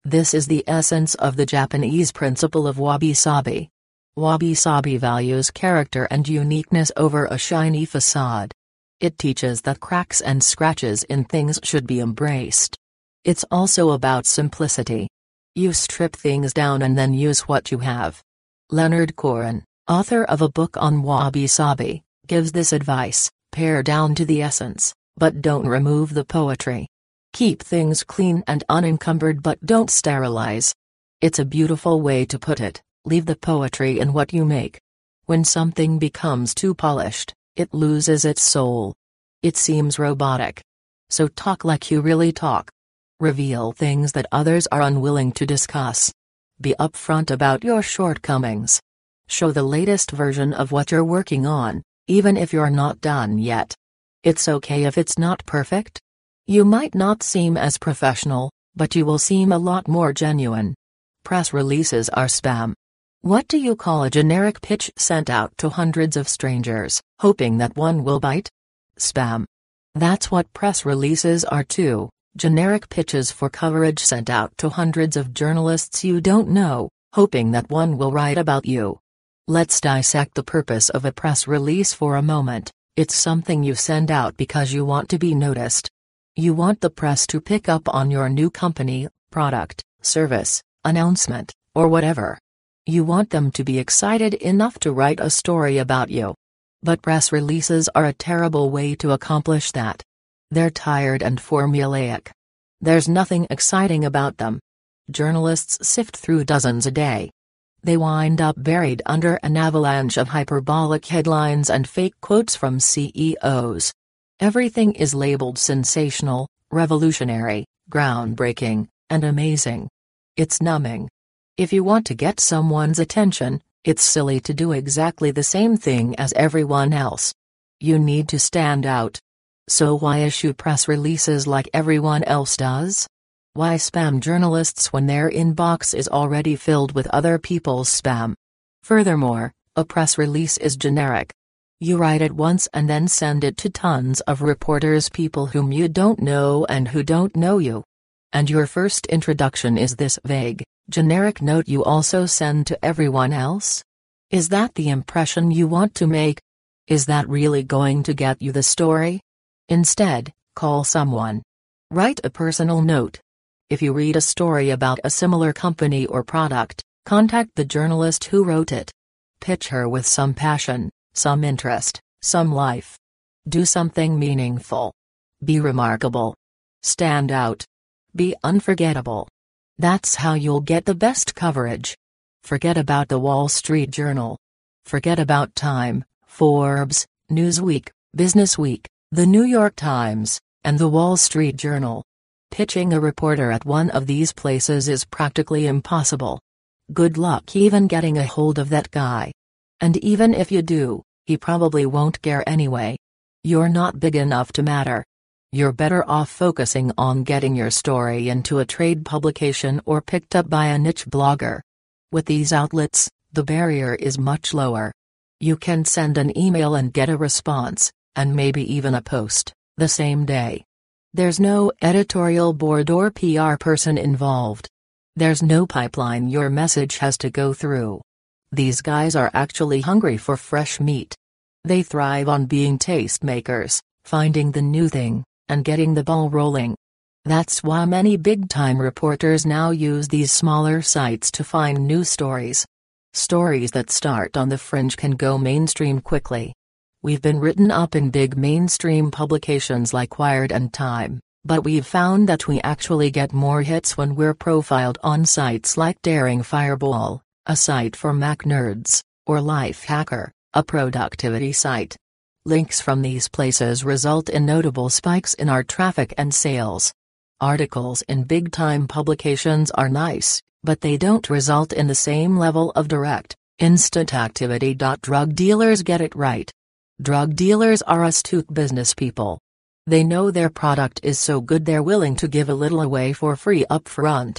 This is the essence of the Japanese principle of wabi sabi. Wabi Sabi values character and uniqueness over a shiny facade. It teaches that cracks and scratches in things should be embraced. It's also about simplicity. You strip things down and then use what you have. Leonard Koren, author of a book on Wabi Sabi, gives this advice pare down to the essence, but don't remove the poetry. Keep things clean and unencumbered, but don't sterilize. It's a beautiful way to put it leave the poetry in what you make. When something becomes too polished, it loses its soul. It seems robotic. So talk like you really talk. Reveal things that others are unwilling to discuss. Be upfront about your shortcomings. Show the latest version of what you're working on, even if you're not done yet. It's okay if it's not perfect. You might not seem as professional, but you will seem a lot more genuine. Press releases are spam. What do you call a generic pitch sent out to hundreds of strangers, hoping that one will bite? Spam. That's what press releases are too generic pitches for coverage sent out to hundreds of journalists you don't know, hoping that one will write about you. Let's dissect the purpose of a press release for a moment. It's something you send out because you want to be noticed. You want the press to pick up on your new company, product, service, announcement, or whatever. You want them to be excited enough to write a story about you. But press releases are a terrible way to accomplish that. They're tired and formulaic. There's nothing exciting about them. Journalists sift through dozens a day. They wind up buried under an avalanche of hyperbolic headlines and fake quotes from CEOs. Everything is labeled sensational, revolutionary, groundbreaking, and amazing. It's numbing. If you want to get someone's attention, it's silly to do exactly the same thing as everyone else. You need to stand out. So why issue press releases like everyone else does? Why spam journalists when their inbox is already filled with other people's spam? Furthermore, a press release is generic. You write it once and then send it to tons of reporters, people whom you don't know and who don't know you. And your first introduction is this vague generic note you also send to everyone else? Is that the impression you want to make? Is that really going to get you the story? Instead, call someone. Write a personal note. If you read a story about a similar company or product, contact the journalist who wrote it. Pitch her with some passion, some interest, some life. Do something meaningful. Be remarkable. Stand out. Be unforgettable. That's how you'll get the best coverage. Forget about the Wall Street Journal. Forget about Time, Forbes, Newsweek, Business Week, The New York Times, and the Wall Street Journal. Pitching a reporter at one of these places is practically impossible. Good luck even getting a hold of that guy. And even if you do, he probably won't care anyway. You're not big enough to matter. You're better off focusing on getting your story into a trade publication or picked up by a niche blogger. With these outlets, the barrier is much lower. You can send an email and get a response, and maybe even a post, the same day. There's no editorial board or PR person involved. There's no pipeline your message has to go through. These guys are actually hungry for fresh meat. They thrive on being tastemakers, finding the new thing, and getting the ball rolling. That's why many big time reporters now use these smaller sites to find new stories. Stories that start on the fringe can go mainstream quickly. We've been written up in big mainstream publications like Wired and Time, but we've found that we actually get more hits when we're profiled on sites like Daring Fireball, a site for Mac nerds, or Lifehacker, a productivity site. Links from these places result in notable spikes in our traffic and sales. Articles in big time publications are nice, but they don't result in the same level of direct, instant activity. Drug dealers get it right. Drug dealers are astute business people. They know their product is so good they're willing to give a little away for free upfront.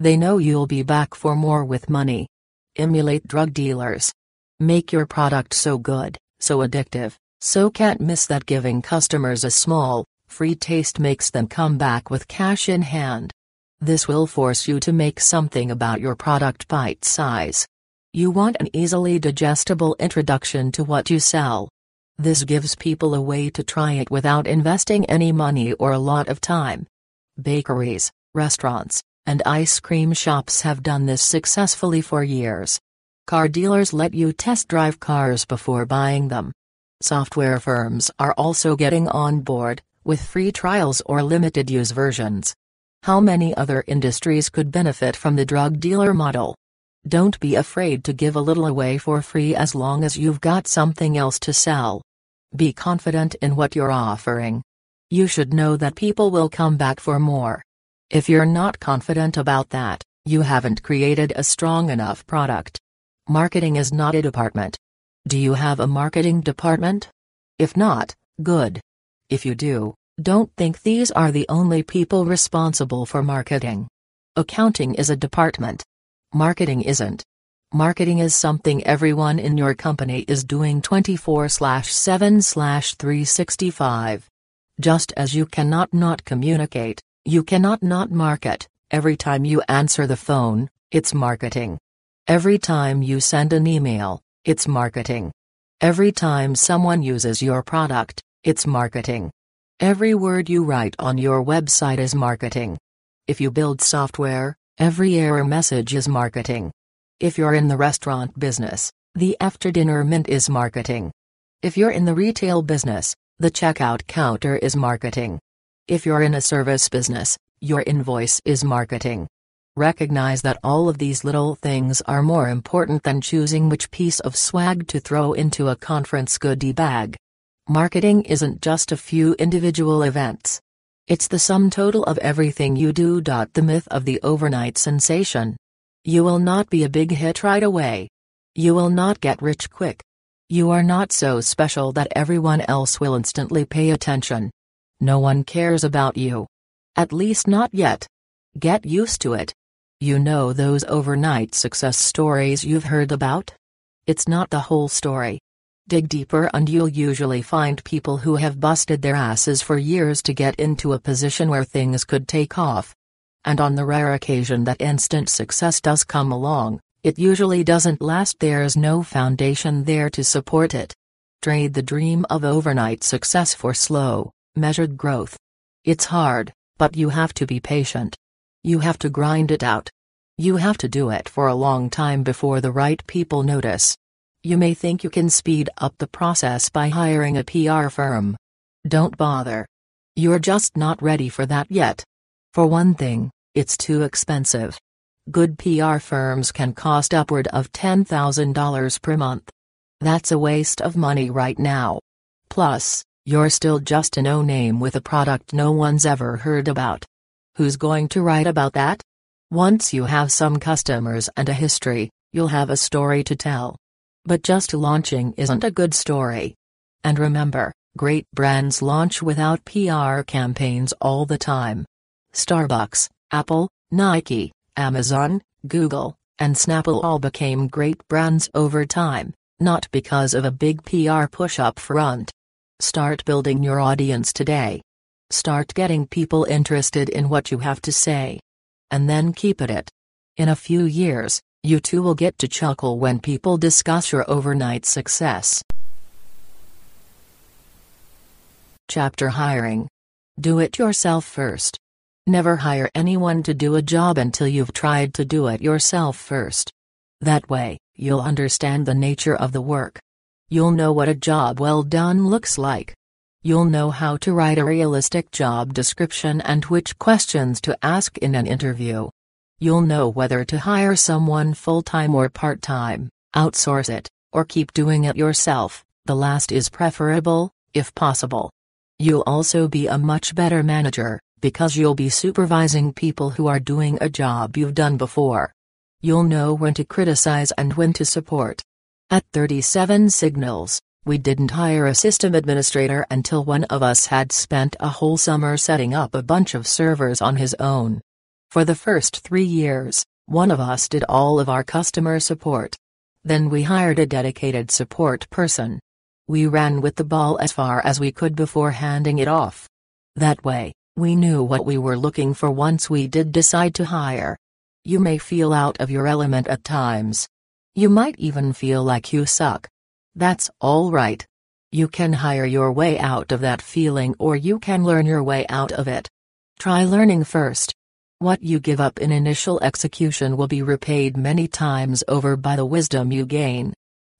They know you'll be back for more with money. Emulate drug dealers. Make your product so good, so addictive, so can't miss that giving customers a small, free taste makes them come back with cash in hand. This will force you to make something about your product bite size. You want an easily digestible introduction to what you sell. This gives people a way to try it without investing any money or a lot of time. Bakeries, restaurants, and ice cream shops have done this successfully for years. Car dealers let you test drive cars before buying them. Software firms are also getting on board, with free trials or limited use versions. How many other industries could benefit from the drug dealer model? Don't be afraid to give a little away for free as long as you've got something else to sell. Be confident in what you're offering. You should know that people will come back for more. If you're not confident about that, you haven't created a strong enough product. Marketing is not a department. Do you have a marketing department? If not, good. If you do, don't think these are the only people responsible for marketing. Accounting is a department. Marketing isn't. Marketing is something everyone in your company is doing 24 7 365. Just as you cannot not communicate, you cannot not market, every time you answer the phone, it's marketing. Every time you send an email, it's marketing. Every time someone uses your product, it's marketing. Every word you write on your website is marketing. If you build software, every error message is marketing. If you're in the restaurant business, the after dinner mint is marketing. If you're in the retail business, the checkout counter is marketing. If you're in a service business, your invoice is marketing. Recognize that all of these little things are more important than choosing which piece of swag to throw into a conference goodie bag. Marketing isn't just a few individual events. It's the sum total of everything you do. The myth of the overnight sensation. You will not be a big hit right away. You will not get rich quick. You are not so special that everyone else will instantly pay attention. No one cares about you. At least not yet. Get used to it. You know those overnight success stories you've heard about? It's not the whole story. Dig deeper and you'll usually find people who have busted their asses for years to get into a position where things could take off. And on the rare occasion that instant success does come along, it usually doesn't last, there's no foundation there to support it. Trade the dream of overnight success for slow, measured growth. It's hard, but you have to be patient. You have to grind it out. You have to do it for a long time before the right people notice. You may think you can speed up the process by hiring a PR firm. Don't bother. You're just not ready for that yet. For one thing, it's too expensive. Good PR firms can cost upward of $10,000 per month. That's a waste of money right now. Plus, you're still just a no name with a product no one's ever heard about. Who's going to write about that? Once you have some customers and a history, you'll have a story to tell. But just launching isn't a good story. And remember, great brands launch without PR campaigns all the time. Starbucks, Apple, Nike, Amazon, Google, and Snapple all became great brands over time, not because of a big PR push up front. Start building your audience today. Start getting people interested in what you have to say. And then keep at it. In a few years, you too will get to chuckle when people discuss your overnight success. Chapter Hiring Do it yourself first. Never hire anyone to do a job until you've tried to do it yourself first. That way, you'll understand the nature of the work. You'll know what a job well done looks like. You'll know how to write a realistic job description and which questions to ask in an interview. You'll know whether to hire someone full-time or part-time, outsource it, or keep doing it yourself, the last is preferable, if possible. You'll also be a much better manager, because you'll be supervising people who are doing a job you've done before. You'll know when to criticize and when to support. At 37signals, we didn't hire a system administrator until one of us had spent a whole summer setting up a bunch of servers on his own. For the first three years, one of us did all of our customer support. Then we hired a dedicated support person. We ran with the ball as far as we could before handing it off. That way, we knew what we were looking for once we did decide to hire. You may feel out of your element at times. You might even feel like you suck. That's all right. You can hire your way out of that feeling or you can learn your way out of it. Try learning first. What you give up in initial execution will be repaid many times over by the wisdom you gain.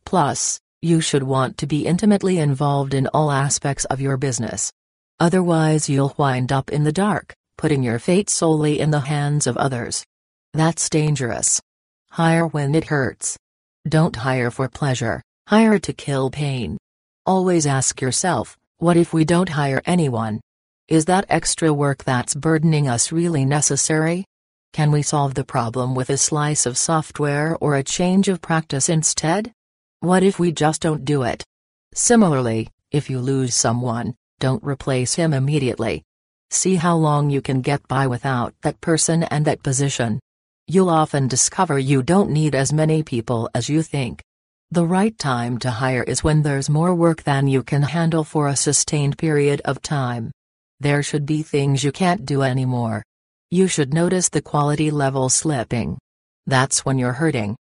Plus, You should want to be intimately involved in all aspects of your business. Otherwise, you'll wind up in the dark, putting your fate solely in the hands of others. That's dangerous. Hire when it hurts. Don't hire for pleasure, hire to kill pain. Always ask yourself, what if we don't hire anyone? Is that extra work that's burdening us really necessary? Can we solve the problem with a slice of software or a change of practice instead? What if we just don't do it? Similarly, if you lose someone, don't replace him immediately. See how long you can get by without that person and that position. You'll often discover you don't need as many people as you think. The right time to hire is when there's more work than you can handle for a sustained period of time. There should be things you can't do anymore. You should notice the quality level slipping. That's when you're hurting.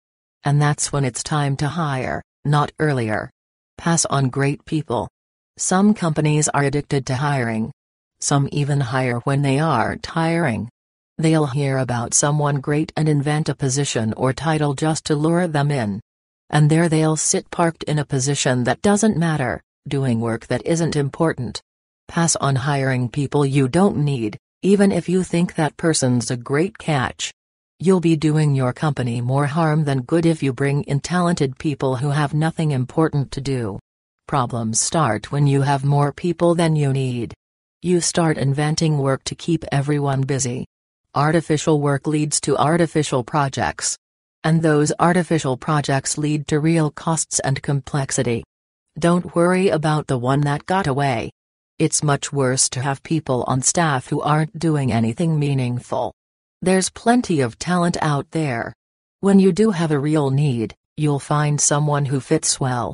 And that's when it's time to hire, not earlier. Pass on great people. Some companies are addicted to hiring. Some even hire when they aren't hiring. They'll hear about someone great and invent a position or title just to lure them in. And there they'll sit parked in a position that doesn't matter, doing work that isn't important. Pass on hiring people you don't need, even if you think that person's a great catch. You'll be doing your company more harm than good if you bring in talented people who have nothing important to do. Problems start when you have more people than you need. You start inventing work to keep everyone busy. Artificial work leads to artificial projects. And those artificial projects lead to real costs and complexity. Don't worry about the one that got away. It's much worse to have people on staff who aren't doing anything meaningful. There's plenty of talent out there. When you do have a real need, you'll find someone who fits well.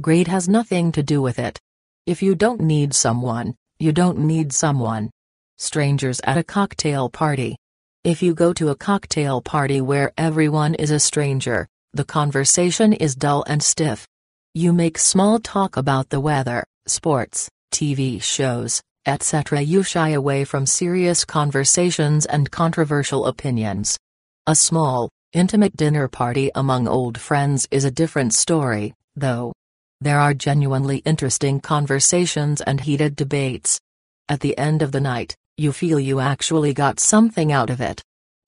Grade has nothing to do with it. If you don't need someone, you don't need someone. Strangers at a cocktail party. If you go to a cocktail party where everyone is a stranger, the conversation is dull and stiff. You make small talk about the weather, sports, TV shows, etc. You shy away from serious conversations and controversial opinions. A small, intimate dinner party among old friends is a different story, though. There are genuinely interesting conversations and heated debates. At the end of the night, you feel you actually got something out of it.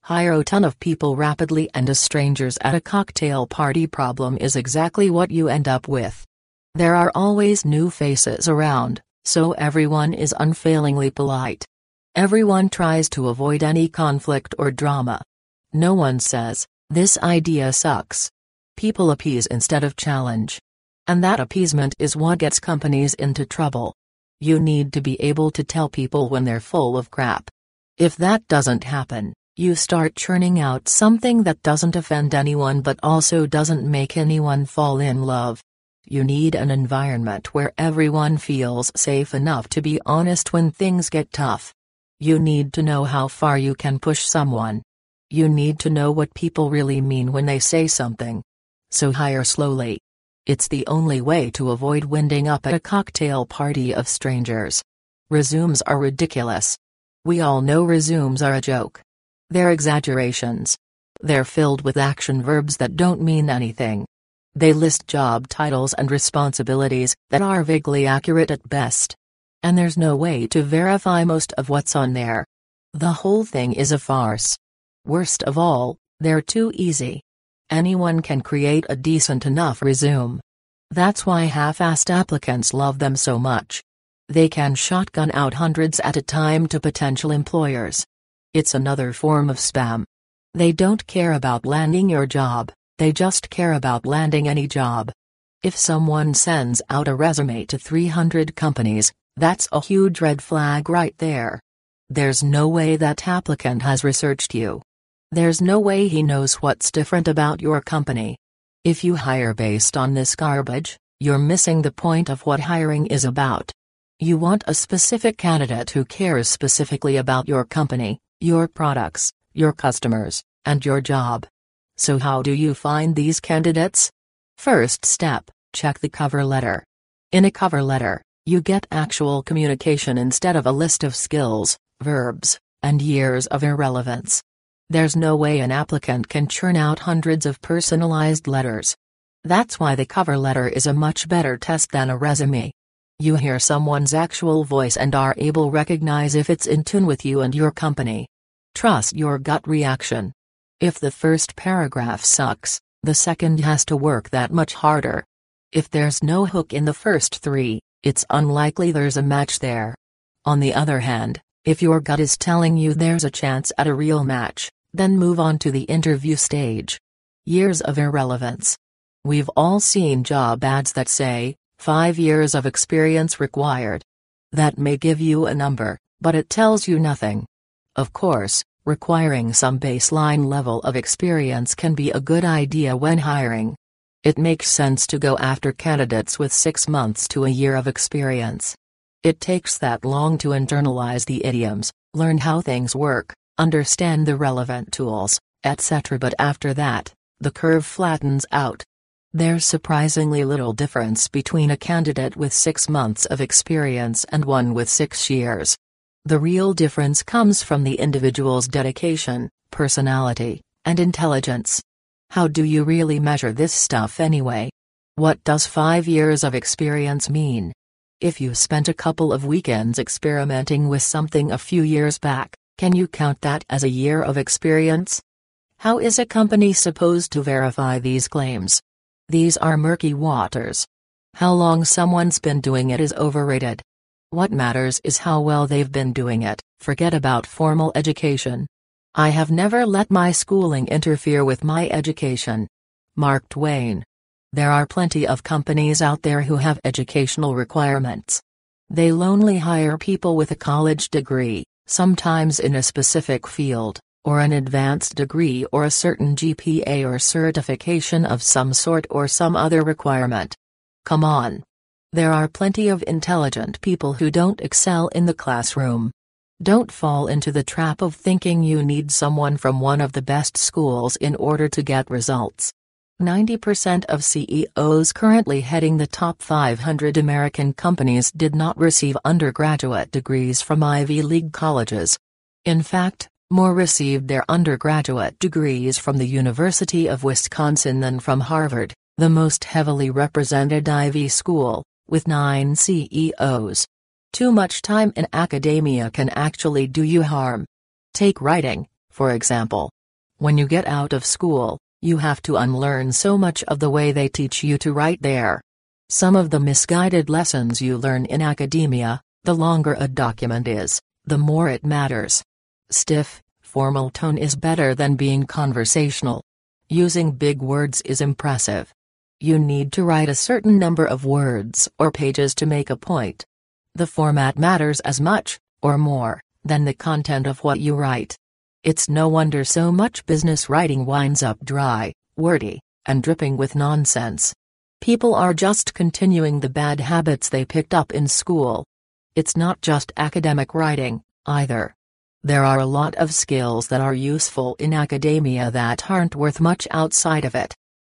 Hire a ton of people rapidly and a strangers at a cocktail party problem is exactly what you end up with. There are always new faces around, so everyone is unfailingly polite. Everyone tries to avoid any conflict or drama. No one says, this idea sucks. People appease instead of challenge. And that appeasement is what gets companies into trouble. You need to be able to tell people when they're full of crap. If that doesn't happen, you start churning out something that doesn't offend anyone but also doesn't make anyone fall in love. You need an environment where everyone feels safe enough to be honest when things get tough. You need to know how far you can push someone. You need to know what people really mean when they say something. So hire slowly. It's the only way to avoid winding up at a cocktail party of strangers. Resumes are ridiculous. We all know resumes are a joke. They're exaggerations. They're filled with action verbs that don't mean anything. They list job titles and responsibilities that are vaguely accurate at best. And there's no way to verify most of what's on there. The whole thing is a farce. Worst of all, they're too easy. Anyone can create a decent enough resume. That's why half-assed applicants love them so much. They can shotgun out hundreds at a time to potential employers. It's another form of spam. They don't care about landing your job, they just care about landing any job. If someone sends out a resume to 300 companies, that's a huge red flag right there. There's no way that applicant has researched you. There's no way he knows what's different about your company. If you hire based on this garbage, you're missing the point of what hiring is about. You want a specific candidate who cares specifically about your company, your products, your customers, and your job. So how do you find these candidates? First step, check the cover letter. In a cover letter, you get actual communication instead of a list of skills, verbs, and years of irrelevance. There's no way an applicant can churn out hundreds of personalized letters. That's why the cover letter is a much better test than a resume. You hear someone's actual voice and are able recognize if it's in tune with you and your company. Trust your gut reaction. If the first paragraph sucks, the second has to work that much harder. If there's no hook in the first three, it's unlikely there's a match there. On the other hand, if your gut is telling you there's a chance at a real match, then move on to the interview stage. Years of irrelevance. We've all seen job ads that say, 5 years of experience required. That may give you a number, but it tells you nothing. Of course, requiring some baseline level of experience can be a good idea when hiring. It makes sense to go after candidates with 6 months to a year of experience. It takes that long to internalize the idioms, learn how things work, understand the relevant tools, etc. But after that, the curve flattens out. There's surprisingly little difference between a candidate with six months of experience and one with six years. The real difference comes from the individual's dedication, personality, and intelligence. How do you really measure this stuff anyway? What does five years of experience mean? If you spent a couple of weekends experimenting with something a few years back, can you count that as a year of experience? How is a company supposed to verify these claims? These are murky waters. How long someone's been doing it is overrated. What matters is how well they've been doing it, forget about formal education. I have never let my schooling interfere with my education. Mark Twain. There are plenty of companies out there who have educational requirements. They only hire people with a college degree, sometimes in a specific field or an advanced degree or a certain GPA or certification of some sort or some other requirement. Come on. There are plenty of intelligent people who don't excel in the classroom. Don't fall into the trap of thinking you need someone from one of the best schools in order to get results. 90% of CEOs currently heading the top 500 American companies did not receive undergraduate degrees from Ivy League colleges. In fact, more received their undergraduate degrees from the University of Wisconsin than from Harvard, the most heavily represented Ivy school, with nine CEOs. Too much time in academia can actually do you harm. Take writing, for example. When you get out of school, you have to unlearn so much of the way they teach you to write there. Some of the misguided lessons you learn in academia, the longer a document is, the more it matters. Stiff, formal tone is better than being conversational. Using big words is impressive. You need to write a certain number of words or pages to make a point. The format matters as much, or more, than the content of what you write. It's no wonder so much business writing winds up dry, wordy, and dripping with nonsense. People are just continuing the bad habits they picked up in school. It's not just academic writing, either. There are a lot of skills that are useful in academia that aren't worth much outside of it.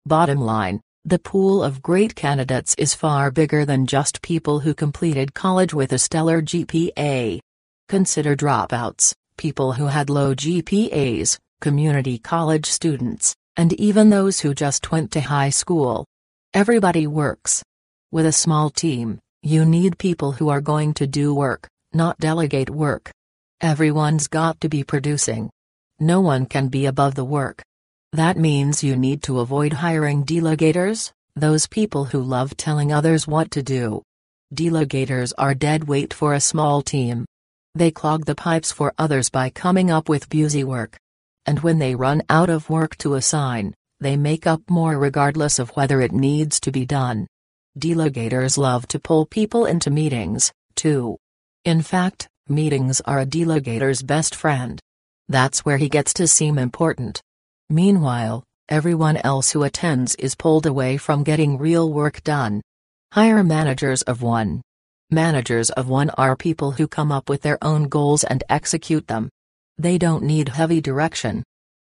Bottom line, the pool of great candidates is far bigger than just people who completed college with a stellar GPA. Consider dropouts, people who had low GPAs, community college students, and even those who just went to high school. Everybody works. With a small team, you need people who are going to do work, not delegate work. Everyone's got to be producing. No one can be above the work. That means you need to avoid hiring delegators, those people who love telling others what to do. Delegators are dead weight for a small team. They clog the pipes for others by coming up with busy work. And when they run out of work to assign, they make up more regardless of whether it needs to be done. Delegators love to pull people into meetings, too. In fact, Meetings are a delegator's best friend. That's where he gets to seem important. Meanwhile, everyone else who attends is pulled away from getting real work done. Hire managers of one. Managers of one are people who come up with their own goals and execute them. They don't need heavy direction.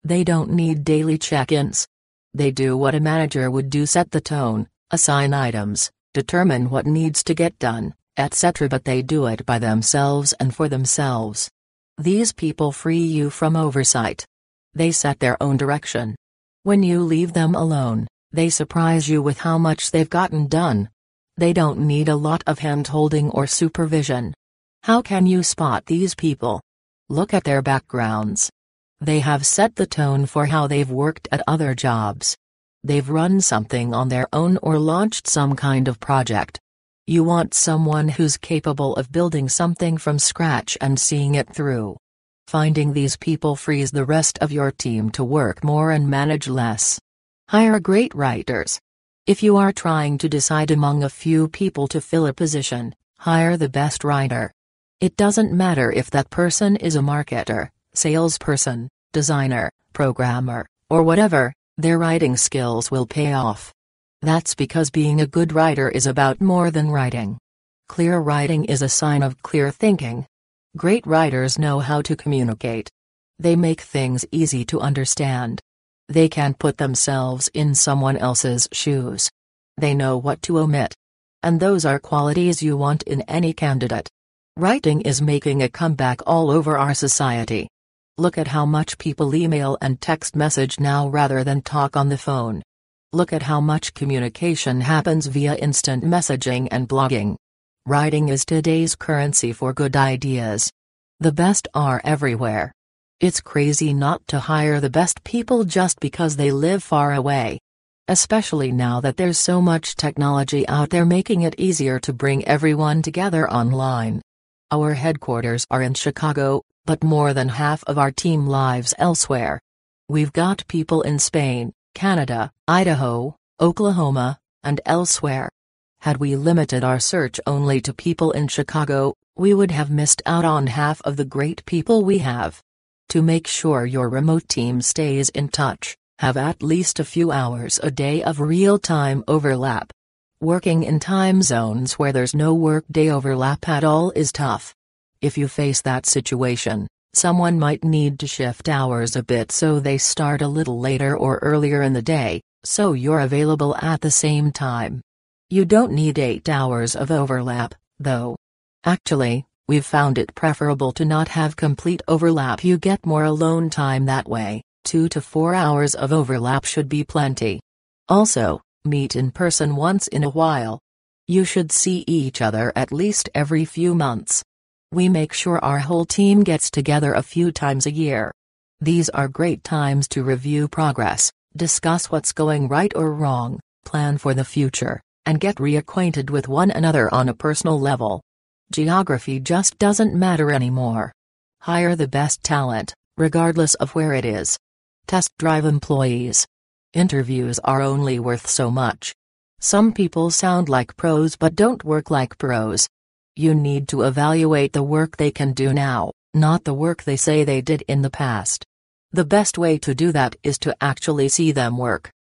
They don't need daily check ins. They do what a manager would do set the tone, assign items, determine what needs to get done, etc. But they do it by themselves and for themselves. These people free you from oversight. They set their own direction. When you leave them alone, They surprise you with how much they've gotten done. They don't need a lot of hand-holding or supervision. How can you spot these people? Look at their backgrounds. They have set the tone for how they've worked at other jobs. They've run something on their own or launched some kind of project. You want someone who's capable of building something from scratch and seeing it through. Finding these people frees the rest of your team to work more and manage less. Hire great writers. If you are trying to decide among a few people to fill a position, hire the best writer. It doesn't matter if that person is a marketer, salesperson, designer, programmer, or whatever, their writing skills will pay off. That's because being a good writer is about more than writing. Clear writing is a sign of clear thinking. Great writers know how to communicate. They make things easy to understand. They can put themselves in someone else's shoes. They know what to omit. And those are qualities you want in any candidate. Writing is making a comeback all over our society. Look at how much people email and text message now rather than talk on the phone. Look at how much communication happens via instant messaging and blogging. Writing is today's currency for good ideas. The best are everywhere. It's crazy not to hire the best people just because they live far away. Especially now that there's so much technology out there making it easier to bring everyone together online. Our headquarters are in Chicago, but more than half of our team lives elsewhere. We've got people in Spain, Canada, Idaho, Oklahoma, and elsewhere. Had we limited our search only to people in Chicago, we would have missed out on half of the great people we have. To make sure your remote team stays in touch, have at least a few hours a day of real-time overlap. Working in time zones where there's no workday overlap at all is tough. If you face that situation, someone might need to shift hours a bit so they start a little later or earlier in the day, so you're available at the same time. You don't need 8 hours of overlap, though. Actually, We've found it preferable to not have complete overlap you get more alone time that way, 2 to 4 hours of overlap should be plenty. Also, meet in person once in a while. You should see each other at least every few months. We make sure our whole team gets together a few times a year. These are great times to review progress, discuss what's going right or wrong, plan for the future, and get reacquainted with one another on a personal level. Geography just doesn't matter anymore. Hire the best talent, regardless of where it is. Test drive employees. Interviews are only worth so much. Some people sound like pros but don't work like pros. You need to evaluate the work they can do now, not the work they say they did in the past. The best way to do that is to actually see them work.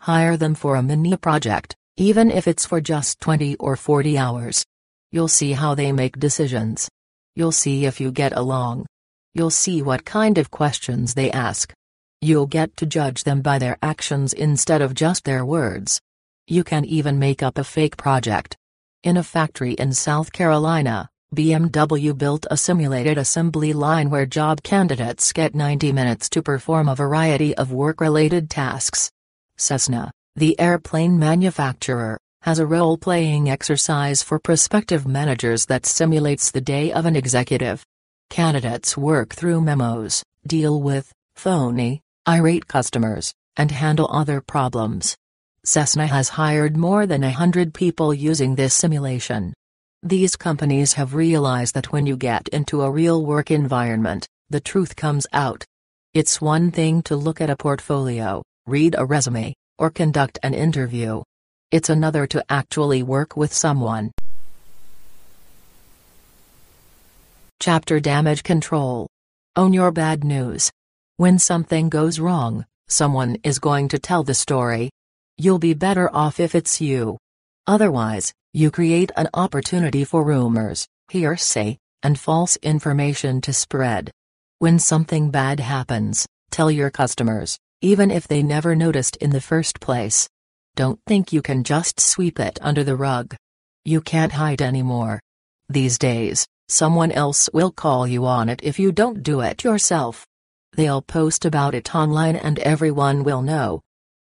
Hire them for a mini project, even if it's for just 20 or 40 hours. You'll see how they make decisions. You'll see if you get along. You'll see what kind of questions they ask. You'll get to judge them by their actions instead of just their words. You can even make up a fake project. In a factory in South Carolina, BMW built a simulated assembly line where job candidates get 90 minutes to perform a variety of work-related tasks. Cessna, the airplane manufacturer, has a role-playing exercise for prospective managers that simulates the day of an executive. Candidates work through memos, deal with phony, irate customers, and handle other problems. Cessna has hired more than a hundred people using this simulation. These companies have realized that when you get into a real work environment, the truth comes out. It's one thing to look at a portfolio, read a resume, or conduct an interview. It's another to actually work with someone. Chapter Damage Control Own your bad news. When something goes wrong, someone is going to tell the story. You'll be better off if it's you. Otherwise, you create an opportunity for rumors, hearsay, and false information to spread. When something bad happens, tell your customers, even if they never noticed in the first place. Don't think you can just sweep it under the rug. You can't hide anymore. These days, someone else will call you on it if you don't do it yourself. They'll post about it online and everyone will know.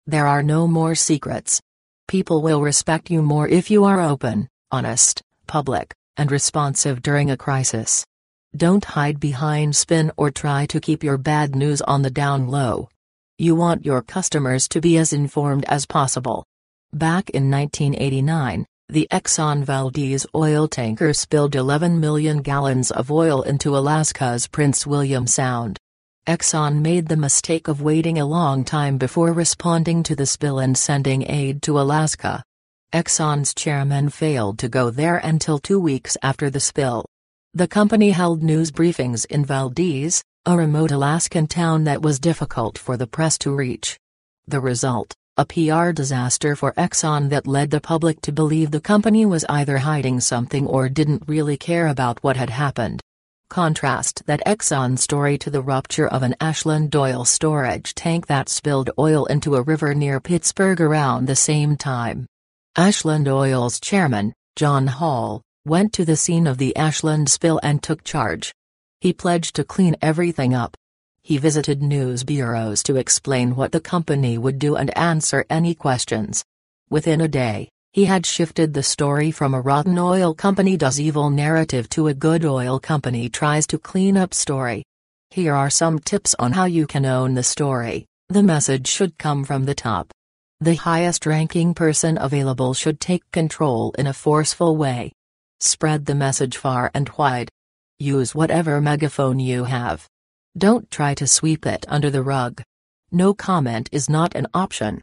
There are no more secrets. People will respect you more if you are open, honest, public, and responsive during a crisis. Don't hide behind spin or try to keep your bad news on the down low. You want your customers to be as informed as possible. Back in 1989, the Exxon Valdez oil tanker spilled 11 million gallons of oil into Alaska's Prince William Sound. Exxon made the mistake of waiting a long time before responding to the spill and sending aid to Alaska. Exxon's chairman failed to go there until two weeks after the spill. The company held news briefings in Valdez, a remote Alaskan town that was difficult for the press to reach. The result, a PR disaster for Exxon that led the public to believe the company was either hiding something or didn't really care about what had happened. Contrast that Exxon story to the rupture of an Ashland oil storage tank that spilled oil into a river near Pittsburgh around the same time. Ashland Oil's chairman, John Hall, went to the scene of the Ashland spill and took charge. He pledged to clean everything up. He visited news bureaus to explain what the company would do and answer any questions. Within a day, he had shifted the story from a rotten oil company does evil narrative to a good oil company tries to clean up story. Here are some tips on how you can own the story. The message should come from the top. The highest ranking person available should take control in a forceful way. Spread the message far and wide. Use whatever megaphone you have. Don't try to sweep it under the rug. No comment is not an option.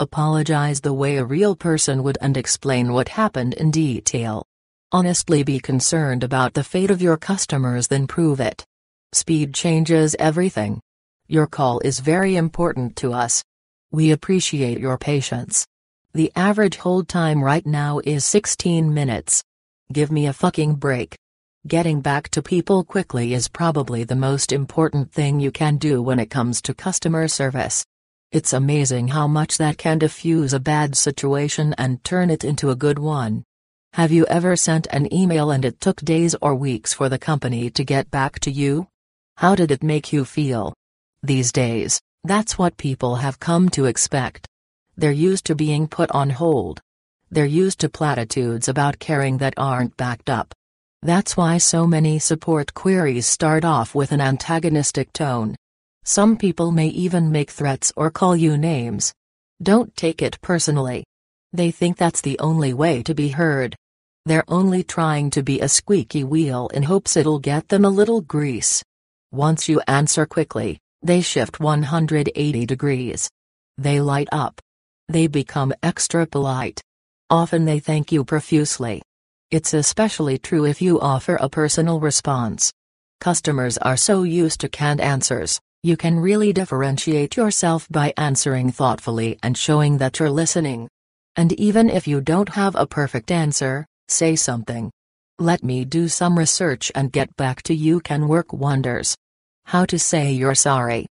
Apologize the way a real person would and explain what happened in detail. Honestly be concerned about the fate of your customers then prove it. Speed changes everything. Your call is very important to us. We appreciate your patience. The average hold time right now is 16 minutes. Give me a fucking break. Getting back to people quickly is probably the most important thing you can do when it comes to customer service. It's amazing how much that can diffuse a bad situation and turn it into a good one. Have you ever sent an email and it took days or weeks for the company to get back to you? How did it make you feel? These days, that's what people have come to expect. They're used to being put on hold. They're used to platitudes about caring that aren't backed up. That's why so many support queries start off with an antagonistic tone. Some people may even make threats or call you names. Don't take it personally. They think that's the only way to be heard. They're only trying to be a squeaky wheel in hopes it'll get them a little grease. Once you answer quickly, they shift 180 degrees. They light up. They become extra polite. Often they thank you profusely. It's especially true if you offer a personal response. Customers are so used to canned answers, you can really differentiate yourself by answering thoughtfully and showing that you're listening. And even if you don't have a perfect answer, say something. Let me do some research and get back to you can work wonders. How to say you're sorry.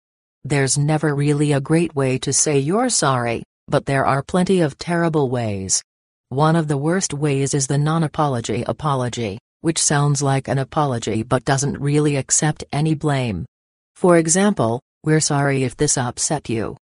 There's never really a great way to say you're sorry, but there are plenty of terrible ways. One of the worst ways is the non apology apology, which sounds like an apology but doesn't really accept any blame. For example, we're sorry if this upset you.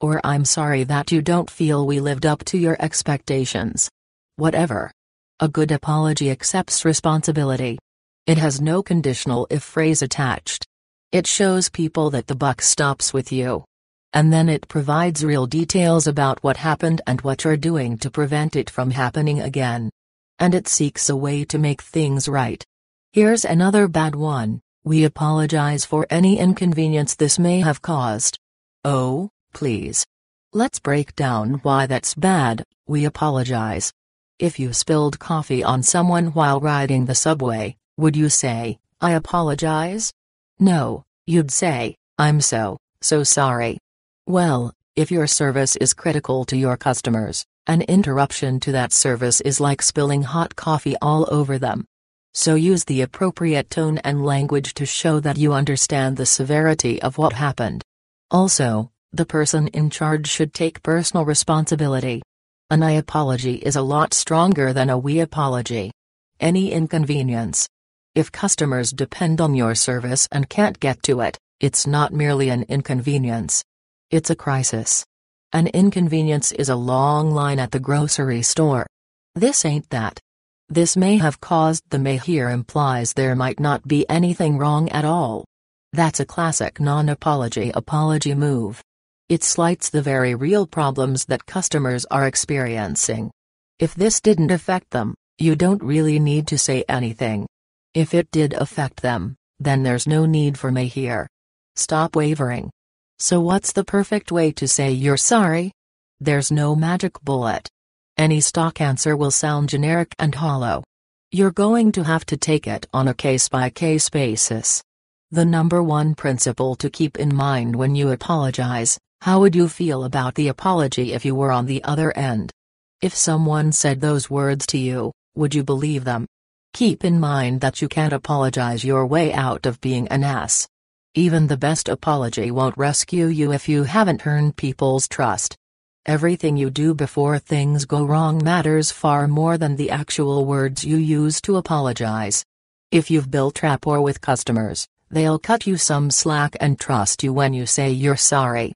Or I'm sorry that you don't feel we lived up to your expectations. Whatever. A good apology accepts responsibility. It has no conditional if phrase attached. It shows people that the buck stops with you. And then it provides real details about what happened and what you're doing to prevent it from happening again. And it seeks a way to make things right. Here's another bad one. We apologize for any inconvenience this may have caused. Oh, please. Let's break down why that's bad. We apologize. If you spilled coffee on someone while riding the subway, would you say, I apologize? No, you'd say, I'm so, so sorry. Well, if your service is critical to your customers, an interruption to that service is like spilling hot coffee all over them. So use the appropriate tone and language to show that you understand the severity of what happened. Also, the person in charge should take personal responsibility. An I apology is a lot stronger than a we apology. Any inconvenience. If customers depend on your service and can't get to it, it's not merely an inconvenience. It's a crisis. An inconvenience is a long line at the grocery store. This ain't that. This may have caused the may here implies there might not be anything wrong at all. That's a classic non apology apology move. It slights the very real problems that customers are experiencing. If this didn't affect them, you don't really need to say anything. If it did affect them, then there's no need for may here. Stop wavering. So what's the perfect way to say you're sorry? There's no magic bullet. Any stock answer will sound generic and hollow. You're going to have to take it on a case-by-case basis. The number one principle to keep in mind when you apologize, how would you feel about the apology if you were on the other end? If someone said those words to you, would you believe them? Keep in mind that you can't apologize your way out of being an ass. Even the best apology won't rescue you if you haven't earned people's trust. Everything you do before things go wrong matters far more than the actual words you use to apologize. If you've built rapport with customers, they'll cut you some slack and trust you when you say you're sorry.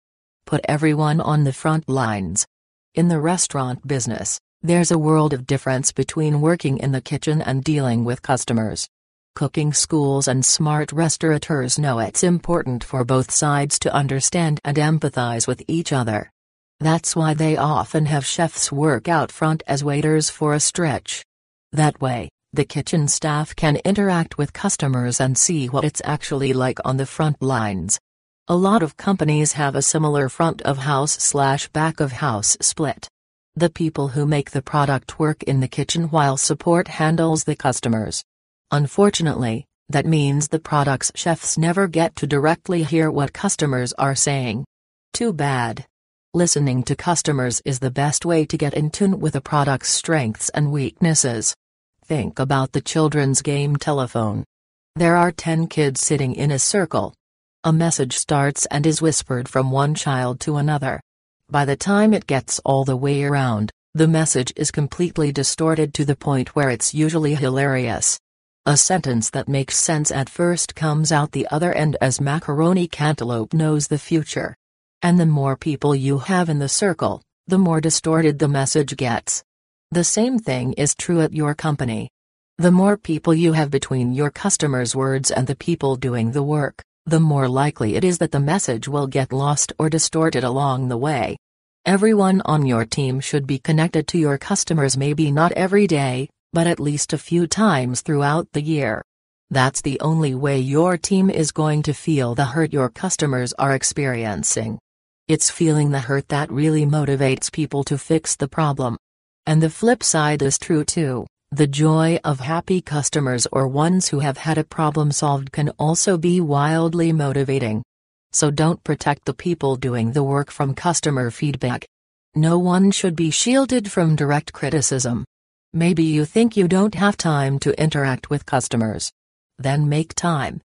Put everyone on the front lines. In the restaurant business, there's a world of difference between working in the kitchen and dealing with customers. Cooking schools and smart restaurateurs know it's important for both sides to understand and empathize with each other. That's why they often have chefs work out front as waiters for a stretch. That way, the kitchen staff can interact with customers and see what it's actually like on the front lines. A lot of companies have a similar front of house slash back of house split. The people who make the product work in the kitchen while support handles the customers. Unfortunately, that means the product's chefs never get to directly hear what customers are saying. Too bad. Listening to customers is the best way to get in tune with a product's strengths and weaknesses. Think about the children's game telephone. There are 10 kids sitting in a circle. A message starts and is whispered from one child to another. By the time it gets all the way around, the message is completely distorted to the point where it's usually hilarious. A sentence that makes sense at first comes out the other end as macaroni cantaloupe knows the future. And the more people you have in the circle, the more distorted the message gets. The same thing is true at your company. The more people you have between your customers' words and the people doing the work, the more likely it is that the message will get lost or distorted along the way. Everyone on your team should be connected to your customers maybe not every day, but at least a few times throughout the year. That's the only way your team is going to feel the hurt your customers are experiencing. It's feeling the hurt that really motivates people to fix the problem. And the flip side is true too. The joy of happy customers or ones who have had a problem solved can also be wildly motivating. So don't protect the people doing the work from customer feedback. No one should be shielded from direct criticism. Maybe you think you don't have time to interact with customers. Then make time.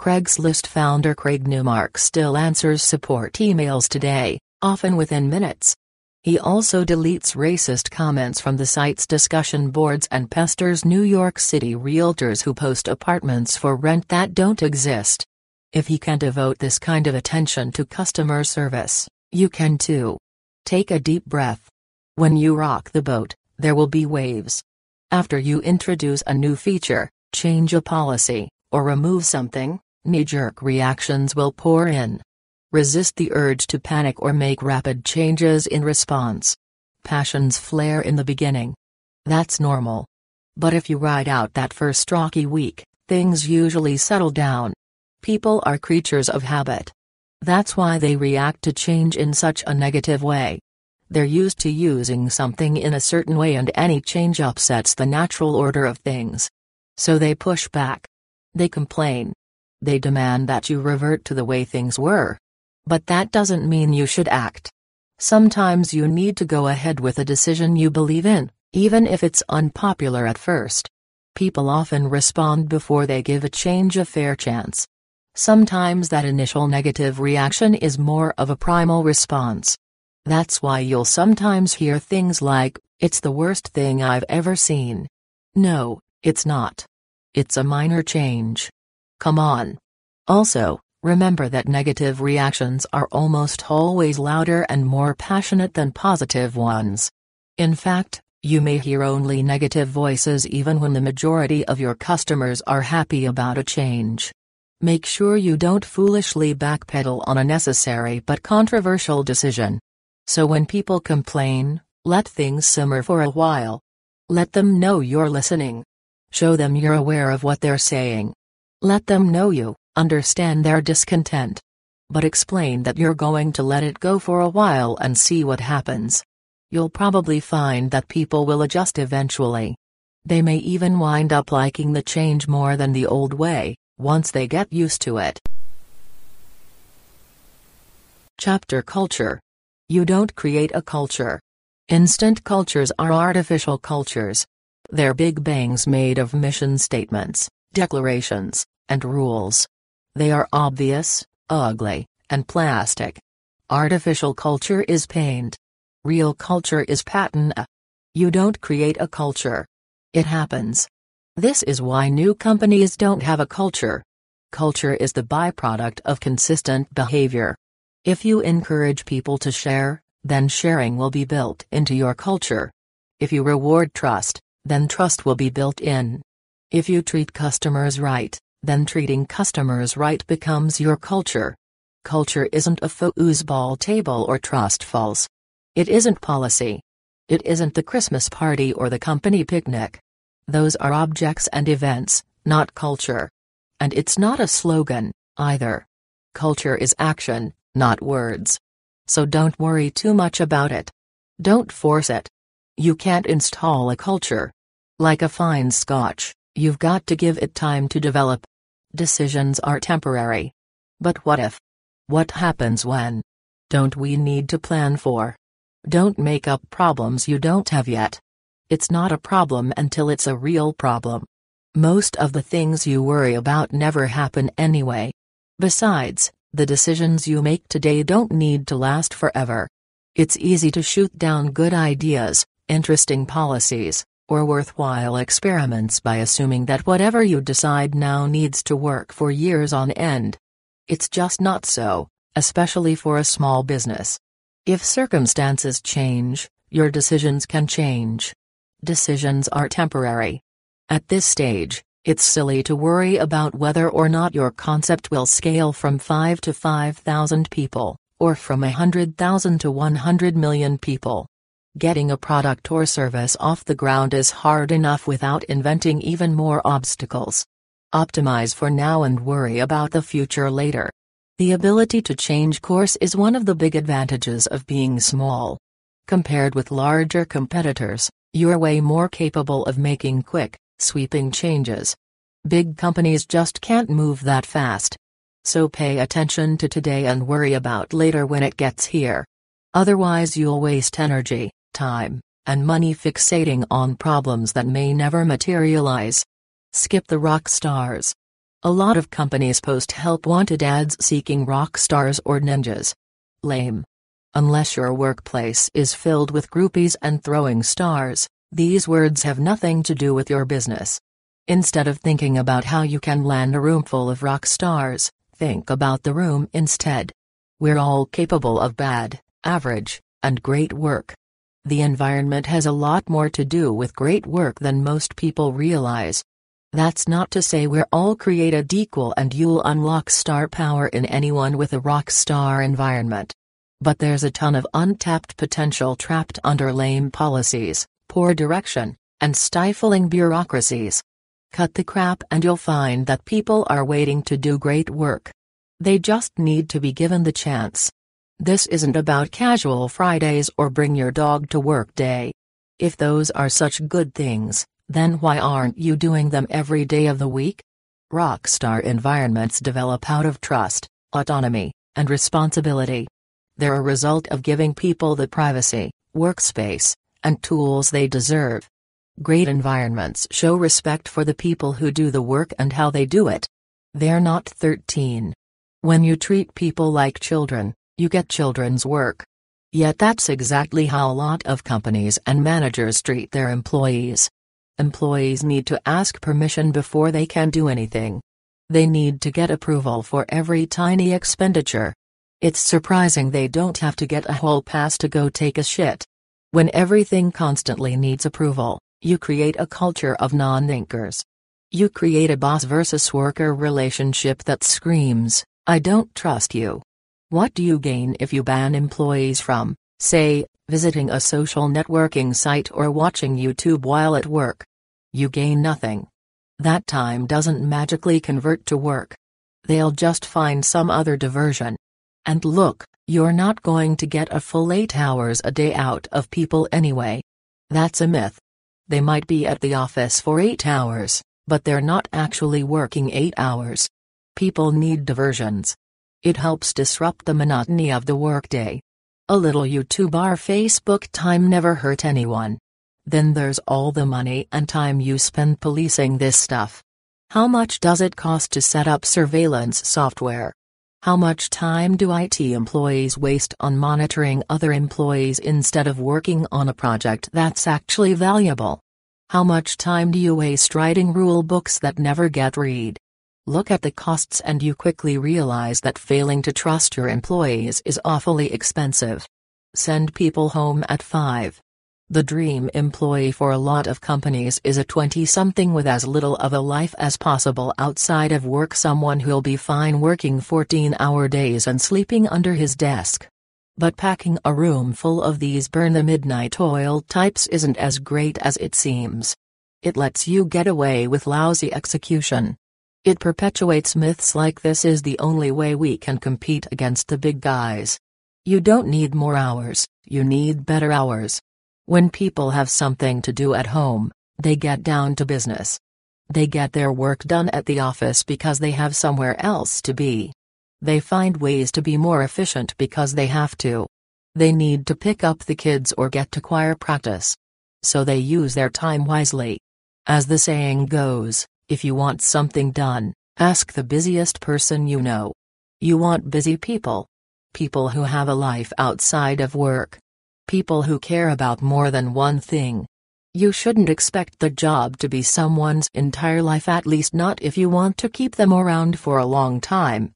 Craigslist founder Craig Newmark still answers support emails today, often within minutes. He also deletes racist comments from the site's discussion boards and pesters New York City realtors who post apartments for rent that don't exist. If he can devote this kind of attention to customer service, you can too. Take a deep breath. When you rock the boat, there will be waves. After you introduce a new feature, change a policy, or remove something, knee-jerk reactions will pour in. Resist the urge to panic or make rapid changes in response. Passions flare in the beginning. That's normal. But if you ride out that first rocky week, things usually settle down. People are creatures of habit. That's why they react to change in such a negative way. They're used to using something in a certain way and any change upsets the natural order of things. So they push back. They complain. They demand that you revert to the way things were. But that doesn't mean you should act. Sometimes you need to go ahead with a decision you believe in, even if it's unpopular at first. People often respond before they give a change a fair chance. Sometimes that initial negative reaction is more of a primal response. That's why you'll sometimes hear things like, it's the worst thing I've ever seen. No, it's not. It's a minor change. Come on. Also, Remember that negative reactions are almost always louder and more passionate than positive ones. In fact, you may hear only negative voices even when the majority of your customers are happy about a change. Make sure you don't foolishly backpedal on a necessary but controversial decision. So when people complain, let things simmer for a while. Let them know you're listening. Show them you're aware of what they're saying. Let them know you understand their discontent. But explain that you're going to let it go for a while and see what happens. You'll probably find that people will adjust eventually. They may even wind up liking the change more than the old way, once they get used to it. Chapter Culture You don't create a culture. Instant cultures are artificial cultures. They're big bangs made of mission statements, declarations, and rules. They are obvious, ugly, and plastic. Artificial culture is paint. Real culture is patina. You don't create a culture. It happens. This is why new companies don't have a culture. Culture is the byproduct of consistent behavior. If you encourage people to share, then sharing will be built into your culture. If you reward trust, then trust will be built in. If you treat customers right, then treating customers right becomes your culture. Culture isn't a foosball table or trust falls. It isn't policy. It isn't the Christmas party or the company picnic. Those are objects and events, not culture. And it's not a slogan, either. Culture is action, not words. So don't worry too much about it. Don't force it. You can't install a culture. Like a fine scotch, you've got to give it time to develop. Decisions are temporary. But what if? What happens when? Don't we need to plan for? Don't make up problems you don't have yet. It's not a problem until it's a real problem. Most of the things you worry about never happen anyway. Besides, the decisions you make today don't need to last forever. It's easy to shoot down good ideas, interesting policies, or worthwhile experiments by assuming that whatever you decide now needs to work for years on end. It's just not so, especially for a small business. If circumstances change, your decisions can change. Decisions are temporary. At this stage, it's silly to worry about whether or not your concept will scale from 5 to 5,000 people, or from 100,000 to 100 million people. Getting a product or service off the ground is hard enough without inventing even more obstacles. Optimize for now and worry about the future later. The ability to change course is one of the big advantages of being small. Compared with larger competitors, you're way more capable of making quick, sweeping changes. Big companies just can't move that fast. So pay attention to today and worry about later when it gets here. Otherwise, you'll waste energy time, and money fixating on problems that may never materialize. Skip the rock stars. A lot of companies post help wanted ads seeking rock stars or ninjas. Lame. Unless your workplace is filled with groupies and throwing stars, these words have nothing to do with your business. Instead of thinking about how you can land a room full of rock stars, think about the room instead. We're all capable of bad, average, and great work. The environment has a lot more to do with great work than most people realize. That's not to say we're all created equal and you'll unlock star power in anyone with a rock star environment. But there's a ton of untapped potential trapped under lame policies, poor direction, and stifling bureaucracies. Cut the crap and you'll find that people are waiting to do great work. They just need to be given the chance. This isn't about casual Fridays or bring your dog to work day. If those are such good things, then why aren't you doing them every day of the week? Rockstar environments develop out of trust, autonomy, and responsibility. They're a result of giving people the privacy, workspace, and tools they deserve. Great environments show respect for the people who do the work and how they do it. They're not 13. When you treat people like children, you get children's work. Yet that's exactly how a lot of companies and managers treat their employees. Employees need to ask permission before they can do anything. They need to get approval for every tiny expenditure. It's surprising they don't have to get a hall pass to go take a shit. When everything constantly needs approval, you create a culture of non-thinkers. You create a boss versus worker relationship that screams, I don't trust you. What do you gain if you ban employees from, say, visiting a social networking site or watching YouTube while at work? You gain nothing. That time doesn't magically convert to work. They'll just find some other diversion. And look, you're not going to get a full 8 hours a day out of people anyway. That's a myth. They might be at the office for 8 hours, but they're not actually working 8 hours. People need diversions. It helps disrupt the monotony of the workday. A little YouTube or Facebook time never hurt anyone. Then there's all the money and time you spend policing this stuff. How much does it cost to set up surveillance software? How much time do IT employees waste on monitoring other employees instead of working on a project that's actually valuable? How much time do you waste writing rule books that never get read? Look at the costs and you quickly realize that failing to trust your employees is awfully expensive. Send people home at 5. The dream employee for a lot of companies is a 20-something with as little of a life as possible outside of work someone who'll be fine working 14-hour days and sleeping under his desk. But packing a room full of these burn the midnight oil types isn't as great as it seems. It lets you get away with lousy execution. It perpetuates myths like this is the only way we can compete against the big guys. You don't need more hours, you need better hours. When people have something to do at home, they get down to business. They get their work done at the office because they have somewhere else to be. They find ways to be more efficient because they have to. They need to pick up the kids or get to choir practice. So they use their time wisely. As the saying goes, if you want something done, ask the busiest person you know. You want busy people. People who have a life outside of work. People who care about more than one thing. You shouldn't expect the job to be someone's entire life, at least not if you want to keep them around for a long time.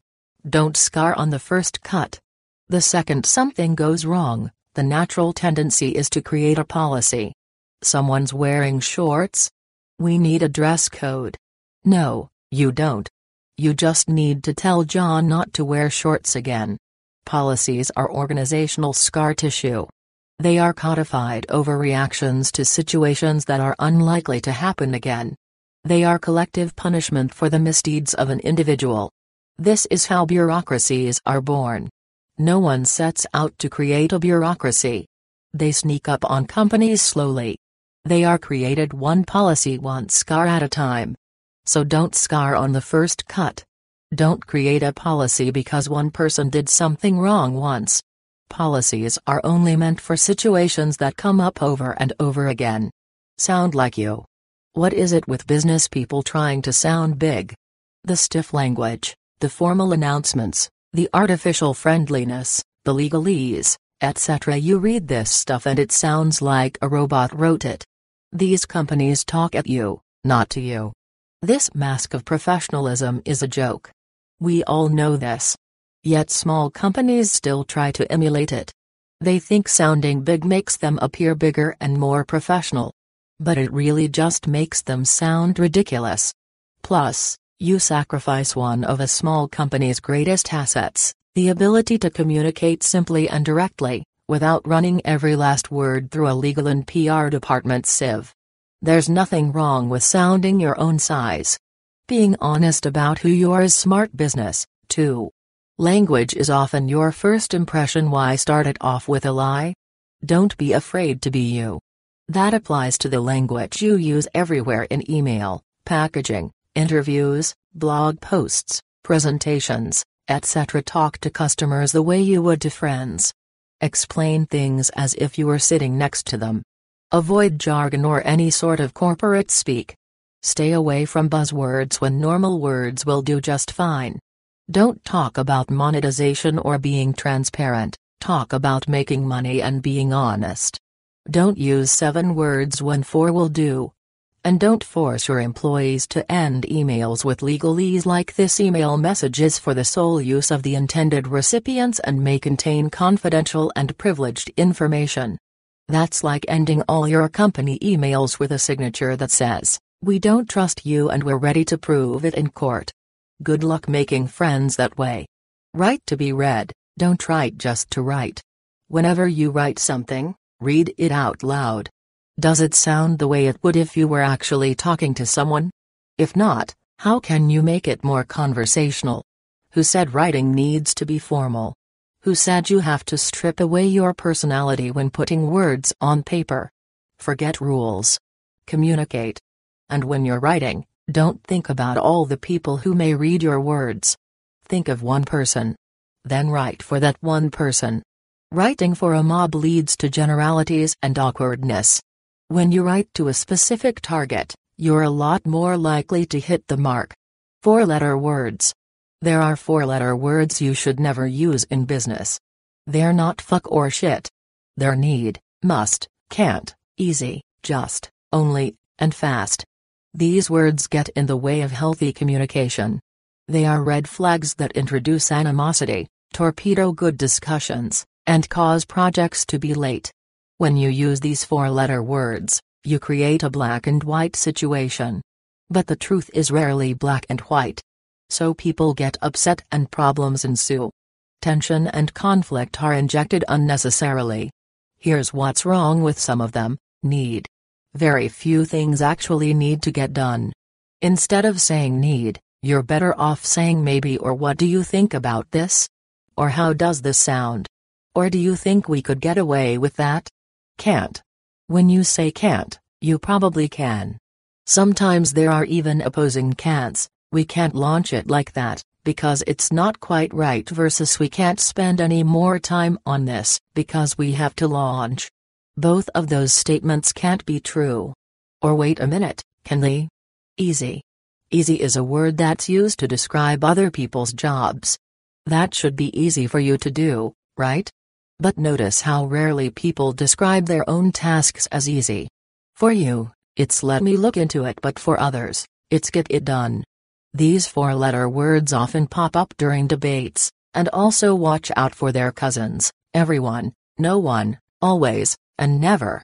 Don't scar on the first cut. The second something goes wrong, the natural tendency is to create a policy. Someone's wearing shorts? We need a dress code. No, you don't. You just need to tell John not to wear shorts again. Policies are organizational scar tissue. They are codified overreactions to situations that are unlikely to happen again. They are collective punishment for the misdeeds of an individual. This is how bureaucracies are born. No one sets out to create a bureaucracy. They sneak up on companies slowly. They are created one policy one scar at a time. So don't scar on the first cut. Don't create a policy because one person did something wrong once. Policies are only meant for situations that come up over and over again. Sound like you. What is it with business people trying to sound big? The stiff language, the formal announcements, the artificial friendliness, the legalese, etc. You read this stuff and it sounds like a robot wrote it. These companies talk at you, not to you. This mask of professionalism is a joke. We all know this. Yet small companies still try to emulate it. They think sounding big makes them appear bigger and more professional. But it really just makes them sound ridiculous. Plus, you sacrifice one of a small company's greatest assets, the ability to communicate simply and directly, without running every last word through a legal and PR department sieve. There's nothing wrong with sounding your own size. Being honest about who you are is smart business, too. Language is often your first impression. Why start it off with a lie? Don't be afraid to be you. That applies to the language you use everywhere in email, packaging, interviews, blog posts, presentations, etc. Talk to customers the way you would to friends. Explain things as if you were sitting next to them. Avoid jargon or any sort of corporate speak. Stay away from buzzwords when normal words will do just fine. Don't talk about monetization or being transparent, talk about making money and being honest. Don't use seven words when four will do. And don't force your employees to end emails with legalese like this email message is for the sole use of the intended recipients and may contain confidential and privileged information. That's like ending all your company emails with a signature that says, We don't trust you and we're ready to prove it in court. Good luck making friends that way. Write to be read, don't write just to write. Whenever you write something, read it out loud. Does it sound the way it would if you were actually talking to someone? If not, how can you make it more conversational? Who said writing needs to be formal? Who said you have to strip away your personality when putting words on paper? Forget rules. Communicate. And when you're writing, don't think about all the people who may read your words. Think of one person. Then write for that one person. Writing for a mob leads to generalities and awkwardness. When you write to a specific target, you're a lot more likely to hit the mark. Four letter words. There are four letter words you should never use in business. They're not fuck or shit. They're need, must, can't, easy, just, only, and fast. These words get in the way of healthy communication. They are red flags that introduce animosity, torpedo good discussions, and cause projects to be late. When you use these four-letter words, you create a black and white situation. But the truth is rarely black and white. So people get upset and problems ensue. Tension and conflict are injected unnecessarily. Here's what's wrong with some of them, need. Very few things actually need to get done. Instead of saying need, you're better off saying maybe or what do you think about this? Or how does this sound? Or do you think we could get away with that? Can't. When you say can't, you probably can. Sometimes there are even opposing can'ts, we can't launch it like that, because it's not quite right versus we can't spend any more time on this, because we have to launch. Both of those statements can't be true. Or wait a minute, can they? Easy. Easy is a word that's used to describe other people's jobs. That should be easy for you to do, right? But notice how rarely people describe their own tasks as easy. For you, it's let me look into it, but for others, it's get it done. These four letter words often pop up during debates, and also watch out for their cousins, everyone, no one, always, and never.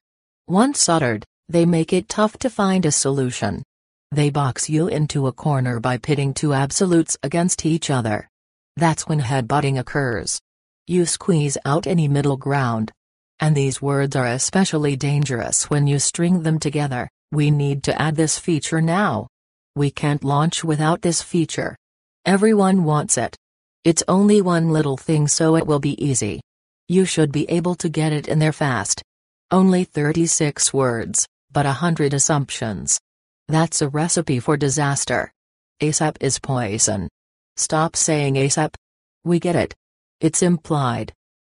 Once uttered, they make it tough to find a solution. They box you into a corner by pitting two absolutes against each other. That's when headbutting occurs. You squeeze out any middle ground. And these words are especially dangerous when you string them together. We need to add this feature now. We can't launch without this feature. Everyone wants it. It's only one little thing so it will be easy. You should be able to get it in there fast. Only 36 words, but a hundred assumptions. That's a recipe for disaster. ASAP is poison. Stop saying ASAP. We get it. It's implied.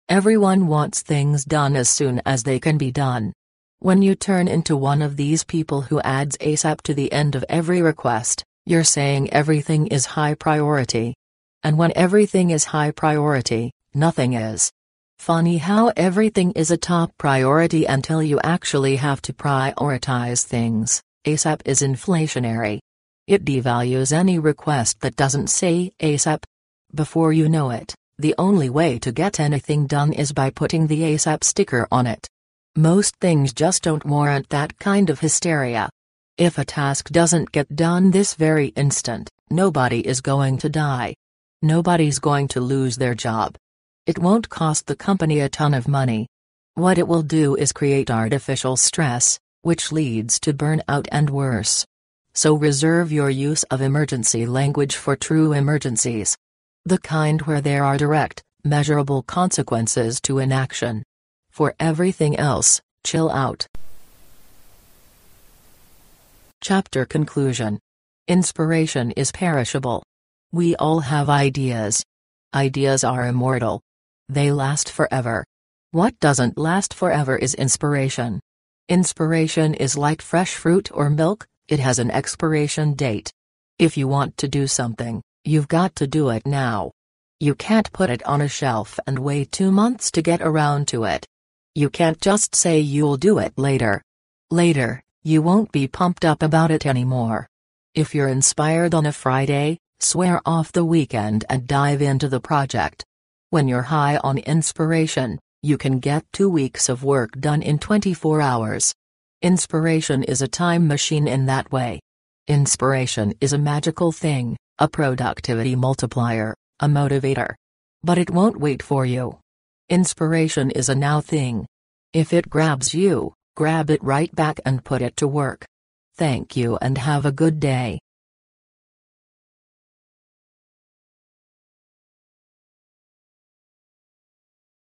Everyone wants things done as soon as they can be done. When you turn into one of these people who adds ASAP to the end of every request, you're saying everything is high priority. And when everything is high priority, nothing is. Funny how everything is a top priority until you actually have to prioritize things. ASAP is inflationary. It devalues any request that doesn't say ASAP. Before you know it, the only way to get anything done is by putting the ASAP sticker on it. Most things just don't warrant that kind of hysteria. If a task doesn't get done this very instant, nobody is going to die. Nobody's going to lose their job. It won't cost the company a ton of money. What it will do is create artificial stress, which leads to burnout and worse. So reserve your use of emergency language for true emergencies. The kind where there are direct, measurable consequences to inaction. For everything else, chill out. Chapter Conclusion Inspiration is perishable. We all have ideas. Ideas are immortal. They last forever. What doesn't last forever is inspiration. Inspiration is like fresh fruit or milk, it has an expiration date. If you want to do something, You've got to do it now. You can't put it on a shelf and wait two months to get around to it. You can't just say you'll do it later. Later, You won't be pumped up about it anymore. If you're inspired on a Friday, swear off the weekend and dive into the project. When you're high on inspiration, you can get two weeks of work done in 24 hours. Inspiration is a time machine in that way. Inspiration is a magical thing, a productivity multiplier, a motivator. But it won't wait for you. Inspiration is a now thing. If it grabs you, grab it right back and put it to work. Thank you and have a good day.